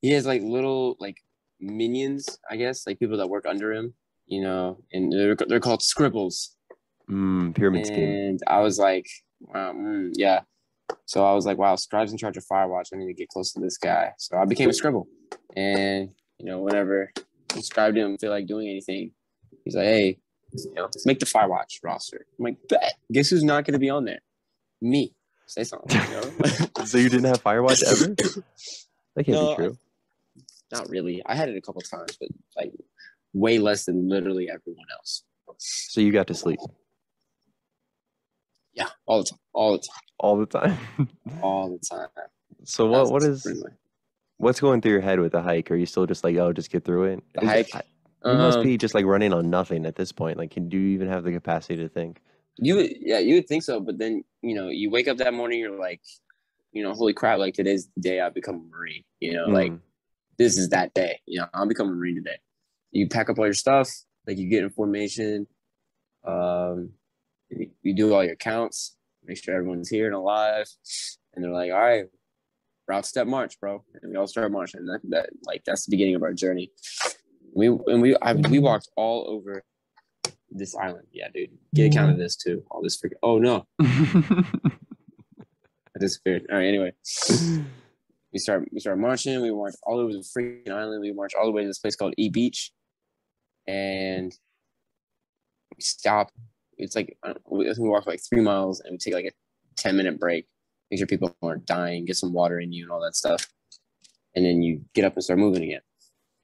He has like little like minions, I guess, like people that work under him, you know, and they're they're called scribbles. Mm, pyramid scheme. And I was like, wow, mm, yeah. So I was like, wow, Scribe's in charge of Firewatch. I need to get close to this guy. So I became a scribble. And, you know, whenever Scribe didn't feel like doing anything, he's like, hey, you know, make the Firewatch roster. I'm like, bet. Guess who's not going to be on there? Me. Say something, you know? [LAUGHS] So you didn't have Firewatch ever? [LAUGHS] That can't No, be true. not really. I had it a couple times, but like way less than literally everyone else. So you got to sleep Yeah, all the time. All the time. all the time. [LAUGHS] All the time. so what what is much. what's going through your head with the hike? Are you still just like, oh, just get through it? The Is- hike? I- You must Um, be just like running on nothing at this point. Like, can do you even have the capacity to think? You would, yeah, you would think so, but then you know, you wake up that morning, you're like, you know, holy crap! Like today's the day I become a marine. You know, like Mm. this is that day. You know, I'm becoming a marine today. You pack up all your stuff, like you get in formation, um, You, do all your counts, make sure everyone's here and alive, and they're like, "All right, route step march, bro," and we all start marching. That, that like that's the beginning of our journey. We and we I, we walked all over this island. Yeah, dude, get account of this too. All this freaking. Oh no, [LAUGHS] I disappeared. All right, anyway. We start we start marching. We march all over the freaking island. We march all the way to this place called E Beach, and we stop. It's like uh, we, I we walk like three miles, and we take like a ten minute break. Make sure people aren't dying. Get some water in you and all that stuff, and then you get up and start moving again.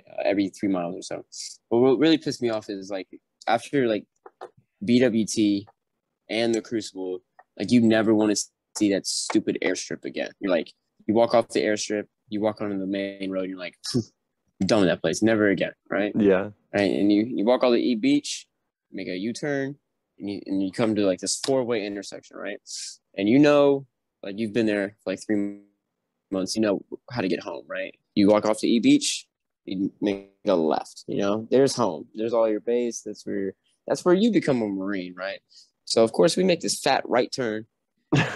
Uh, every three miles or so. But what really pissed me off is like after like BWT and the Crucible, like you never want to see that stupid airstrip again. You're like, you walk off the airstrip, you walk onto the main road, and you're like, I'm done with that place, never again, right? yeah. Right, and you you walk all the E Beach, make a U turn, and you and you come to like this four way intersection, right? And you know, like you've been there for like three months, you know how to get home, right? You walk off to E Beach, you make a left, you know, there's home, there's all your base, that's where that's where you become a Marine, right? So of course we make this fat right turn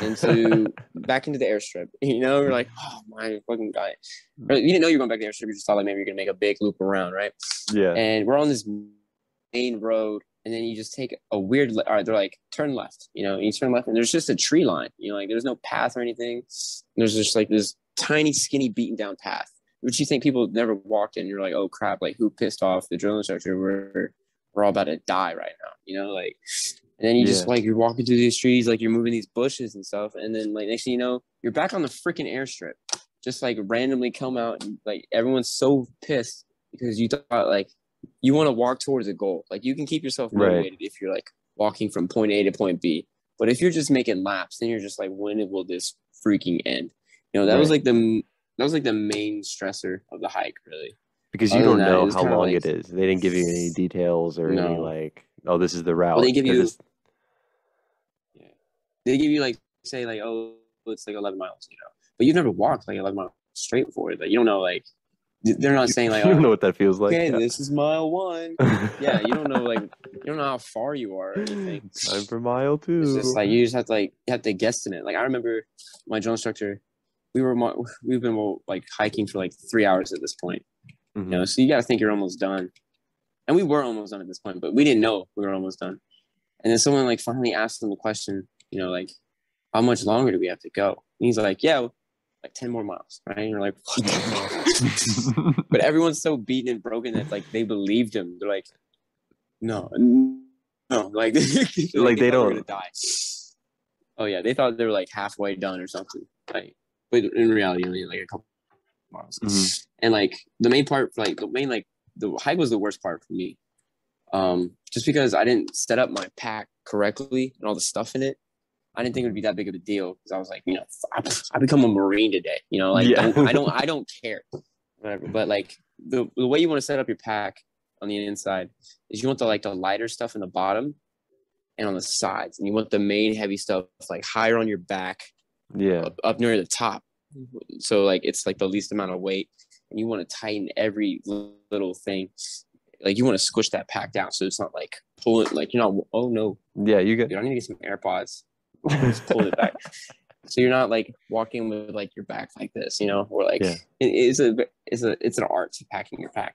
into [LAUGHS] back into the airstrip. [LAUGHS] You know, we're like, oh my fucking guy. Hmm. You didn't know you were going back to the airstrip. You just thought like maybe you're gonna make a big loop around, right? yeah. And we're on this main road, and then you just take a weird. Le- all right, they're like turn left. You know, and you turn left, and there's just a tree line. You know, like there's no path or anything. There's just like this tiny, skinny, beaten down path, which you think people never walked in. You're like, oh crap, like who pissed off the drill instructor? We're we're all about to die right now. You know, like and then you just Yeah. like you're walking through these trees, like you're moving these bushes and stuff, and then like next thing you know, you're back on the freaking airstrip, just like randomly come out, and like everyone's so pissed because you thought like you want to walk towards a goal, like you can keep yourself Right. motivated if you're like walking from point A to point B, but if you're just making laps, then you're just like, when will this freaking end? You know, that was like the that was like the main stressor of the hike, really. Because you don't than that, know how long like- it is. They didn't give you any details or any like, oh, this is the route. they give you- it's- they give you like say like oh it's like 11 miles you know but you've never walked like 11 miles straight for it like you don't know like they're not saying like [LAUGHS] you don't oh, know what that feels like. okay yeah. this is mile one [LAUGHS] yeah you don't know like you don't know how far you are or anything Time for mile two. it's just like you just have to like you have to guess in it like i remember my drill instructor we were we've been like hiking for like three hours at this point Mhm. you know so you got to think you're almost done and we were almost done at this point but we didn't know we were almost done and then someone like finally asked him the question you know like how much longer do we have to go and he's like yeah like 10 more miles right? And you're like [LAUGHS] but everyone's so beaten and broken that like they believed him. They're like no no. [LAUGHS] [LAUGHS] Like Like, they thought we were don't- die. Oh yeah they thought they were like halfway done or something. Like but in reality only like a couple miles. Mhm. and like the main part like the main like the hike was the worst part for me. Um just because i didn't set up my pack correctly and all the stuff in it i didn't think it would be that big of a deal because i was like you know I, I become a marine today you know like Yeah. don't- i don't [LAUGHS] i don't care whatever but like the, the way you want to set up your pack on the inside is you want the like the lighter stuff in the bottom and on the sides and you want the main heavy stuff like higher on your back yeah. up, up near the top. Mm-hmm. So like it's like the least amount of weight, and you want to tighten every little thing. Like you want to squish that pack down, so it's not like pulling. Like you're not. Oh no, Yeah. You get. dude, I need to get some AirPods. [LAUGHS] Just pull it back. [LAUGHS] So you're not like walking with like your back like this, you know, or like Yeah. it is a it's a it's an art to packing your pack.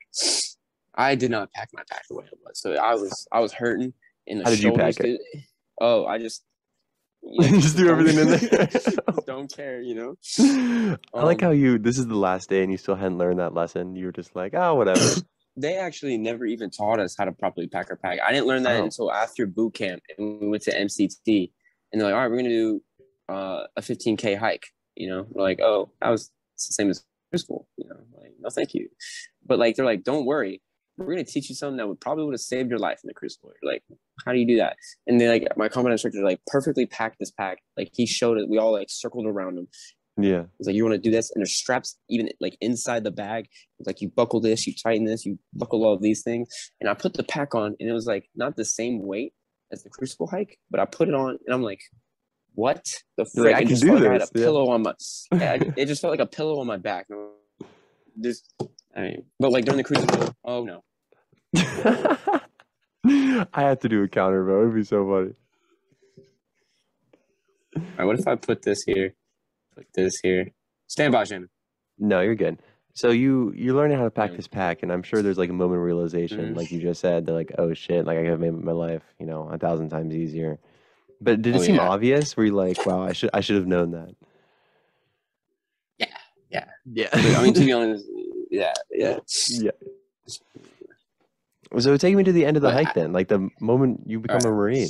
I did not pack my pack the way it was, so I was I was hurting in the How did you shoulders. pack it? dude. [LAUGHS] Oh, I just Just do everything in there. Don't care, you know. I like Um, how you. This is the last day, and you still hadn't learned that lesson. You were just like, oh, whatever. [COUGHS] they actually never even taught us how to properly pack our pack. I didn't learn that Oh. until after boot camp, and we went to MCT, and they're like, "All right, we're gonna do uh, a 15k hike." You know, we're like, "Oh, that was the same as school." You know, like, no, thank you. But like, they're like, "Don't worry, we're gonna teach you something that would probably would have saved your life in the crucible." You're like, how do you do that? And they like my combat instructor like perfectly packed this pack. Like he showed it. We all like circled around him. yeah. He's like, you want to do this? And there's straps even like inside the bag. It's like you buckle this, you tighten this, you buckle all of these things. And I put the pack on, and it was like not the same weight as the crucible hike, but I put it on, and I'm like, what the You're like, frick? I can just do felt like I had a this, yeah. pillow on my. Yeah, I- it just felt like a pillow on my back. This, I mean, but like during the crucible, oh no, [LAUGHS] I have to do a counter, bro. It'd be so funny. right, what if I put this here? Put this here. Stand by, Shanon. No, you're good. So you you're learning how to pack this pack, and I'm sure there's like a moment of realization, like you just said, that like, oh shit, like I could have made my life, you know, a thousand times easier. But did it Oh, seem yeah. obvious? Were you like, wow, I should I should have known that? Yeah, yeah. Yeah. I mean, to be [LAUGHS] honest, yeah, yeah. yeah. So take me to the end of the But hike then, like the moment you become a marine.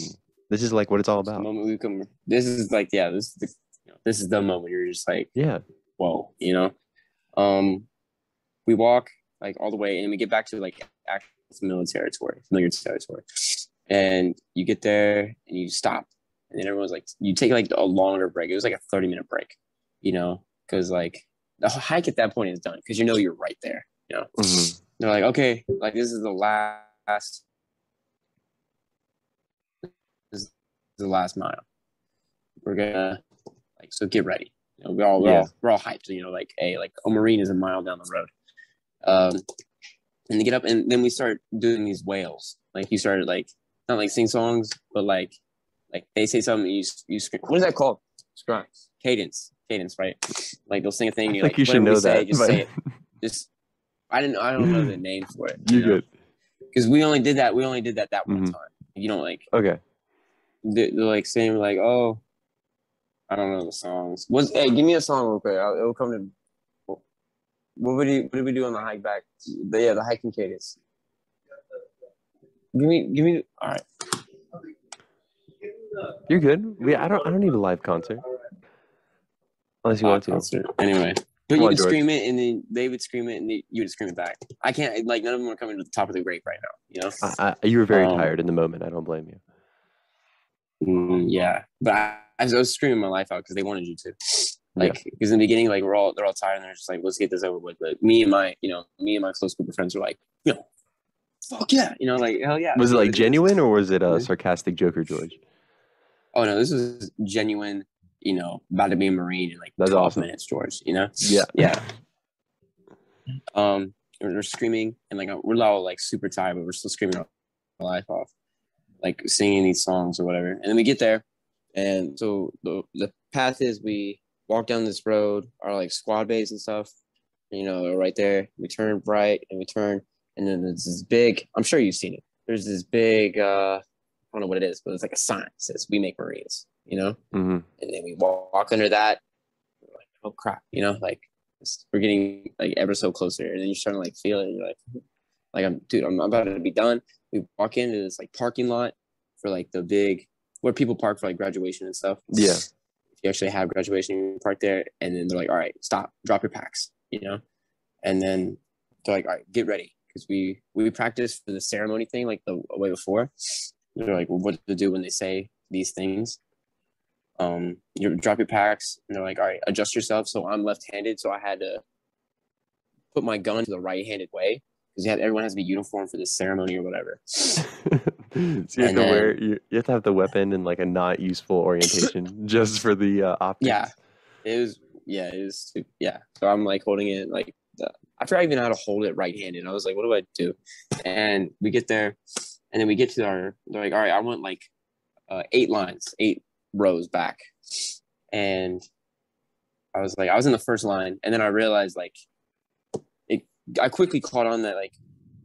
This is like what it's all about. The moment we come, this is like, yeah, this is the, you know, this is the moment you're just like, Yeah. whoa, you know. Um, we walk like all the way, and we get back to like actual familiar territory, familiar territory, and you get there and you stop, and then everyone's like, you take like a longer break. It was like a thirty minute break, you know, because like the hike at that point is done because you know you're right there. You know, Mhm. they're like, okay, like this is the last, this is the last mile. We're gonna like so get ready. You know, we're all we're Yeah. all we're all hyped. You know, like hey, like a marine is a mile down the road. Um, and they get up and then we start doing these wails. Like you started like not like sing songs, but like like they say something you you scream. What is that called? Scrum. Cadence. Cadence, right? Like they'll sing a thing. I You're like, you should know say, that. Just but- say it. Just I didn't. I don't know the [LAUGHS] name for it. you good. Because we only did that. We only did that that one Mhm. time. You don't like. Okay. They're, they're like saying like, oh, I don't know the songs. What's hey? Give me a song real quick. I'll, it'll come to. What would you, What did we do on the hike back? The, yeah, the hiking cadence. Give me. Give me. All right. You're good. We I don't I don't need a live concert. Unless you want to. concert. Anyway. But you on, would George. scream it, and then they would scream it, and they, you would scream it back. I can't like none of them are coming to the top of the grade right now. You know. I, I, you were very Um, tired in the moment. I don't blame you. Mm, yeah, but I, I was- I was screaming my life out because they wanted you to. Like, because in the beginning, like we're all they're all tired and they're just like, let's get this over with. But me and my, you know, me and my close group of friends are like, you know, fuck yeah, you know, like hell yeah. Was it like Let's do this. genuine or was it a Mhm. sarcastic Joker George? Oh no, this is genuine. You know, about to be a marine in like That's 12 awesome. minutes, George. You know, Yeah. yeah. Um, we're, we're screaming and like we're all like super tired, but we're still screaming our life off, like singing these songs or whatever. And then we get there, and so the the path is we walk down this road, our like squad base and stuff. You know, right there. We turn right and we turn, and then there's this big. I'm sure you've seen it. There's this big. uh I don't know what it is, but it's like a sign that says "We make Marines." You know, hmm and then we walk, walk under that. We're like, oh crap, you know, like it's- we're getting like ever so closer, and then you're starting to like feel it. And you're like, like I'm, dude, I'm about to be done. We walk into this like parking lot for like the big where people park for like graduation and stuff. Yeah. You actually have graduation, park there, and then they're like, all right, stop, drop your packs, you know, and then they're like, all right, get ready because we we practiced for the ceremony thing like the way before. They're like, well, what to do when they say these things? Um you drop your packs and they're like all right adjust yourself. So i'm left-handed so i had to put my gun to the right-handed way because everyone has to be uniform for this ceremony or whatever [LAUGHS] so you have to And wear you, you have to have the weapon in like a not useful orientation [LAUGHS] just for the uh, optics. Yeah. it was yeah it was yeah. So i'm like holding it like the, i forgot even how to hold it right-handed i was like what do i do? And we get there and then we get to our they're like all right i want like uh, eight lines eight rows back. And i was like i was in the first line and then i realized like it i quickly caught on that like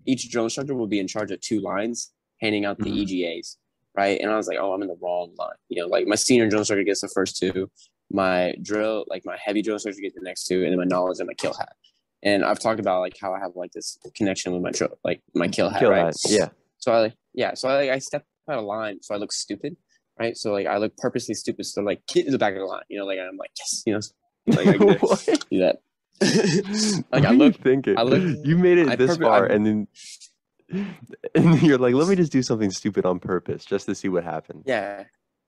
each drill instructor will be in charge of two lines handing out the Mhm. EGAs right and i was like oh i'm in the wrong line you know like my senior drill instructor gets the first two my drill like my heavy drill instructor gets the next two and then my knowledge and my kill hat and i've talked about like how i have like this connection with my drill like my kill hat Kill right that. Yeah. so I like yeah, so I like I step out of line, so I look stupid, right? So like I look purposely stupid, so like get to the back of the line, you know, like I'm like yes, you know, [LAUGHS] like I do that. [LAUGHS] like What I look, thinking? I look- you made it I this far, I- and then [LAUGHS] and you're like, let me just do something stupid on purpose just to see what happens. yeah,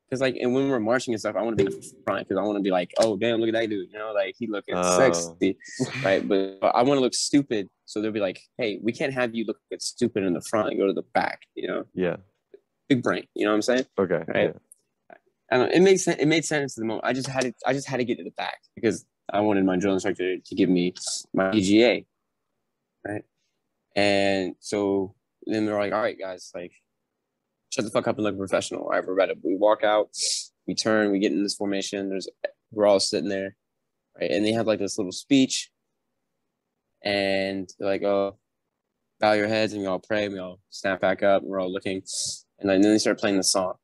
because like and when we're marching and stuff, I want to be in the front because I want to be like, oh damn, look at that dude, you know, like he looking Oh. sexy, [LAUGHS] right? But, but I want to look stupid, so they'll be like, hey, we can't have you look at stupid in the front and go to the back, you know, Yeah. big brain, you know what I'm saying? Okay. Right. I don't know, it made sense. It made sense at the moment. I just had to. I just had to get to the back because I wanted my drill instructor to give me my EGA, right? And so then they're like, "All right, guys, like, shut the fuck up and look professional." All right, we're ready. We walk out. we turn, we get in this formation. There's we're all sitting there, right? And they have like this little speech, and they're like, "Oh, bow your heads," and we all pray. We all snap back up. And we're all looking, and then they start playing the song,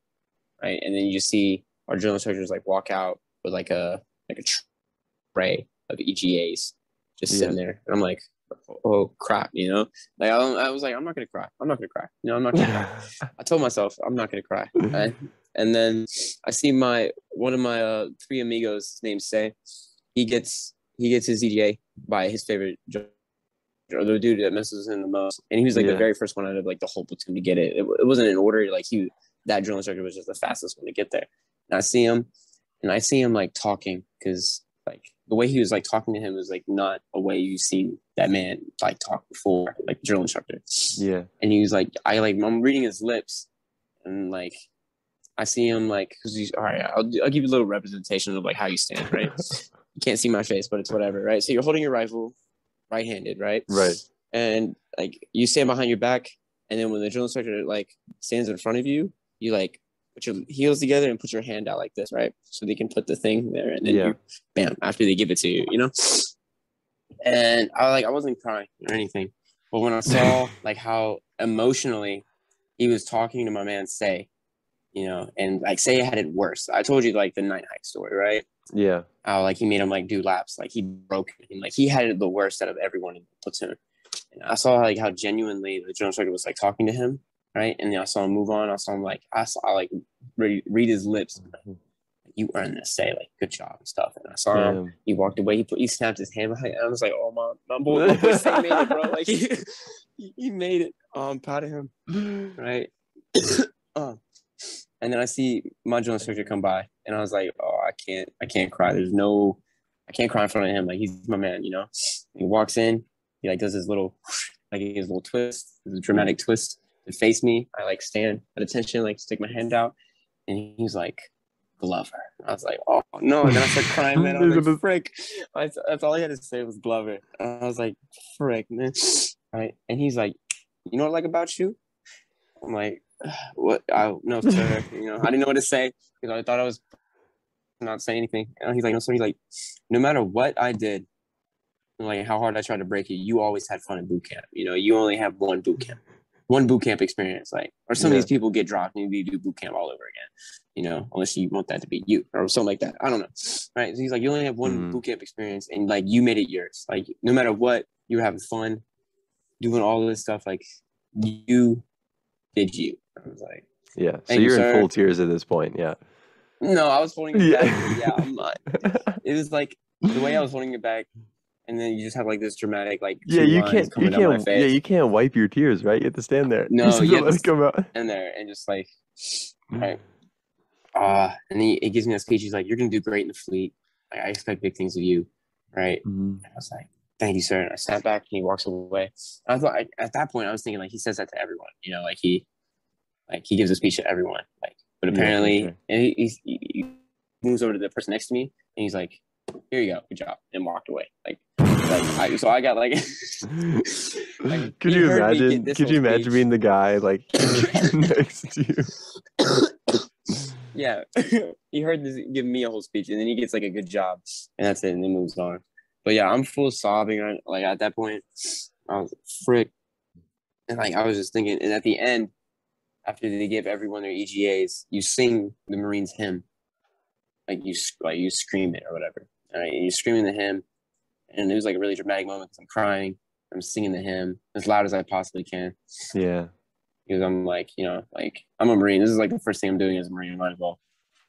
right? And then you see our drill instructors like walk out with like a like a tray of EGAs just Yeah. sitting there, and I'm like, "Oh crap," you know? Like I, I was like, "I'm not gonna cry. I'm not gonna cry. You know, I'm not gonna cry." [LAUGHS] I told myself I'm not gonna cry. [LAUGHS] right? And then I see my one of my uh, three amigos named Say. He gets he gets his EGA by his favorite or the dude that messes with him the most, and he was like Yeah. the very first one out of like the whole platoon to get it. It, it wasn't in order. Like he that drill instructor was just the fastest one to get there. And I see him, and I see him like talking because like the way he was like talking to him was like not a way you've seen that man like talk before, like drill instructor yeah. and he was like, I like, I'm reading his lips, and like, I see him like, cause he's all right. I'll, I'll give you a little representation of like how you stand, right? [LAUGHS] you can't see my face, but it's whatever, right? So you're holding your rifle, right-handed, right? Right. And like, you stand behind your back, and then when the drill instructor like stands in front of you, you like put your heels together and put your hand out like this, right? So they can put the thing there, and then Yeah. you, bam, after they give it to you, you know. And I like, I wasn't crying or anything, but when I saw [LAUGHS] like how emotionally he was talking to my man Say, you know, and like Say had it worse. I told you like the night hike story, right? Yeah. How like he made him like do laps, like he broke him, like he had it the worst out of everyone in the platoon. And I saw like how genuinely the drill instructor was like talking to him, right? And then I saw him move on. I saw him like I saw I like read, read his lips. You earned this, say like good job and stuff. And I saw him he walked away. He put he snapped his hand behind. I was like, oh my, my boy, my boy made it, bro. [LAUGHS] Like he, [LAUGHS] he, he made it. Oh, I'm proud of him. [GASPS] Right. [COUGHS] um, and then I see my drill instructor come by, and I was like, oh, I can't, I can't cry. There's no, I can't cry in front of him. Like he's my man, you know. He walks in. He like does his little, [SIGHS] like his little twist, his dramatic twist to face me. I like stand at attention, like stick my hand out, and he's like. Glover. I was like, oh no, and then I started crying, man. I was like, frick. I, that's all he had to say was Glover. And I was like, frick, man. Right. And he's like, you know what I like about you? I'm like, what? I no, sir. You know, I didn't know what to say because I thought I was not saying anything. And he's like, no, so he's like, no matter what I did, like how hard I tried to break it, you always had fun in boot camp. You know, you only have one boot camp, one boot camp experience. Like, or some Yeah. of these people get dropped and you do boot camp all over again. You know, unless you want that to be you or something like that. I don't know. Right. So he's like, you only have one Mhm. boot camp experience and like you made it yours. Like, no matter what, you were having fun doing all this stuff. Like, you did you. I was like, Yeah. So Thank you, you're in sir. full tears at this point. Yeah. no, I was holding it Yeah. back. Yeah, I'm not. [LAUGHS] It was like the way I was holding it back, and then you just have like this dramatic like yeah, you can't. You coming down my can't. Yeah, you can't wipe your tears, right? You have to stand there. No, you have you to have let it come out. in there and just like, right. Ah, and he, he gives me a speech. He's like, "You're gonna do great in the fleet. Like, I expect big things of you." Right. Mhm. I was like, "Thank you, sir." And I sat back and he walks away. I thought I, at that point I was thinking like he says that to everyone. You know, like he, like he gives a speech to everyone. Like, but Yeah, for apparently, and he, he, he moves over to the person next to me and he's like, "Here you go, good job," and walked away. Like, like I, so I got like. [LAUGHS] like, Could you heard me get imagine? Could you imagine speech. being the guy like [COUGHS] [LAUGHS] next to you? yeah, [LAUGHS] he heard this give me a whole speech, and then he gets like a good job, and that's it, and then moves on. But yeah, I'm full of sobbing. right- Like at that point, I was frick, and like I was just thinking. And at the end, after they give everyone their EGAs, you sing the Marines hymn, like you like you scream it or whatever. All right, and you're screaming the hymn, and it was like a really dramatic moment because I'm crying. I'm singing the hymn as loud as I possibly can Yeah. because I'm like, you know, like I'm a Marine. This is like the first thing I'm doing as a Marine. I might as well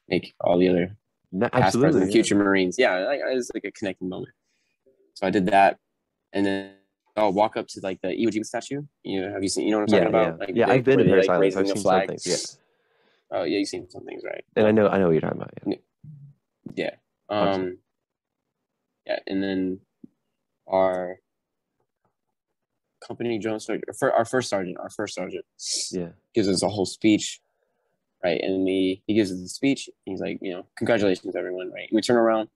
make all the other No, past, absolutely. present, yeah. future Marines. Yeah, like it's like a connecting moment. So I did that, and then I'll walk up to like the Iwo Jima statue. You know, have you seen? You know what I'm Yeah, talking yeah. about? Like, Yeah, they- I've been they, Paris like. I've seen some things. Yeah. Oh yeah, you've seen some things, right? And I know. I know what you're talking about. Yeah. Um. Yeah, and then our company drone sergeant, our first sergeant, our first sergeant, Yeah. gives us a whole speech, right? And he he gives us the speech. He's like, you know, congratulations, everyone, right? We turn around,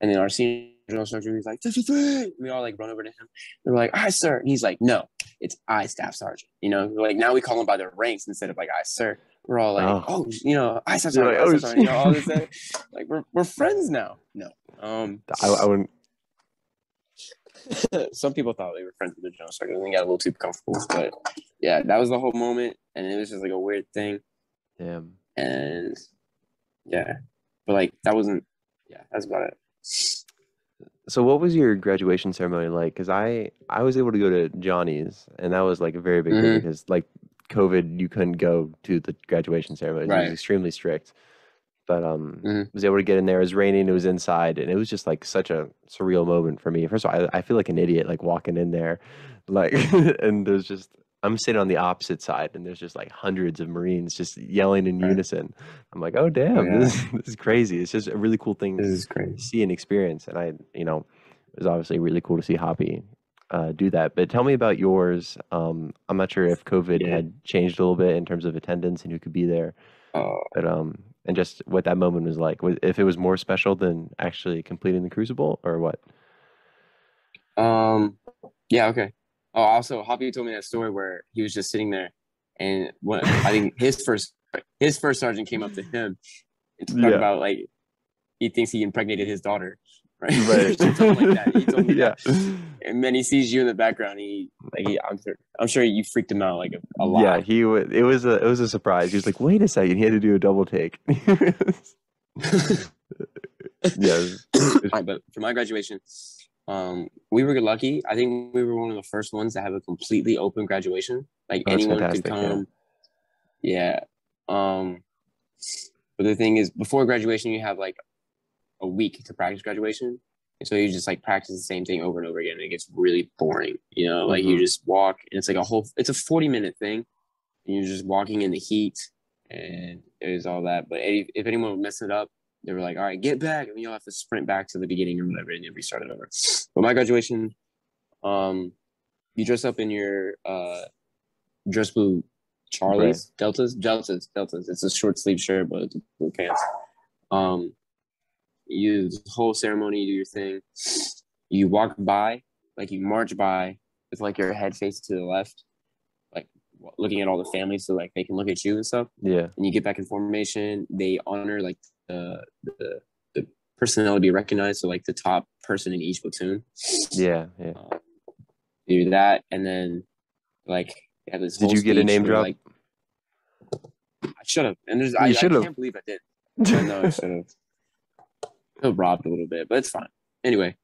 and then our senior drill sergeant, he's like, "This is it!" We all like run over to him. We're like, "All right, sir," and he's like, "No, it's I staff sergeant. You know, like now we call them by their ranks instead of like I sir. We're all like, Oh. oh, you know, I sergeant, like, oh, you know, all this. [LAUGHS] like we're we're friends now. No. Um, I, I wouldn't. [LAUGHS] some people thought they were friends with the general sergeant and they got a little too comfortable. But yeah, that was the whole moment, and it was just like a weird thing. Damn. And yeah, but like that wasn't. Yeah, that's about it. So what was your graduation ceremony like? Because I I was able to go to Johnny's, and that was like a very big thing Mhm. because like COVID, you couldn't go to the graduation ceremony. It was extremely strict. But um, Mhm. was able to get in there. It was raining. It was inside, and it was just like such a surreal moment for me. First of all, I, I feel like an idiot like walking in there, like, [LAUGHS] and there's just I'm sitting on the opposite side, and there's just like hundreds of Marines just yelling in Right. unison. I'm like, oh damn, yeah. this, [LAUGHS] this is crazy. It's just a really cool thing This is crazy. see and experience. And I, you know, it was obviously really cool to see Hoppy uh, do that. But tell me about yours. Um, I'm not sure if COVID Yeah. had changed a little bit in terms of attendance and who could be there, Uh, but um, and just what that moment was like. Was, if it was more special than actually completing the Crucible, or what? Um, yeah, okay. Oh, also, Hoppy told me that story where he was just sitting there, and what I think [LAUGHS] his first his first sergeant came up to him and talked Yeah. about like he thinks he impregnated his daughter, right? Right. [LAUGHS] Something like that. He told me [LAUGHS] yeah. that. And then he sees you in the background. He like he, I'm sure I'm sure you freaked him out like a, a lot. Yeah, he wa It was a it was a surprise. He was like, "Wait a second. He had to do a double take. [LAUGHS] yeah, was- Alright, but for my graduation, um, we were lucky. I think we were one of the first ones to have a completely open graduation. Like Oh, anyone could yeah. come. Yeah. Um, but the thing is, before graduation, you have like a week to practice graduation. And so you just like practice the same thing over and over again. And it gets really boring. You know, like you Mhm. just walk and it's like a whole, it's a 40 minute thing. And you're just walking in the heat and it was all that. But if, if anyone would mess it up, they were like, all right, get back. And you'll have to sprint back to the beginning or whatever and then restart it over. But my graduation, um, you dress up in your uh, dress blue Charlie's Deltas, Deltas, Deltas. It's a short sleeve shirt, but it's blue pants. Um, you the whole ceremony, you do your thing. You walk by, like you march by with like your head face to the left, like looking at all the families, so like they can look at you and stuff yeah, and you get back in formation, they honor like the the, the personnel to be recognized. So like the top person in each platoon. yeah, yeah. Um, do that, and then like have this. Did you get a name where, drop? Like, I should have, and there's You I, I can't believe I did. I know I should have. Feel robbed a little bit, but it's fine. Anyway,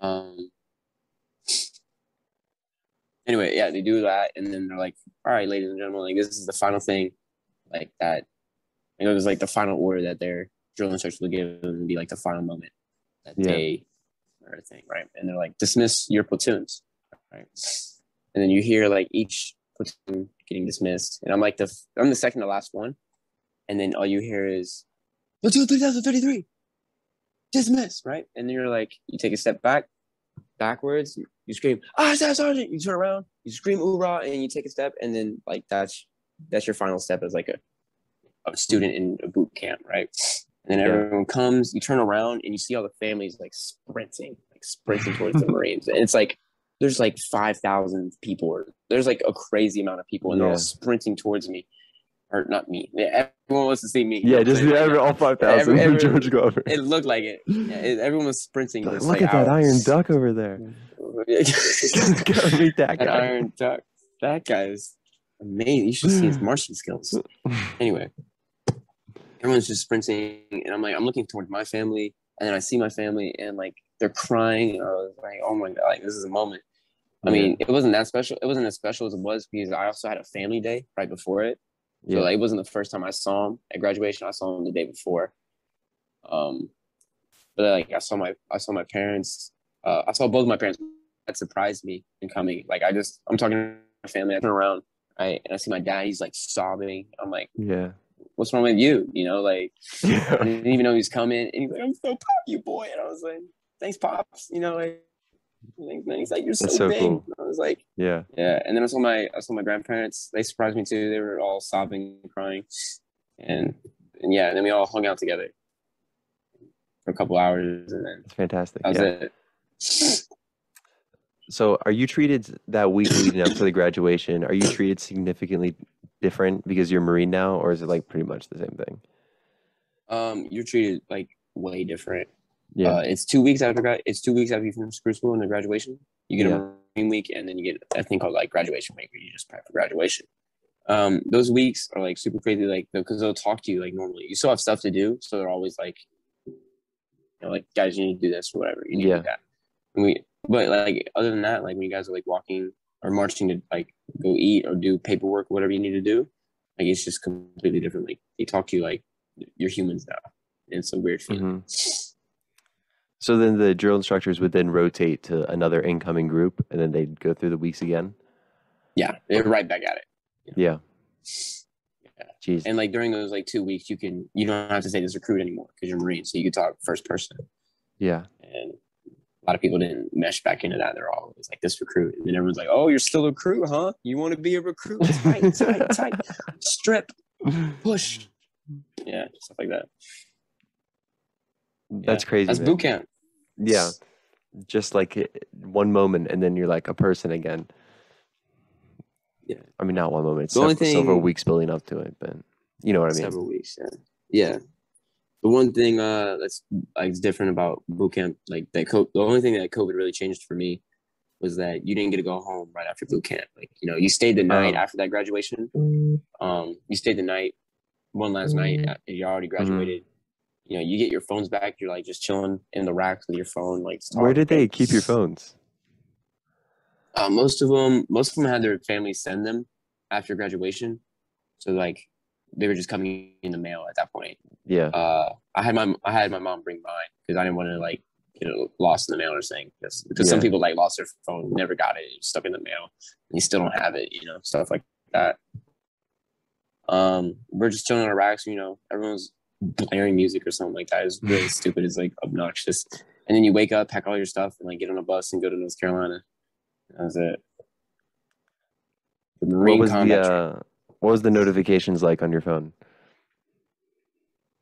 um, anyway, yeah, they do that, and then they're like, "All right, ladies and gentlemen, like this is the final thing, like that." You know, it was like the final order that their drill instructor will give them and be like the final moment that Yeah. they or thing, right? And they're like, "Dismiss your platoons," right? And then you hear like each platoon getting dismissed, and I'm like the I'm the second to last one, and then all you hear is platoon 3033 dismiss, right? And then you're like, you take a step back, backwards, you scream, ah, Sergeant, you turn around, you scream hoorah, and you take a step, and then like that's that's your final step as like a, a student in a boot camp, right? And then Yeah. everyone comes, you turn around and you see all the families like sprinting, like sprinting towards the [LAUGHS] Marines. And it's like there's like five thousand people, or there's like a crazy amount of people, and they're all sprinting towards me. Or not me. Yeah, Everyone wants to see me. Yeah, just every, all five thousand. every- George Glover. It looked like it. Yeah, it, everyone was sprinting. Look like, at that iron duck over there. [LAUGHS] [LAUGHS] Gotta meet that that guy. iron duck. That guy is amazing. You should see his marching skills. [LAUGHS] Anyway, everyone's just sprinting, and I'm like, I'm looking towards my family, and then I see my family, and like they're crying. And I was like, oh my god, like this is a moment. I mean, it wasn't that special. It wasn't as special as it was because I also had a family day right before it. So Yeah. like, it wasn't the first time I saw him at graduation. I saw him the day before. Um, but like I saw my I saw my parents. Uh, I saw both my parents. That surprised me in coming. Like I just I'm talking to my family. I turn around, right, and I see my dad. He's like sobbing. I'm like, yeah. "What's wrong with you?" You know, like [LAUGHS] I didn't even know he was coming. And he's like, "I'm so proud of you, boy." And I was like, "Thanks, pops." You know, like. Man. He's like, you're so, That's so big. cool. I was like, Yeah. yeah, and then I saw my I saw my grandparents. They surprised me too. They were all sobbing, and crying, and, and yeah, and then we all hung out together for a couple hours, and then That's fantastic. that was Yeah. it. So, are you treated that week leading up to the graduation? Are you treated significantly different because you're Marine now, or is it like pretty much the same thing? Um, you're treated like way different. Yeah. Uh, it's two weeks after it's two weeks after you finish school school and the graduation. You get Yeah. a Marine week, and then you get a thing called like graduation week, where you just prep for graduation. Um, those weeks are like super crazy, like because they'll talk to you like normally. You still have stuff to do, so they're always like, you know, like guys, you need to do this or whatever. You need Yeah. to do that. And we, but like other than that, like when you guys are like walking or marching to like go eat or do paperwork, whatever you need to do, like it's just completely different. Like they talk to you like you're humans now. And it's a weird feeling. Mhm. So then the drill instructors would then rotate to another incoming group, and then they'd go through the weeks again. Yeah, they're right back at it. Yeah. Yeah. Jeez. And like during those like two weeks, you can you don't have to say this recruit anymore because you're Marine, so you can talk first person. yeah. And a lot of people didn't mesh back into that. They're always like this recruit, and then everyone's like, "Oh, you're still a recruit, huh? You want to be a recruit? Tight, tight, tight. [LAUGHS] Strip, push." Yeah, stuff like that. That's Yeah. crazy. That's man. boot camp. Yeah. Just like one moment, and then you're like a person again. Yeah. I mean, not one moment. It's The only several, several weeks building up to it, but you know what I mean. several weeks. Yeah, yeah. The one thing uh that's like different about boot camp, like that, co- the only thing that COVID really changed for me was that you didn't get to go home right after boot camp. Like you know, you stayed the night Oh. after that graduation. Um, you stayed the night, one last night. uh, You already graduated. You know, you get your phones back. You're like just chilling in the racks with your phone. Like, Where did they keep your phones? Uh, most of them, most of them had their families send them after graduation. So like, they were just coming in the mail at that point. Yeah. uh, I had my I had my mom bring mine because I didn't want to like you know lost in the mail or something because because some people like lost their phone, never got it, stuck in the mail, and you still don't have it, you know, stuff like that. Um, we're just chilling in our racks, you know, everyone's blaring music or something like that is really [SIGHS] stupid. It's like obnoxious. And then you wake up, pack all your stuff, and like get on a bus and go to North Carolina. That was it. The What was the uh, what was the notifications like on your phone?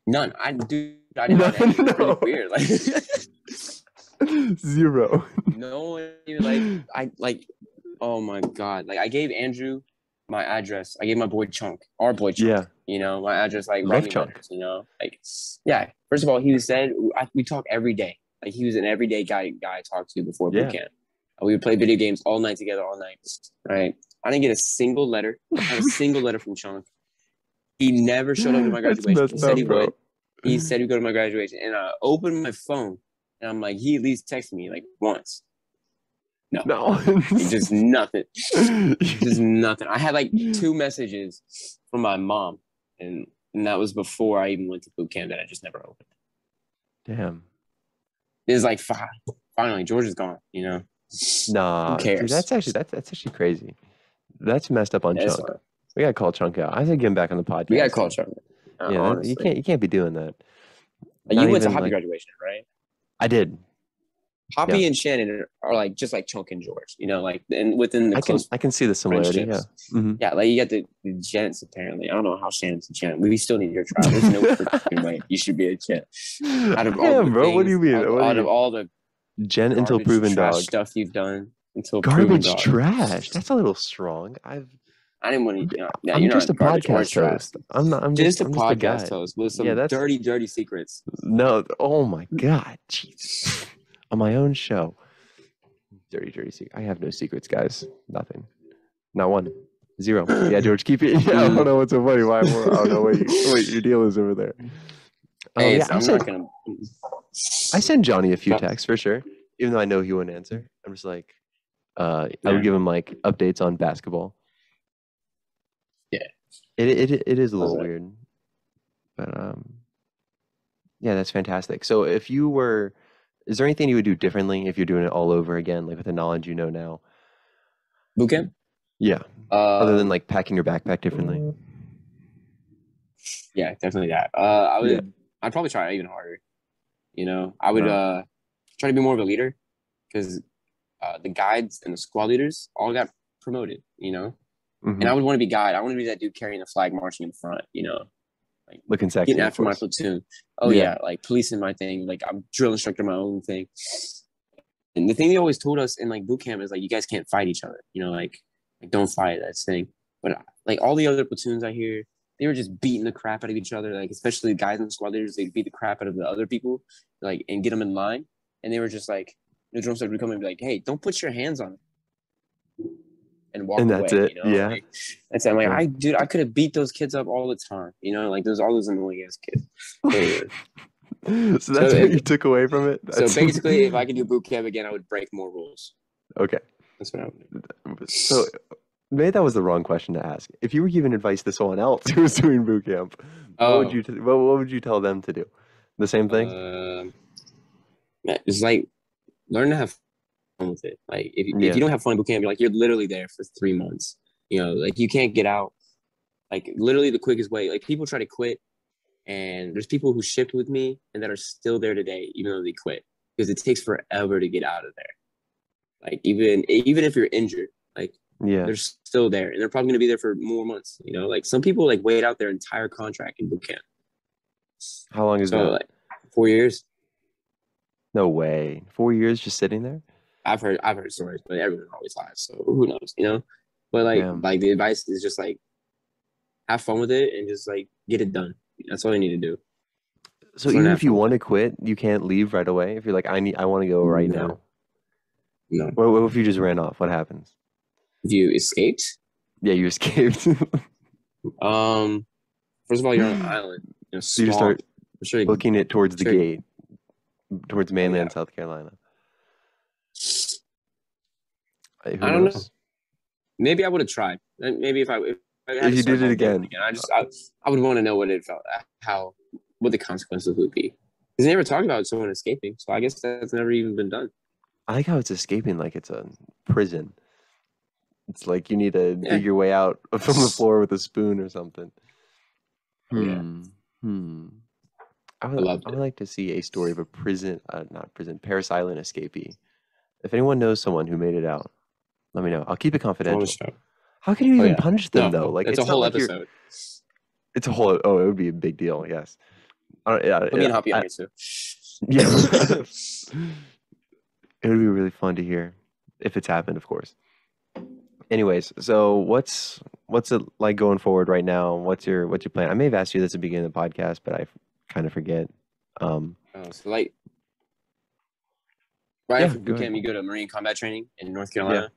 None. I do. I didn't know None, that. It's really weird. Like. [LAUGHS] [LAUGHS] Zero. no one like I like oh my god. Like I gave Andrew my address. I gave my boy Chunk, our boy Chunk, Yeah. you know, my address like Love Chunk. letters, you know. Like yeah. First of all, he was said I, we talk every day. Like he was an everyday guy guy I talked to before Yeah. boot camp. We would play video games all night together, all night. Right. I didn't get a single letter, a [LAUGHS] single letter from Chunk. He never showed up to my [LAUGHS] graduation. He said up, he bro. would. He said he'd go to my graduation, and I opened my phone, and I'm like, he at least texted me like once. No. He just nothing, just nothing. I had like two messages from my mom, and and that was before I even went to boot camp that I just never opened. Damn. It was like, fi- finally, George is gone. You know, Nah. dude, cares? that's actually that's that's actually crazy. That's messed up on That's Chunk. fine. We gotta call Chunk out. I think get him back on the podcast. we got to call Charlie. Uh, Yeah, that- honestly. you can't you can't be doing that. Not you went to even, Hoppy like- graduation, right? I did. Hoppy Yeah. and Shanon are like just like Chunk and George. You know, like and within the I can I can see the similarity. Yeah. friendships. hmm Yeah, like you got the, the gents apparently. I don't know how Shanon's a gent. We still need your trial. There's no [LAUGHS] freaking way you should be a gent. Out of all Damn, the bro. What do you mean? Out, out you- of all the Gen until proven dog. stuff you've done until proven Garbage dog. trash. That's a little strong. I've. I didn't want to. You know, yeah, I'm you're just a podcast host. I'm not. I'm Just, just, a I'm just a podcast host with some Yeah, that's- dirty, dirty secrets. No. Oh my god. Jesus. [LAUGHS] On my own show. Dirty, dirty secret. I have no secrets, guys. Nothing. Not one. Zero. [COUGHS] Yeah, George, keep it. Yeah, I don't know what's so funny. Why? I don't know what, you, what your deal is over there. Oh, hey, yeah, I I'm sent, not gonna. I send Johnny a few Yeah. texts for sure, even though I know he wouldn't answer. I'm just like, uh, I Yeah. would give him like updates on basketball. Yeah. It it it is a little weird, but um, yeah, that's fantastic. So if you were, is there anything you would do differently if you're doing it all over again, like with the knowledge you know now? Boot camp. Yeah. Uh, Other than like packing your backpack differently. yeah, definitely that. Uh, I would. Yeah. I'd probably try even harder. You know, I would Yeah. uh try to be more of a leader because uh, the guides and the squad leaders all got promoted. You know, Mhm. and I would want to be guide. I want to be that dude carrying the flag, marching in front. You know, Looking sexy. getting after my platoon. Oh Yeah. yeah. like policing my thing. Like I'm drill instructor, my own thing. and the thing they always told us in like boot camp is like you guys can't fight each other. You know, like like don't fight. That's thing. But uh, like all the other platoons I hear, they were just beating the crap out of each other. Like especially the guys in the squad leaders, they beat the crap out of the other people, like and get them in line. And they were just like, the drum sergeant would come and be like, "Hey, don't put your hands on." It. And walk And away. that's it, You know? yeah. Like, that's it. I'm like, Yeah. I dude, I could have beat those kids up all the time. You know, like there's all those annoying ass kids. Anyway, [LAUGHS] so that's So what if- you took away from it. so basically, if I [LAUGHS] could do boot camp again, I would break more rules. okay. That's what I would do. So maybe that was the wrong question to ask. If you were giving advice to someone else [LAUGHS] who was doing boot camp, what Oh. would you t- what, what would you tell them to do? The same thing. Yeah, it's like learn to have with it. Like if, Yeah. if you don't have fun in boot camp, you're like you're literally there for three months. You know, like you can't get out. Like literally the quickest way. Like people try to quit, and there's people who shipped with me and that are still there today, even though they quit, because it takes forever to get out of there. Like even even if you're injured, like yeah. they're still there, and they're probably gonna be there for more months. You know, like some people like wait out their entire contract in boot camp. How long is So that? like four years. No way. Four years just sitting there. I've heard I've heard stories, but everyone always lies. So who knows, you know? But like Damn. like the advice is just like have fun with it and just like get it done. That's all you need to do. So even if you fun. want to quit, you can't leave right away. If you're like, I need, I want to go right No. now. No. What, what if you just ran off? What happens? If you escaped, Yeah, you [LAUGHS] escaped. um first of all you're on an [CLEARS THROAT] island. You know, so you just start sure you- looking it towards the Sure. gate, towards mainland yeah. South Carolina. Who I don't know. maybe I would have tried. Maybe if I if, I had If you did it over again. I just I, I would want to know what it felt how what the consequences would be. Because they never talked about someone escaping, so I guess that's never even been done. I like how it's escaping like it's a prison. It's like you need to Yeah. dig your way out [LAUGHS] from the floor with a spoon or something. Yeah. Hmm. Hmm. I would, loved I would like to see a story of a prison, uh, not prison, Parris Island escapee. If anyone knows someone who made it out, let me know. I'll keep it confidential. How can you Oh, even yeah. punish them No, though? Like it's, it's a whole like episode. It's a whole. Oh, it would be a big deal. Yes. I don't, yeah, Put me yeah, and Hoppy I- on here too. Yeah. [LAUGHS] [LAUGHS] it would be really fun to hear if it's happened, of course. Anyways, so what's what's it like going forward right now? What's your what's your plan? I may have asked you this at the beginning of the podcast, but I kind of forget. Um, Oh, so like right Yeah, after boot camp, you go to Marine combat training in North Carolina.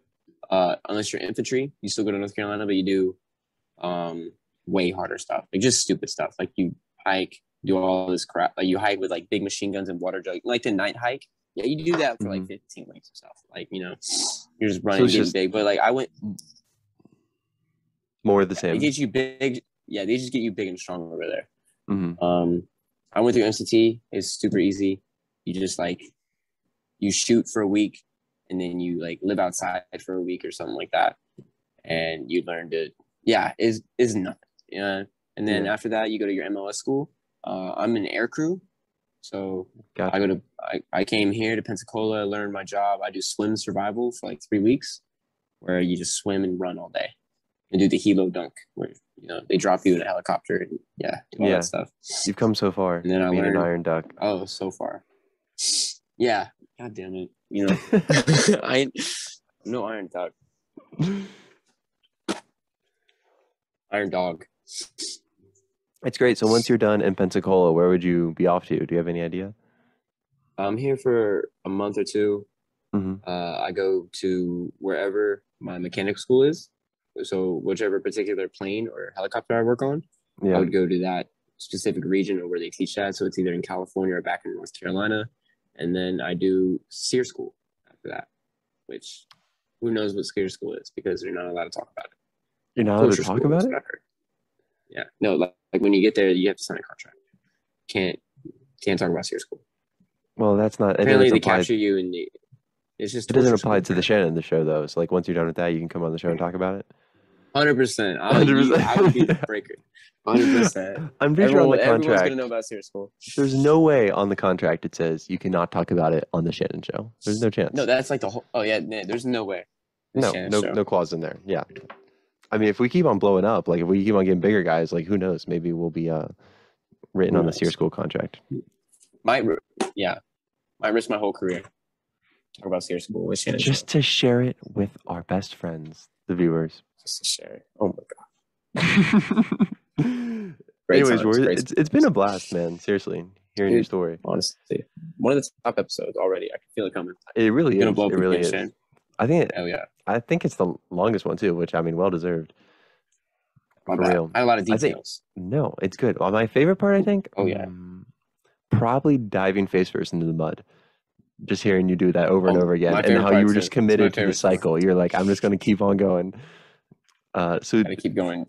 Uh, unless you're infantry, you still go to North Carolina, but you do um way harder stuff, like just stupid stuff. Like you hike, do all this crap. Like you hike with like big machine guns and water jug, like the night hike. Yeah, you do that for like 15 weeks or stuff. Like you know, you're just running, getting just- big. But like I went, more of the same. It gets you big. Yeah, they just get you big and strong over there. Mhm. Um, I went through MCT. It's super easy. You just like you shoot for a week, and then you like live outside for a week or something like that, and you learn to yeah is is nothing. Yeah, and then Yeah. after that you go to your MOS school. Uh, I'm an air crew, so Gotcha. I go to I, I came here to Pensacola, learned my job. I do swim survival for like three weeks, where you just swim and run all day, and do the helo dunk, where you know they drop you in a helicopter and yeah, do all Yeah. that stuff. You've come so far. And then I being an learned- iron duck. Oh, so far. Yeah. God damn it. You know, [LAUGHS] I no iron dog. Iron dog. It's great. So once you're done in Pensacola, where would you be off to? Do you have any idea? I'm here for a month or two. hmm Uh, I go to wherever my mechanic school is. So whichever particular plane or helicopter I work on, I would go to that specific region or where they teach that. So it's either in California or back in North Carolina. And then I do SERE school after that, which who knows what SERE school is because they're not allowed to talk about it. You're not allowed to talk about it. what I heard. Yeah, no, like, like when you get there, you have to sign a contract. Can't can't talk about SERE school. Well, that's not. Apparently, they capture you and it's just It doesn't apply to the Shanon the show though. So like once you're done with that, you can come on the show and talk about it. Hundred percent. I would be 100%. I would be the breaker. Hundred percent. [LAUGHS] I'm pretty sure on the Everyone's contract. gonna know about SERE school. There's no way on the contract it says you cannot talk about it on the Shanon show. There's no chance. No, that's like the whole. Oh yeah, no, there's no way. The no, Shanon no, show. no clause in there. Yeah. I mean, if we keep on blowing up, like if we keep on getting bigger guys, like who knows? Maybe we'll be uh written Who on the knows? SERE school contract. Might, yeah, might risk my whole career. Talk about Sierra School with Shanon. just to share it with our best friends, the viewers. just to share it. Oh my god. [LAUGHS] Anyways, times, it's, it's been a blast, man. Seriously, hearing your story. honestly. One of the top episodes already. I can feel it coming. It really is. It really is. Shane. I think it, Hell yeah. I think it's the longest one too, which I mean, well deserved. My For bad. real. A lot of I think- details. No, it's good. Well, my favorite part, I think. Oh, yeah. mm, probably diving face first into the mud. Just hearing you do that over and Oh, over again, and how you were just committed to the favorite part. cycle. You're like, I'm just going to keep on going. Uh, so, Gotta keep going.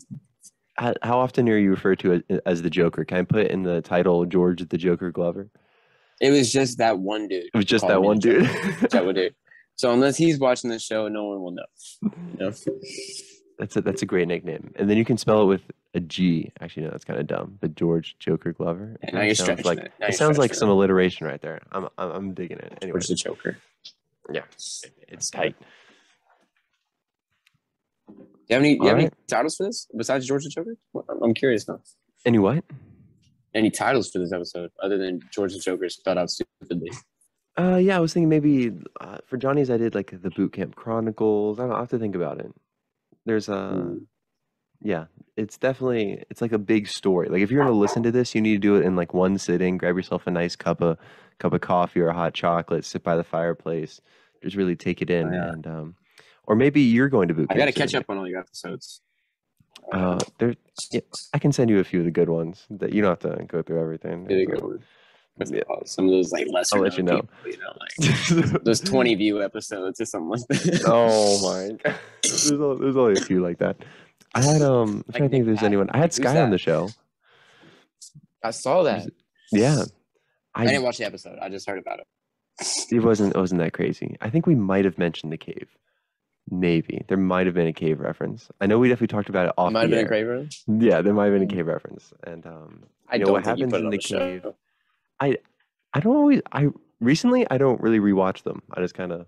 how, how often are you referred to as, as the Joker? Can I put in the title George the Joker Glover? It was just that one dude. It was just that one dude. That one dude. So unless he's watching the show, no one will know. You know? That's a that's a great nickname. And then you can spell it with a G. Actually, no, that's kind of dumb. But George Joker Glover. Yeah, It now you're sounds like it. It sounds like stretching some alliteration right there. I'm I'm, I'm digging it. Anyway, Where's the Joker? yeah, it's tight. Do you have any? Do you have any titles for this besides George the Joker? I'm- curious now. Any what? Any titles for this episode other than George the Joker spelled out stupidly? Uh, yeah, I was thinking maybe uh, for Johnny's I did like the Boot Camp Chronicles. I don't know, I have to think about it. There's a Mm. Yeah, it's definitely it's like a big story. Like if you're gonna listen to this, you need to do it in like one sitting. Grab yourself a nice cup of cup of coffee or a hot chocolate. Sit by the fireplace. Just really take it in, Oh, yeah. and um, or maybe you're going to boot I got to catch up on all your episodes. Uh, there, yeah, I can send you a few of the good ones that you don't have to go through everything. There you It's, go. yeah. Some of those like lesser. I'll let you know. people, you know, like [LAUGHS] those 20 view episodes or something like that. oh my god, [LAUGHS] there's, al- there's only a few like that. I had um, I'm trying to think if there's anyone. I had Sky on the show. I saw that. Yeah, I I, didn't watch the episode. I just heard about it. it wasn't it wasn't that crazy. I think we might have mentioned the cave. Maybe there might have been a cave reference. I know we definitely talked about it off Might have the been a cave reference. Yeah, there might have been a cave reference, and um, I know don't what happens in the the cave? I don't always. I recently I don't really rewatch them. I just kind of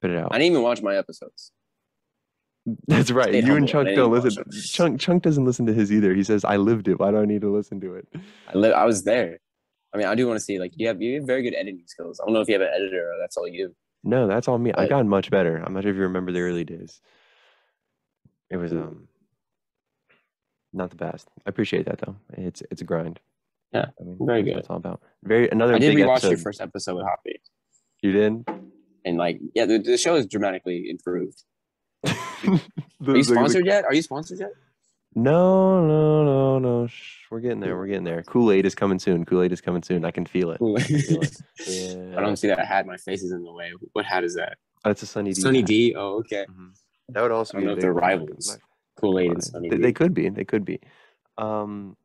put it out. I didn't even watch my episodes. That's right. You and. Chunk don't listen. Chunk Chunk doesn't listen to his either. He says, "I lived it. Why do I need to listen to it?" I li- I was there. I mean, I do want to see like you have you have very good editing skills. I don't know if you have an editor or that's all you. No, that's all me. I've gotten much better. I'm not sure if you remember the early days. It was Mm. um not the best. I appreciate that though. It's it's a grind. Yeah, I mean, very good. It's all about very another. I did rewatch episode. your first episode with Hoppy, You did. and like yeah, the, the show is dramatically improved. The- [LAUGHS] Are you the- the- sponsored yet? Are you sponsored yet? No, no, no, no. Shh, we're getting there. We're getting there. Kool Aid is coming soon. Kool Aid is coming soon. I can feel it. Cool. feel it. Yeah. [LAUGHS] I don't see that hat. My face is in the way. What hat is that? That's a Sunny D. Sunny hat. D. Oh, okay. Mhm. That would also I don't be. know if they're rivals. Kool Aid and Sunny They, D. they could be. They could be. Um,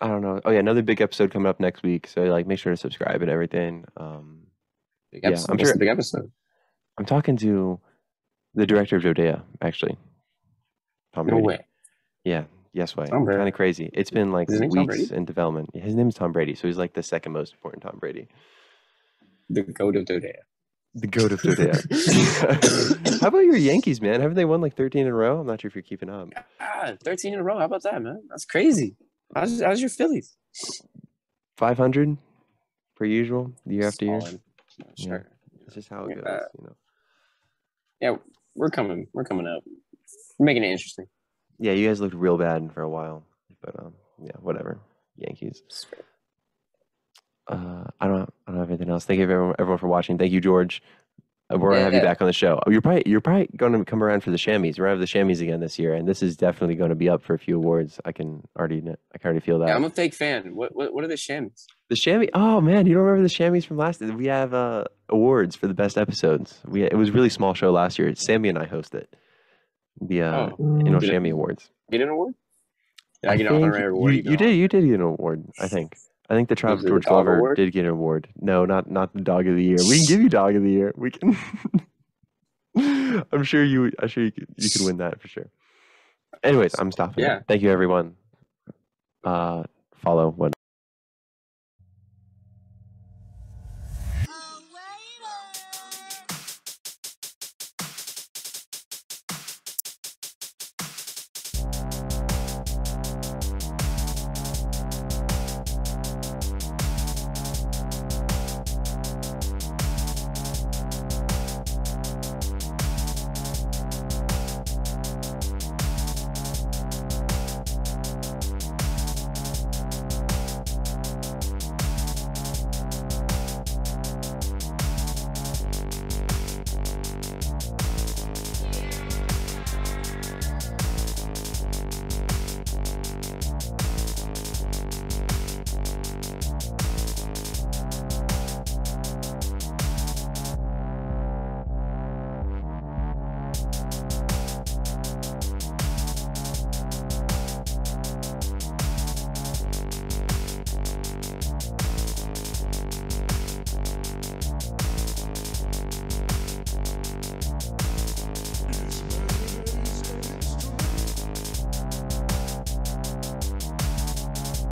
I don't know. Oh yeah, another big episode coming up next week. So like, make sure to subscribe and everything. Um, Big yeah. I'm sure- big episode. I'm talking to the director of DoDEA, actually. Tom No Brady. way. Yeah. Yes way. Kind of crazy. It's been like his weeks in development. His name is Tom Brady, so he's like the second most important Tom Brady. The goat of DoDEA. The goat of DoDEA. [LAUGHS] How about your Yankees, man? Haven't they won like 13 in a row? I'm not sure if you're keeping up. Ah, 13 in a row. How about that, man? That's crazy. How's, how's your Phillies? 500 per usual, year after year. Solid. Yeah. Sure. It's just how it goes, you know. Yeah, we're coming. We're coming up. We're making it interesting. Yeah, you guys looked real bad for a while, but um, yeah, whatever. Yankees. Uh, I don't. I don't have anything else. Thank you everyone, everyone for watching. Thank you, George. We're gonna have you Yeah. back on the show. Oh, You're probably you're probably going to come around for the chamois. We're gonna have the chamois again this year, and this is definitely going to be up for a few awards. I can already I can already feel that. Yeah, I'm a fake fan. What what, what are the shams? the chamois. Oh man, you don't remember the chamois from last? We have uh, awards for the best episodes. We it was a really small show last year. Sammy and I hosted the uh, Oh, you know Did chamois awards. get an award? Did I, I get an think honorary award? You, you did. You did get an award. I think. I think the tribe Was of George Glover award? did get an award. No, not not the dog of the year. We can give you dog of the year. We can. [LAUGHS] I'm sure you. I'm sure you could. You could win that for sure. Anyways, I'm stopping. Yeah. Thank you, everyone. Uh, follow what